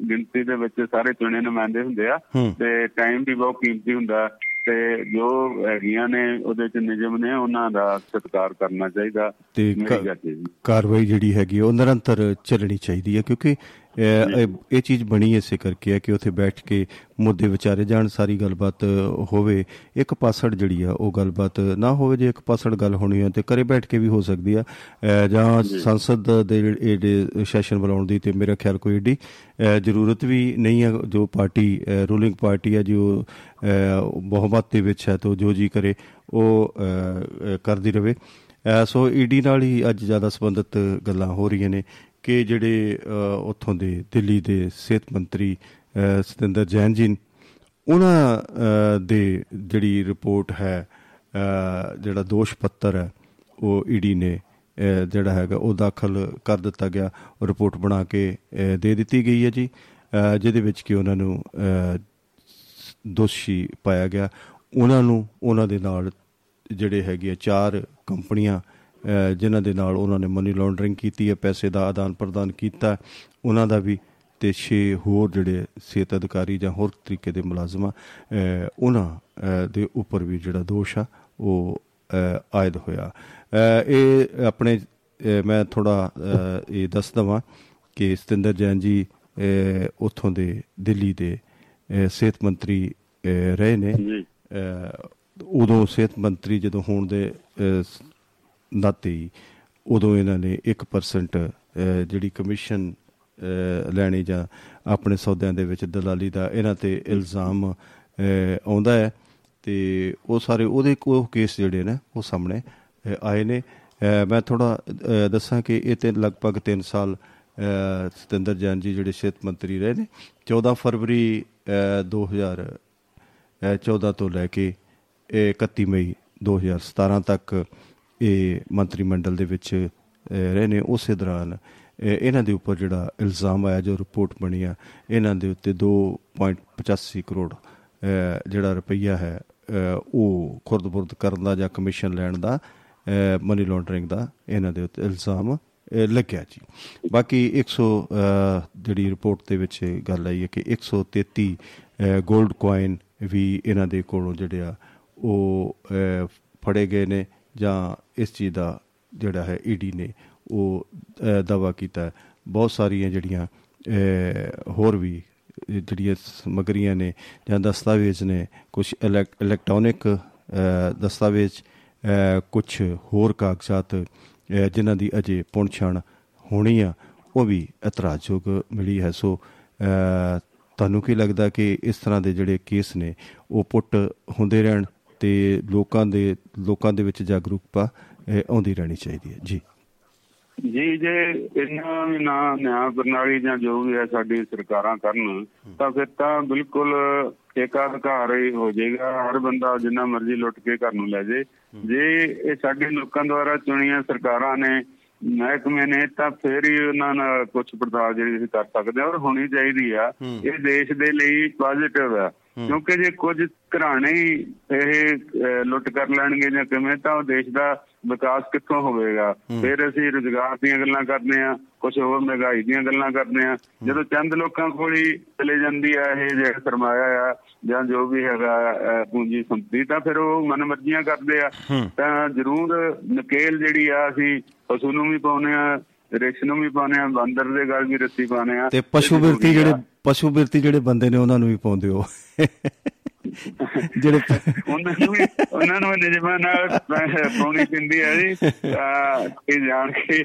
ਗਿਣਤੀ ਦੇ ਵਿੱਚ ਸਾਰੇ ਚੁਣੇ ਨੁਮਾਇੰਦੇ ਹੁੰਦੇ ਆ। ਹੂੰ। ਤੇ ਟਾਈਮ ਵੀ ਬਹੁਤ ਕੀਮਤੀ ਹੁੰਦਾ। ਤੇ ਜੋ ਹੈਗੀਆਂ ਨੇ ਉਹਦੇ ਚ ਨਿਯਮ ਨੇ ਉਹਨਾਂ ਦਾ ਸਤਿਕਾਰ ਕਰਨਾ ਚਾਹੀਦਾ। ਤੇ ਹੈ ਕਾਰਵਾਈ ਜਿਹੜੀ ਹੈਗੀ ਉਹ ਨਿਰੰਤਰ ਚੱਲਣੀ ਚਾਹੀਦੀ ਹੈ ਕਿਉਂਕਿ ਇਹ- ਚੀਜ਼ ਬਣੀ ਇਸੇ ਕਰਕੇ ਹੈ ਕਿ ਉੱਥੇ ਬੈਠ ਕੇ ਮੁੱਦੇ ਵਿਚਾਰੇ ਜਾਣ ਸਾਰੀ ਗੱਲਬਾਤ ਹੋਵੇ। ਇੱਕ ਪਾਸੜ ਜਿਹੜੀ ਆ ਉਹ ਗੱਲਬਾਤ ਨਾ ਹੋਵੇ ਜੇ ਇੱਕ ਪਾਸੜ ਗੱਲ ਹੋਣੀ ਹੈ ਤੇ ਘਰੇ ਬੈਠ ਕੇ ਵੀ ਹੋ ਸਕਦੀ ਆ। ਜਾਂ ਸੰਸਦ ਦੇ ਜਿਹੜੇ ਸੈਸ਼ਨ ਬੁਲਾਉਣ ਦੀ ਤੇ ਮੇਰਾ ਖਿਆਲ ਕੋਈ ਏਡੀ ਜ਼ਰੂਰਤ ਵੀ ਨਹੀਂ ਹੈ ਜੋ ਪਾਰਟੀ ਰੂਲਿੰਗ ਪਾਰਟੀ ਹੈ ਜੋ ਬਹੁਮਤ ਦੇ ਵਿੱਚ ਹੈ ਤਾਂ ਜੋ ਜੀ ਕਰੇ ਉਹ ਕਰਦੀ ਰਵੇ। ਸੋ ਈਡੀ ਨਾਲ ਹੀ ਅੱਜ ਜ਼ਿਆਦਾ ਸੰਬੰਧਿਤ ਗੱਲਾਂ ਹੋ ਰਹੀਆਂ ਨੇ। ਕਿ ਜਿਹੜੇ ਅਹ, ਉੱਥੋਂ ਦੇ ਦਿੱਲੀ ਦੇ ਸਿਹਤ ਮੰਤਰੀ ਅਹ, ਸਤਿੰਦਰ ਜੈਨ ਜੀ ਉਹਨਾਂ ਅਹ, ਦੇ ਜਿਹੜੀ ਰਿਪੋਰਟ ਹੈ ਅਹ, ਜਿਹੜਾ ਦੋਸ਼ ਪੱਤਰ ਹੈ ਉਹ ਈਡੀ ਨੇ ਅਹ, ਜਿਹੜਾ ਹੈਗਾ ਉਹ ਦਾਖਲ ਕਰ ਦਿੱਤਾ ਗਿਆ ਉਹ ਰਿਪੋਰਟ ਬਣਾ ਕੇ ਅਹ, ਦੇ ਦਿੱਤੀ ਗਈ ਹੈ ਜੀ। ਅਹ, ਜਿਹਦੇ ਵਿੱਚ ਕਿ ਉਹਨਾਂ ਨੂੰ ਅਹ, ਦੋਸ਼ੀ ਪਾਇਆ ਗਿਆ। ਉਹਨਾਂ ਨੂੰ ਉਹਨਾਂ ਦੇ ਨਾਲ ਜਿਹੜੇ ਹੈਗੇ ਆ ਚਾਰ ਕੰਪਨੀਆਂ ਅਹ, ਜਿਨ੍ਹਾਂ ਦੇ ਨਾਲ ਉਹਨਾਂ ਨੇ ਮਨੀ ਲਾਂਡਰਿੰਗ ਕੀਤੀ ਹੈ ਪੈਸੇ ਦਾ ਆਦਾਨ ਪ੍ਰਦਾਨ ਕੀਤਾ ਉਹਨਾਂ ਦਾ ਵੀ ਤੇ 6 ਹੋਰ ਜਿਹੜੇ ਸਿਹਤ ਅਧਿਕਾਰੀ ਜਾਂ ਹੋਰ ਤਰੀਕੇ ਦੇ ਮੁਲਾਜ਼ਮਾਂ ਉਹਨਾਂ ਦੇ ਉੱਪਰ ਵੀ ਜਿਹੜਾ ਦੋਸ਼ ਆ ਉਹ ਆਇਦ ਹੋਇਆ। ਇਹ ਆਪਣੇ ਮੈਂ ਥੋੜਾ ਇਹ ਦੱਸ ਦਵਾਂ ਕਿ ਸਤਿੰਦਰ ਜੈਨ ਜੀ ਉੱਥੋਂ ਦੇ ਦਿੱਲੀ ਦੇ ਸਿਹਤ ਮੰਤਰੀ ਰਹੇ ਨੇ। ਉਦੋਂ ਸਿਹਤ ਮੰਤਰੀ ਜਦੋਂ ਹੋਣ ਦੇ ਨਾਤੇ ਹੀ ਉਦੋਂ ਇਹਨਾਂ ਨੇ 1% ਅਹ, ਜਿਹੜੀ ਕਮਿਸ਼ਨ ਅਹ, ਲੈਣੀ ਜਾਂ ਆਪਣੇ ਸੌਦਿਆਂ ਦੇ ਵਿੱਚ ਦਲਾਲੀ ਦਾ ਇਹਨਾਂ ਤੇ ਇਲਜ਼ਾਮ ਅਹ, ਆਉਂਦਾ ਹੈ ਤੇ ਉਹ ਸਾਰੇ ਉਹਦੇ ਕੋ ਕੇਸ ਜਿਹੜੇ ਨੇ ਉਹ ਸਾਹਮਣੇ ਅਹ, ਆਏ ਨੇ। ਅਹ, ਮੈਂ ਥੋੜਾ ਦੱਸਾਂ ਕਿ ਇਹ ਤੇ ਲਗਭਗ 3 ਸਾਲ ਅਹ, ਸਤਿੰਦਰ ਜੈਨ ਜੀ ਜਿਹੜੇ ਸਿਹਤ ਮੰਤਰੀ ਰਹੇ ਨੇ 14 ਫਰਵਰੀ ਅਹ, 2000 ਅਹ 14 ਤੋਂ ਲੈ ਕੇ ਇਹ 31 ਮਈ 2017 ਤੱਕ ਇਹ ਮੰਤਰੀ ਮੰਡਲ ਦੇ ਵਿੱਚ ਅਹ, ਰਹੇ ਨੇ ਉਸੇ ਦੌਰਾਨ ਅਹ, ਇਹਨਾਂ ਦੇ ਉੱਪਰ ਜਿਹੜਾ ਇਲਜ਼ਾਮ ਆਇਆ ਜੋ ਰਿਪੋਰਟ ਬਣੀ ਆ ਇਹਨਾਂ ਦੇ ਉੱਤੇ 2.85 ਕਰੋੜ ਅਹ, ਜਿਹੜਾ ਰੁਪਈਆ ਹੈ ਅਹ, ਉਹ ਖੁਰਦ-ਬੁਰਦ ਕਰਨ ਦਾ ਜਾਂ ਕਮਿਸ਼ਨ ਲੈਣ ਦਾ ਮਨੀ ਲਾਂਡਰਿੰਗ ਦਾ ਇਹਨਾਂ ਦੇ ਉੱਤੇ ਇਲਜ਼ਾਮ ਅਹ, ਲੱਗਿਆ ਜੀ। ਬਾਕੀ 100 ਅਹ, ਜਿਹੜੀ ਰਿਪੋਰਟ ਦੇ ਵਿੱਚ ਗੱਲ ਆਈ ਹੈ ਕਿ 133 골ਡ ਕੋਇਨ ਵੀ ਇਹਨਾਂ ਦੇ ਕੋਲੋਂ ਜਿਹੜੇ ਆ ਉਹ ਅਹ, ਫੜੇ ਗਏ ਨੇ। ਜਾਂ ਇਸ ਚੀਜ਼ ਦਾ ਜਿਹੜਾ ਹੈ ਈਡੀ ਨੇ ਉਹ ਦਾਵਾ ਕੀਤਾ ਹੈ। ਬਹੁਤ ਸਾਰੀਆਂ ਜਿਹੜੀਆਂ ਅਹ, ਹੋਰ ਵੀ ਇਹ ਜਿਹੜੀਆਂ ਸਮੱਗਰੀਆਂ ਨੇ ਜਾਂ ਦਸਤਾਵੇਜ਼ ਨੇ ਕੁਝ ਇਲੈਕਟ੍ਰੋਨਿਕ ਅਹ, ਦਸਤਾਵੇਜ਼ ਕੁਝ ਹੋਰ ਕਾਗਜ਼ਾਤ ਅਹ, ਜਿਨ੍ਹਾਂ ਦੀ ਅਜੇ ਪੁਣਛਾਣ ਹੋਣੀ ਆ ਉਹ ਵੀ ਇਤਰਾਜ਼ਯੋਗ ਮਿਲੀ ਹੈ ਸੋ ਅਹ, ਤੁਹਾਨੂੰ ਕੀ ਲੱਗਦਾ ਕਿ ਇਸ ਤਰ੍ਹਾਂ ਦੇ ਜਿਹੜੇ ਕੇਸ ਨੇ ਉਹ ਪੁੱਟ ਹੁੰਦੇ ਰਹਿਣ ਤੇ ਲੋਕਾਂ ਦੇ ਲੋਕਾਂ ਦੇ ਵਿੱਚ ਜਾਗਰੂਕਤਾ ਆਉਂਦੀ ਰਹਿਣੀ ਚਾਹੀਦੀ ਹੈ। ਜੀ। ਜੀ ਜੇ ਇਹਨਾਂ ਨਾ ਨਿਆਂ ਪ੍ਰਣਾਲੀ ਜਾਂ ਜੋ ਵੀ ਹੈ ਸਾਡੀ ਸਰਕਾਰਾਂ ਕਰਨ ਤਾਂ ਫਿਰ ਤਾਂ ਬਿਲਕੁਲ ਏਕਾਧਿਕਾਰ ਹੀ ਹੋ ਜਾਏਗਾ। ਹਰ ਬੰਦਾ ਜਿੰਨਾ ਮਰਜ਼ੀ ਲੁੱਟ ਕੇ ਘਰ ਨੂੰ ਲੈ ਜੇ ਜੇ ਇਹ ਸਾਡੇ ਲੋਕਾਂ ਦੁਆਰਾ ਚੁਣੀਆਂ ਸਰਕਾਰਾਂ ਨੇ ਮਹਿਕਮੇ ਨੇ ਤਾਂ ਫਿਰ ਹੀ ਉਹਨਾਂ ਨਾਲ ਕੁਝ ਪੜਤਾਲ ਜਿਹੜੀ ਅਸੀਂ ਕਰ ਸਕਦੇ ਹਾਂ। ਔਰ ਹੋਣੀ ਚਾਹੀਦੀ ਆ। ਇਹ ਦੇਸ਼ ਦੇ ਲਈ ਪੋਜ਼ਿਟਿਵ ਆ। ਕਿਉਂਕਿ ਜੇ ਕੁਝ ਘਰਾਣੇ ਇਹ ਲੁੱਟ ਕਰ ਲੈਣਗੇ ਜਾਂ ਕਿਵੇਂ ਤਾਂ ਉਹ ਦੇਸ਼ ਦਾ ਵਿਕਾਸ ਕਿੱਥੋਂ ਹੋਵੇਗਾ? ਫਿਰ ਅਸੀਂ ਰੁਜ਼ਗਾਰ ਦੀਆਂ ਗੱਲਾਂ ਕਰਦੇ ਆ ਕੁਝ ਹੋਰ ਮਹਿੰਗਾਈ ਦੀਆਂ ਗੱਲਾਂ ਕਰਦੇ ਆ ਜਦੋਂ ਚੰਦ ਲੋਕਾਂ ਕੋਲ ਹੀ ਚਲੇ ਜਾਂਦੀ ਆ ਇਹ ਜਿਹੜਾ ਸਰਮਾਇਆ ਆ ਜਾਂ ਜੋ ਵੀ ਹੈਗਾ ਪੂੰਜੀ ਸੰਪਤੀ ਤਾਂ ਫਿਰ ਉਹ ਮਨਮਰਜ਼ੀਆਂ ਕਰਦੇ ਆ। ਤਾਂ ਜ਼ਰੂਰ ਨਕੇਲ ਜਿਹੜੀ ਆ ਅਸੀਂ ਪਸ਼ੂ ਨੂੰ ਵੀ ਪਾਉਨੇ ਆ ਰਿਕਸ਼ ਨੂੰ ਵੀ ਪਾਉਨੇ ਆ ਬਾਂਦਰ ਦੇ ਗਲ ਵੀ ਰੱਸੀ ਪਾਉਨੇ ਆ ਤੇ ਪਸ਼ੂ ਬਿਰਤੀ। ਜਿਹੜੇ ਪਸ਼ੂ ਬਿਰਤੀ ਜਿਹੜੇ ਬੰਦੇ ਨੇ ਉਹਨਾਂ ਨੂੰ ਵੀ ਪਾਉਂਦੇ ਹੋ। ਜਿਹੜੇ ਉਹਨਾਂ ਨੂੰ ਉਹਨਾਂ ਨੂੰ ਨਿਜਮਾਂ ਨਾਲ ਪਾਉਣੀ ਪੈਂਦੀ ਹੈ ਜੀ। ਇਹ ਜਾਣ ਕੇ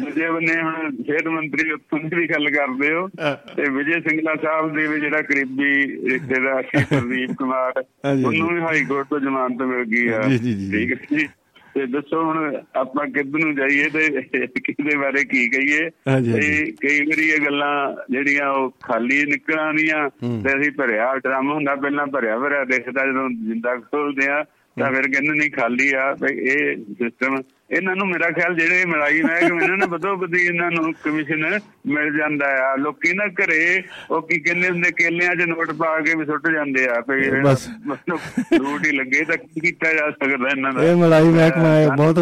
ਦੂਜੇ ਬੰਨੇ ਹੁਣ ਸਿਹਤ ਮੰਤਰੀ ਉੱਥੋਂ ਦੀ ਵੀ ਗੱਲ ਕਰਦੇ ਹੋ। ਤੇ ਵਿਜੇ ਸਿੰਗਲਾ ਸਾਹਿਬ ਦੇ ਵੀ ਜਿਹੜਾ ਕਰੀਬੀ ਰਿਸ਼ਤੇਦਾਰ ਸੀ ਪ੍ਰਦੀਪ ਕੁਮਾਰ ਉਹਨੂੰ ਵੀ ਹਾਈ ਕੋਰਟ ਤੋਂ ਜ਼ਮਾਨਤ ਮਿਲ ਗਈ ਆ। ਠੀਕ ਹੈ ਜੀ। ਤੇ ਦੱਸੋ ਹੁਣ ਆਪਾਂ ਕਿੱਧਰ ਨੂੰ ਜਾਈਏ ਤੇ ਕਿਹਦੇ ਬਾਰੇ ਕੀ ਕਹੀਏ। ਤੇ ਕਈ ਵਾਰੀ ਇਹ ਗੱਲਾਂ ਜਿਹੜੀਆਂ ਉਹ ਖਾਲੀ ਨਿਕਲ ਆਉਂਦੀਆਂ ਤੇ ਅਸੀਂ ਭਰਿਆ ਡਰਮ ਹੁੰਦਾ ਪਹਿਲਾਂ ਭਰਿਆ ਭਰਿਆ ਦੇਖਦਾ ਜਦੋਂ ਜਿੰਦਾ ਖੋਲਦੇ ਆ। ਤਾਂ ਫਿਰ ਕਹਿੰਦੇ ਨਹੀਂ ਖਾਲੀ ਆ ਭਈ ਇਹ ਸਿਸਟਮ ਇਹਨਾਂ ਨੂੰ ਮੇਰਾ ਖਿਆਲ ਜਿਹੜੇ ਮਲਾਈ ਮਹਿਕਮੇ ਇਹਨਾਂ ਨੇ ਬਦੋ ਬਦੀ ਇਹਨਾਂ ਨੂੰ ਕਮਿਸ਼ਨ ਮਿਲ ਜਾਂਦਾ ਆ। ਲੋਕੀ ਨਾ ਘਰੇ ਉਹ ਕੀ ਕਹਿੰਦੇ ਹੁੰਦੇ ਕੇਲਿਆਂ 'ਚ ਨੋਟ ਪਾ ਕੇ ਵੀ ਸੁੱਟ ਜਾਂਦੇ ਆ ਇਹ ਬਸ। ਹੀ ਲੱਗੇ ਤਾਂ ਕੀ ਕੀਤਾ ਜਾ ਸਕਦਾ ਇਹਨਾਂ ਦਾ? ਇਹ ਮਲਾਈ ਮਹਿਕਮਾ ਹੈ ਬਹੁਤ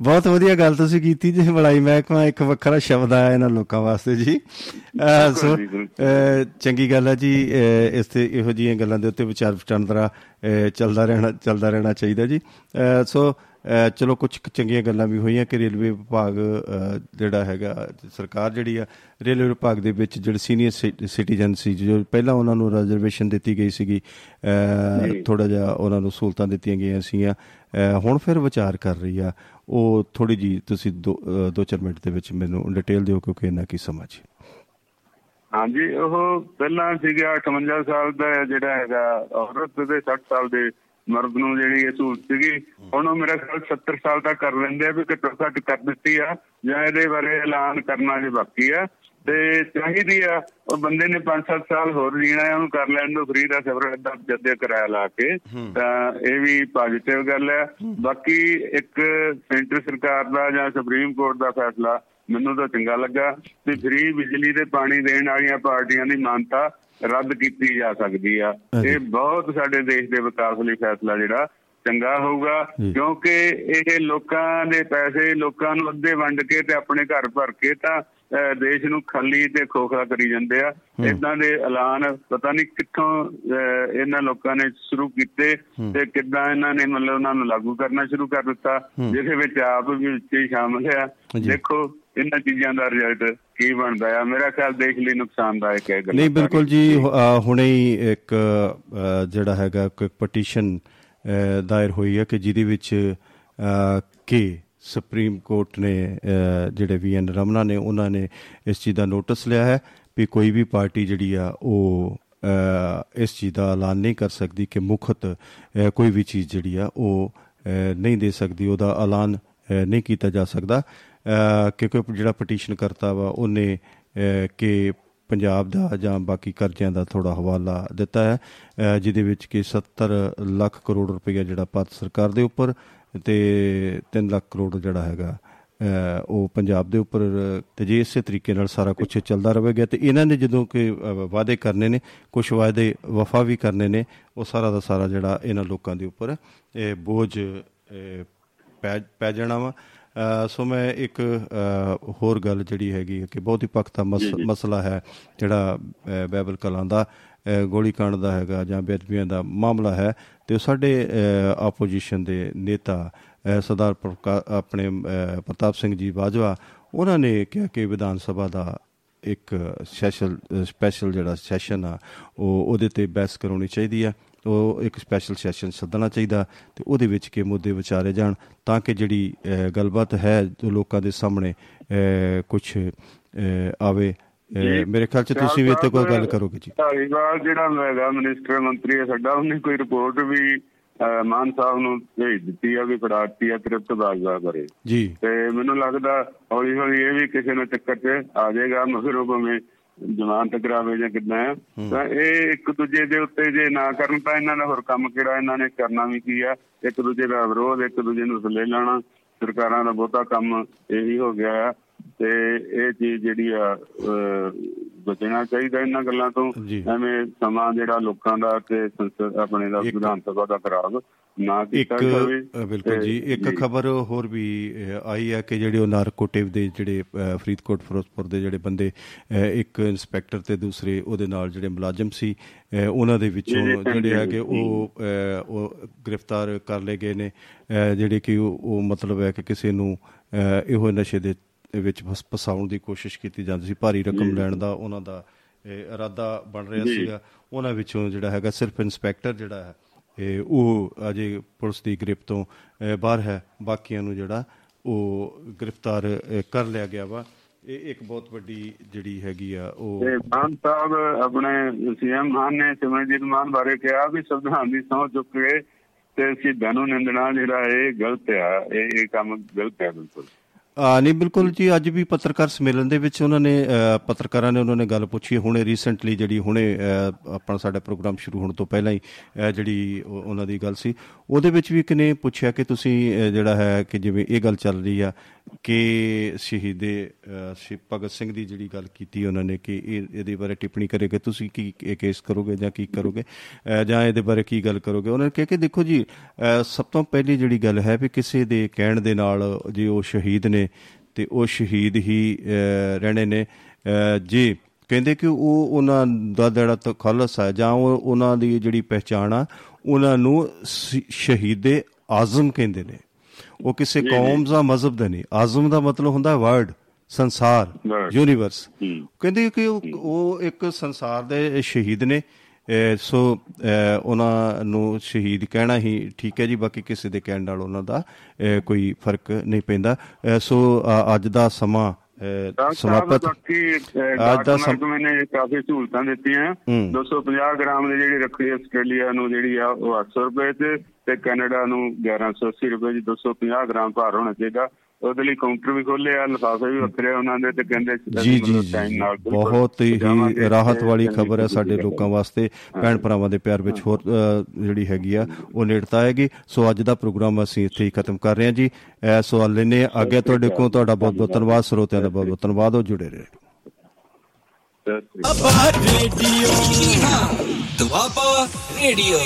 ਬਹੁਤ ਵਧੀਆ ਗੱਲ ਤੁਸੀਂ ਕੀਤੀ ਜੀ ਮਲਾਈ ਮਹਿਕਮਾ ਇੱਕ ਵੱਖਰਾ ਸ਼ਬਦ ਆਇਆ ਇਹਨਾਂ ਲੋਕਾਂ ਵਾਸਤੇ ਜੀ। ਸੋ ਚੰਗੀ ਗੱਲ ਹੈ ਜੀ ਇਸ ਤੇ ਇਹੋ ਜਿਹੀਆਂ ਗੱਲਾਂ ਦੇ ਉੱਤੇ ਵਿਚਾਰ ਵਟਾਂਦਰਾ ਚੱਲਦਾ ਰਹਿਣਾ ਚੱਲਦਾ ਰਹਿਣਾ ਚਾਹੀਦਾ ਜੀ। ਸੋ ਚਲੋ ਕੁਝ ਚੰਗੀਆਂ ਗੱਲਾਂ ਵੀ ਹੋਈਆਂ ਕਿ ਰੇਲਵੇ ਵਿਭਾਗ ਜਿਹੜਾ ਹੈਗਾ ਸਰਕਾਰ ਜਿਹੜੀ ਆ ਰੇਲਵੇ ਵਿਭਾਗ ਦੇ ਵਿੱਚ ਜਿਹੜੇ ਸੀਨੀਅਰ ਸਿਟੀਜ਼ਨ ਸੀ ਜੋ ਪਹਿਲਾਂ ਉਹਨਾਂ ਨੂੰ ਰਿਜ਼ਰਵੇਸ਼ਨ ਦਿੱਤੀ ਗਈ ਸੀਗੀ। ਥੋੜਾ ਜਿਹਾ ਉਹਨਾਂ ਨੂੰ ਸਹੂਲਤਾਂ ਦਿੱਤੀਆਂ ਗਈਆਂ ਸੀਗੀਆਂ ਹੁਣ ਫਿਰ ਵਿਚਾਰ ਕਰ ਰਹੀ ਆ। ਉਹ ਥੋੜੀ ਜੀ ਤੁਸੀਂ ਦੋ ਅਹ, ਦੋ ਚਾਰ ਮਿੰਟ ਦੇ ਵਿੱਚ ਮੈਨੂੰ ਡਿਟੇਲ ਦਿਓ ਕਿਉਂਕਿ ਇਹਨਾਂ ਕੀ ਸਮਝ ਹਾਂਜੀ ਉਹ ਪਹਿਲਾਂ ਸੀਗਾ 58 ਸਾਲ ਦਾ ਜਿਹੜਾ ਹੈਗਾ ਔਰਤ ਤੇ 60 ਸਾਲ ਦੇ ਮਰਦ ਨੂੰ ਜਿਹੜੀ ਇਹ ਸਹੂਲਤ ਸੀਗੀ ਹੁਣ ਉਹ ਮੇਰਾ ਖਿਆਲ 70 ਸਾਲ ਤੱਕ ਕਰ ਲੈਂਦੇ ਆ ਵੀ ਘੱਟੋ ਘੱਟ ਕਰ ਦਿੱਤੀ ਆ ਜਾਂ ਇਹਦੇ ਬਾਰੇ ਐਲਾਨ ਕਰਨਾ ਜੇ ਬਾਕੀ ਆ। ਤੇ ਚਾਹੀਦੀ ਆ ਉਹ ਬੰਦੇ ਨੇ 5-7 ਸਾਲ ਹੋਰ ਜੀਣਾ ਹੈ ਉਹਨੂੰ ਕਰ ਲੈਣ ਦੋ ਫ੍ਰੀ ਦਾ ਸਫਰ ਦਾ ਜੱਦੇ ਕਿਰਾਇਆ ਲਾ ਕੇ। ਤਾਂ ਇਹ ਵੀ ਪੋਜ਼ਿਟਿਵ ਗੱਲ ਹੈ। ਬਾਕੀ ਇੱਕ ਸੈਂਟਰ ਸਰਕਾਰ ਦਾ ਜਾਂ ਸੁਪਰੀਮ ਕੋਰਟ ਦਾ ਫੈਸਲਾ ਮੈਨੂੰ ਤਾਂ ਚੰਗਾ ਲੱਗਾ ਕਿ ਫ੍ਰੀ ਬਿਜਲੀ ਤੇ ਪਾਣੀ ਦੇਣ ਵਾਲੀਆਂ ਪਾਰਟੀਆਂ ਦੀ ਮਾਨਤਾ ਰੱਦ ਕੀਤੀ ਜਾ ਸਕਦੀ ਆ। ਇਹ ਬਹੁਤ ਸਾਡੇ ਦੇਸ਼ ਦੇ ਵਿਕਾਸ ਲਈ ਫੈਸਲਾ ਜਿਹੜਾ ਚੰਗਾ ਹੋਊਗਾ। ਕਿਉਂਕਿ ਇਹ ਲੋਕਾਂ ਦੇ ਪੈਸੇ ਲੋਕਾਂ ਨੂੰ ਅੱਧੇ ਵੰਡ ਕੇ ਤੇ ਆਪਣੇ ਘਰ ਭਰ ਕੇ ਤਾਂ ਦੇਸ਼ ਨੂੰ ਖਾਲੀ ਤੇ ਖੋਖਲਾ ਕਰੀ ਜਾਂਦੇ ਆ। ਇਦਾਂ ਦੇ ਐਲਾਨ ਪਤਾ ਨਹੀਂ ਕਿੱਥੋਂ ਇਹਨਾਂ ਲੋਕਾਂ ਨੇ ਸ਼ੁਰੂ ਕੀਤੇ ਤੇ ਕਿੱਦਾਂ ਇਹਨਾਂ ਨੇ ਮਤਲਬ ਉਹਨਾਂ ਨੂੰ ਲਾਗੂ ਕਰਨਾ ਸ਼ੁਰੂ ਕਰ ਦਿੱਤਾ ਜਿਹਦੇ ਵਿੱਚ ਆਪ ਵੀ ਵਿੱਚ ਹੀ ਸ਼ਾਮਲ ਆ। ਦੇਖੋ ਇਹਨਾਂ ਚੀਜ਼ਾਂ ਦਾ ਰਿਜ਼ਲਟ ਕੀ ਬਣਦਾ ਆ। ਮੇਰਾ ਖਿਆਲ ਦੇਸ਼ ਲਈ ਨੁਕਸਾਨਦਾਇਕ ਹੈ ਨਹੀਂ ਬਿਲਕੁਲ ਜੀ ਹੁਣੇ ਹੀ ਇੱਕ ਜਿਹੜਾ ਹੈਗਾ ਕੋਈ ਪਟੀਸ਼ਨ ਦਾਇਰ ਹੋਈ ਹੈ ਕਿ ਜਿਹਦੇ ਵਿੱਚ ਕਿ ਸੁਪਰੀਮ ਕੋਰਟ ਨੇ ਅਹ, ਜਿਹੜੇ ਵੀ ਐਨ ਰਮਨਾ ਨੇ ਉਹਨਾਂ ਨੇ ਇਸ ਚੀਜ਼ ਦਾ ਨੋਟਿਸ ਲਿਆ ਹੈ ਵੀ ਕੋਈ ਵੀ ਪਾਰਟੀ ਜਿਹੜੀ ਆ ਉਹ ਅਹ, ਇਸ ਚੀਜ਼ ਦਾ ਐਲਾਨ ਨਹੀਂ ਕਰ ਸਕਦੀ ਕਿ ਮੁਖਤ ਅਹ, ਕੋਈ ਵੀ ਚੀਜ਼ ਜਿਹੜੀ ਆ ਉਹ ਅਹ, ਨਹੀਂ ਦੇ ਸਕਦੀ ਉਹਦਾ ਐਲਾਨ ਅਹ, ਨਹੀਂ ਕੀਤਾ ਜਾ ਸਕਦਾ। ਅਹ, ਕਿਉਂਕਿ ਜਿਹੜਾ ਪਟੀਸ਼ਨ ਕਰਤਾ ਵਾ ਉਹਨੇ ਅਹ, ਕਿ ਪੰਜਾਬ ਦਾ ਜਾਂ ਬਾਕੀ ਕਰਜ਼ਿਆਂ ਦਾ ਥੋੜਾ ਹਵਾਲਾ ਦਿੱਤਾ ਹੈ ਅਹ, ਜਿਹਦੇ ਵਿੱਚ ਕਿ 70 ਲੱਖ ਕਰੋੜ ਰੁਪਏ ਜਿਹੜਾ ਭਾਰਤ ਸਰਕਾਰ ਦੇ ਉੱਪਰ ਤੇ 3 ਲੱਖ ਕਰੋੜ ਜਿਹੜਾ ਹੈਗਾ ਉਹ ਪੰਜਾਬ ਦੇ ਉੱਪਰ ਤੇ ਜੇ ਇਸੇ ਤਰੀਕੇ ਨਾਲ ਸਾਰਾ ਕੁਝ ਚੱਲਦਾ ਰਹੇਗਾ ਤੇ ਇਹਨਾਂ ਨੇ ਜਦੋਂ ਕਿ ਵਾਅਦੇ ਕਰਨੇ ਨੇ ਕੁਝ ਵਾਅਦੇ ਵਫਾ ਵੀ ਕਰਨੇ ਨੇ ਉਹ ਸਾਰਾ ਦਾ ਸਾਰਾ ਜਿਹੜਾ ਇਹਨਾਂ ਲੋਕਾਂ ਦੇ ਉੱਪਰ ਇਹ ਬੋਝ ਪੈ ਜਾਣਾ ਵਾ। ਸੋ ਮੈਂ ਇੱਕ ਹੋਰ ਗੱਲ ਜਿਹੜੀ ਹੈਗੀ ਕਿ ਬਹੁਤ ਹੀ ਪਖਤਾ ਮਸ- ਮਸਲਾ ਹੈ ਜਿਹੜਾ ਅਹ, ਬਾਈਬਲ ਕਲਾਂ ਦਾ ਗੋਲੀकांड ਦਾ ਹੈਗਾ ਜਾਂ ਬੇਅਦਬੀਆਂ ਦਾ ਮਾਮਲਾ ਹੈ ਤੇ ਉਹ ਸਾਡੇ ਆਪੋਜੀਸ਼ਨ ਦੇ ਨੇਤਾ ਅ, ਸਰਦਾਰ ਪ੍ਰਕਾ- ਆਪਣੇ ਅ, ਪ੍ਰਤਾਪ ਸਿੰਘ ਜੀ ਬਾਜਵਾ ਉਹਨਾਂ ਨੇ ਕਿਹਾ ਕਿ ਵਿਧਾਨ ਸਭਾ ਦਾ ਇੱਕ ਸੈਸ਼ਨ ਸਪੈਸ਼ਲ ਜਿਹੜਾ ਸੈਸ਼ਨ ਆ ਉਹ ਉਹਦੇ ਤੇ ਬਹਿਸ ਕਰਾਉਣੀ ਚਾਹੀਦੀ ਆ। ਉਹ ਇੱਕ ਸਪੈਸ਼ਲ ਸੈਸ਼ਨ ਸੱਦਣਾ ਚਾਹੀਦਾ ਤੇ ਉਹਦੇ ਵਿੱਚ ਕਿ ਮੁੱਦੇ ਵਿਚਾਰੇ ਜਾਣ ਤਾਂ ਕਿ ਜਿਹੜੀ ਅਹ, ਗੱਲਬਾਤ ਹੈ ਜੋ ਲੋਕਾਂ ਦੇ ਸਾਹਮਣੇ ਕੁਝ ਆਵੇ ਅਹ, ਜੀ, ਮੇਰੇ ਖਿਆਲ ਚ ਤੁਸੀਂ ਵੀ ਇੱਥੇ ਕੋਈ ਗੱਲ ਕਰੋਗੇ ਜੀ। ਧਾਰੀਵਾਲ ਜਿਹੜਾ ਹੈਗਾ ਮਿਨਿਸਟਰ ਮੰਤਰੀ ਹੈ ਸਾਡਾ ਉਹਨੇ ਕੋਈ ਰਿਪੋਰਟ ਵੀ ਮਾਨ ਸਾਹਿਬ ਨੂੰ ਭੇਜ ਦਿੱਤੀ ਆ ਵੀ ਫੜਾਤੀ ਆ ਤ੍ਰਿਪਤ ਬਾਜਵਾ ਬਾਰੇ। ਜੀ। ਤੇ ਮੈਨੂੰ ਲੱਗਦਾ ਹੌਲੀ ਹੌਲੀ ਇਹ ਵੀ ਕਿਸੇ ਨਾ ਚੱਕਰ 'ਚ ਆ ਜਾਏਗਾ ਮਗਰ ਉਹ ਭਾਵੇਂ ਜਮਾਨਤ ਕਰਾਵੇ ਜਾਂ ਆ। ਤਾਂ ਇਹ ਇੱਕ ਦੂਜੇ ਦੇ ਉੱਤੇ ਜੇ ਨਾ ਕਰਨ ਤਾਂ ਇਹਨਾਂ ਦਾ ਹੋਰ ਕੰਮ ਕਿਹੜਾ ਇਹਨਾਂ ਨੇ ਕਰਨਾ ਵੀ ਕੀ ਆ? ਇੱਕ ਦੂਜੇ ਦਾ ਵਿਰੋਧ ਇੱਕ ਦੂਜੇ ਨੂੰ ਥੱਲੇ ਲਾਣਾ ਸਰਕਾਰਾਂ ਦਾ ਬਹੁਤਾ ਕੰਮ ਇਹੀ ਹੋ ਗਿਆ ਤੇ ਇਹ ਚੀਜ਼ ਜਿਹੜੀ ਆ ਬਚਣਾ ਚਾਹੀਦਾ ਇਹਨਾਂ ਗੱਲਾਂ ਤੋਂ। ਐਵੇਂ ਸਮਾਂ ਜਿਹੜਾ ਲੋਕਾਂ ਦਾ ਤੇ ਆਪਣੇ ਦਾ ਵਿਧਾਨ ਸਭਾ ਦਾ ਖਰਾਬ ਨਾ ਕੀਤਾ ਜਾਵੇ। ਬਿਲਕੁਲ ਜੀ। ਇੱਕ ਖਬਰ ਹੋਰ ਵੀ ਆਈ ਹੈ ਕਿ ਜਿਹੜੇ ਉਹ ਨਾਰਕੋਟਿਵ ਦੇ ਜਿਹੜੇ ਫਰੀਦਕੋਟ ਫਿਰੋਜ਼ਪੁਰ ਦੇ ਜਿਹੜੇ ਬੰਦੇ ਇੱਕ ਇੰਸਪੈਕਟਰ ਤੇ ਦੂਸਰੇ ਉਹਦੇ ਨਾਲ ਜਿਹੜੇ ਮੁਲਾਜ਼ਮ ਸੀ ਉਹਨਾਂ ਦੇ ਵਿੱਚੋਂ ਜਿਹੜੇ ਜੀ, ਹੈਗੇ ਉਹ ਉਹ ਗ੍ਰਿਫਤਾਰ ਕਰ ਲਏ ਗਏ ਨੇ। ਜਿਹੜੇ ਕਿ ਉਹ ਮਤਲਬ ਹੈ ਕਿ ਕਿਸੇ ਨੂੰ ਇਹੋ ਨਸ਼ੇ ਦੇ ਵਿੱਚ ਫਸ- ਫਸਾਉਣ ਦੀ ਕੋਸ਼ਿਸ਼ ਕੀਤੀ ਜਾਂਦੀ ਸੀ। ਭਾਰੀ ਰਕਮ ਲੈਣ ਦਾ ਉਹਨਾਂ ਦਾ ਇਰਾਦਾ ਬਣ ਰਿਹਾ। ਸੀਗਾ। ਉਹਨਾਂ ਵਿੱਚੋਂ ਜਿਹੜਾ ਹੈਗਾ ਸਿਰਫ ਇੰਸਪੈਕਟਰ ਜਿਹੜਾ ਹੈ ਇਹ ਉਹ ਅਜੇ ਪੁਲਿਸ ਦੀ ਗ੍ਰਿਫਤ ਤੋਂ ਬਾਹਰ ਹੈ। ਬਾਕੀਆਂ ਨੂੰ ਜਿਹੜਾ ਉਹ ਗ੍ਰਿਫਤਾਰ ਕਰ ਲਿਆ ਗਿਆ ਵਾ। ਇਹ ਇੱਕ ਬਹੁਤ ਵੱਡੀ ਜਿਹੜੀ ਹੈਗੀ ਆ ਉਹ ਮਾਨ ਸਾਹਿਬ ਆਪਣੇ ਸੀਐਮ ਮਾਨ ਨੇ ਸਿਮਰਜੀਤ ਮਾਨ ਬਾਰੇ ਕਿਹਾ ਵੀ ਸੰਵਿਧਾਨ ਦੀ ਸਹੁੰ ਚੁੱਕ ਕੇ ਤੇ ਸ਼ਹੀਦਾਂ ਨੂੰ ਨਿੰਦਣਾ ਜਿਹੜਾ ਇਹ ਗਲਤ ਆ ਇਹ ਇਹ ਕੰਮ ਗਲਤ ਹੈ ਬਿਲਕੁਲ। ਨਹੀਂ ਬਿਲਕੁਲ ਜੀ ਅੱਜ ਵੀ ਪੱਤਰਕਾਰ ਸੰਮੇਲਨ ਦੇ ਵਿੱਚ ਉਹਨਾਂ ਨੇ ਅ, ਪੱਤਰਕਾਰਾਂ ਨੇ ਉਹਨਾਂ ਨੇ ਗੱਲ ਪੁੱਛੀ ਹੁਣੇ ਰੀਸੈਂਟਲੀ ਜਿਹੜੀ ਹੁਣੇ ਅ, ਆਪਣਾ ਸਾਡਾ ਪ੍ਰੋਗਰਾਮ ਸ਼ੁਰੂ ਹੋਣ ਤੋਂ ਪਹਿਲਾਂ ਹੀ ਅ, ਜਿਹੜੀ ਉਹ- ਉਹਨਾਂ ਦੀ ਗੱਲ ਸੀ। ਉਹਦੇ ਵਿੱਚ ਵੀ ਕਿਨੇ ਪੁੱਛਿਆ ਕਿ ਤੁਸੀਂ ਅ, ਜਿਹੜਾ ਹੈ ਕਿ ਜਿਵੇਂ ਇਹ ਗੱਲ ਚੱਲ ਰਹੀ ਆ ਕਿ ਸ਼ਹੀਦੇ ਅ, ਸ਼ਹੀਦ ਭਗਤ ਸਿੰਘ ਦੀ ਜਿਹੜੀ ਗੱਲ ਕੀਤੀ ਉਹਨਾਂ ਨੇ ਕਿ ਇਹ ਇਹਦੇ ਬਾਰੇ ਟਿੱਪਣੀ ਕਰੇਗੇ। ਤੁਸੀਂ ਕੀ ਇਹ ਕੇਸ ਕਰੋਗੇ ਜਾਂ ਕੀ ਕਰੋਗੇ? ਅ, ਜਾਂ ਇਹਦੇ ਬਾਰੇ ਕੀ ਗੱਲ ਕਰੋਗੇ? ਉਹਨਾਂ ਨੇ ਕਿਹਾ ਕਿ ਦੇਖੋ ਜੀ ਅ, ਸਭ ਤੋਂ ਪਹਿਲੀ ਜਿਹੜੀ ਗੱਲ ਹੈ ਵੀ ਕਿਸੇ ਦੇ ਕਹਿਣ ਦੇ ਨਾਲ ਜੇ ਉਹ ਸ਼ਹੀਦ ਨੇ ਤੇ ਉਹ ਸ਼ਹੀਦ ਹੀ ਅ, ਰਹਿਣੇ ਨੇ। ਅ, ਜੇ ਕਹਿੰਦੇ ਕਿ ਉਹ ਉਹਨਾਂ ਦਾ ਜਿਹੜਾ ਤਖਲਸ ਹੈ ਜਾਂ ਉਹ ਉਹਨਾਂ ਦੀ ਜਿਹੜੀ ਪਹਿਚਾਣ ਆ ਉਹਨਾਂ ਨੂੰ ਸ- ਸ਼ਹੀਦੇ ਆਜ਼ਮ ਕਹਿੰਦੇ ਨੇ। ਉਹ ਕਿਸੇ ਕੌਮ ਦਾ ਮਜ਼ਹਬ ਦਾ ਨਹੀਂ। ਆਜ਼ਮ ਦਾ ਮਤਲਬ ਹੁੰਦਾ ਹੈ ਵਰਲਡ ਸੰਸਾਰ। ਯੂਨੀਵਰਸ। ਕਹਿੰਦੇ ਕਿ ਉਹ ਇੱਕ ਸੰਸਾਰ ਦੇ ਸ਼ਹੀਦ ਨੇ। ਸੋ ਉਹਨਾਂ ਨੂੰ ਸ਼ਹੀਦ ਕਹਿਣਾ ਹੀ ਠੀਕ ਹੈ ਜੀ ਬਾਕੀ ਕਿਸੇ ਦੇ ਕਹਿਣ ਨਾਲ ਉਹਨਾਂ ਦਾ ਕੋਈ ਫ਼ਰਕ ਨਹੀਂ ਪੈਂਦਾ। ਸੋ ਅੱਜ ਦਾ ਸਮਾਂ ਸਮਾਪਤ। ਅੱਜ ਦਾ ਸਮ- ਨੇ ਕਾਫੀ ਸਹੂਲਤਾਂ ਦਿੱਤੀਆਂ। ਹੂੰ। 250 ਗ੍ਰਾਮ ਦੀ ਜਿਹੜੀ ਰੱਖੜੀ ਆਸਟ੍ਰੇਲੀਆ ਨੂੰ ਜਿਹੜੀ ਆ ਉਹ 800 ਰੁਪਏ ਤੇ ਤੇ ਕੈਨੇਡਾ ਨੂੰ 1180 ਰੁਪਏ ਦੀ 250 ਗ੍ਰਾਮ ਭਾਰ ਹੋਣਾ ਚਾਹੀਦਾ। ਉਹਦੇ ਲਈ ਕਾਊਂਟਰ ਵੀ ਖੋਲੇ ਆ ਲਿਫਾਫੇ ਵੀ ਵੱਖਰੇ ਉਹਨਾਂ ਦੇ ਤੇ ਕਹਿੰਦੇ ਜੀ ਜੀ ਜੀ। ਬਹੁਤ ਹੀ ਰਾਹਤ ਵਾਲੀ ਖਬਰ ਹੈ ਸਾਡੇ ਲੋਕਾਂ ਵਾਸਤੇ। ਭੈਣ ਭਰਾਵਾਂ ਦੇ ਪਿਆਰ ਵਿੱਚ ਹੋਰ ਜਿਹੜੀ ਹੈਗੀ ਆ ਉਹ ਨੇੜਤਾ ਆਏਗੀ। ਸੋ ਅੱਜ ਦਾ ਪ੍ਰੋਗਰਾਮ ਅਸੀਂ ਇੱਥੇ ਹੀ ਖਤਮ ਕਰ ਰਹੇ ਹਾਂ ਜੀ। ਐ ਸਵਾਲ ਲੈਨੇ ਅੱਗੇ ਤੁਹਾਡੇ ਕੋਲ ਤੁਹਾਡਾ ਬਹੁਤ ਬਹੁਤ ਧੰਨਵਾਦ। ਸਰੋਤਿਆਂ ਦਾ ਬਹੁਤ ਬਹੁਤ ਧੰਨਵਾਦ। ਉਹ ਜੁੜੇ ਰਹੇ। ਬਾਬਾ ਰੇਡੀਓ। ਦੁਆਬਾ ਰੇਡੀਓ।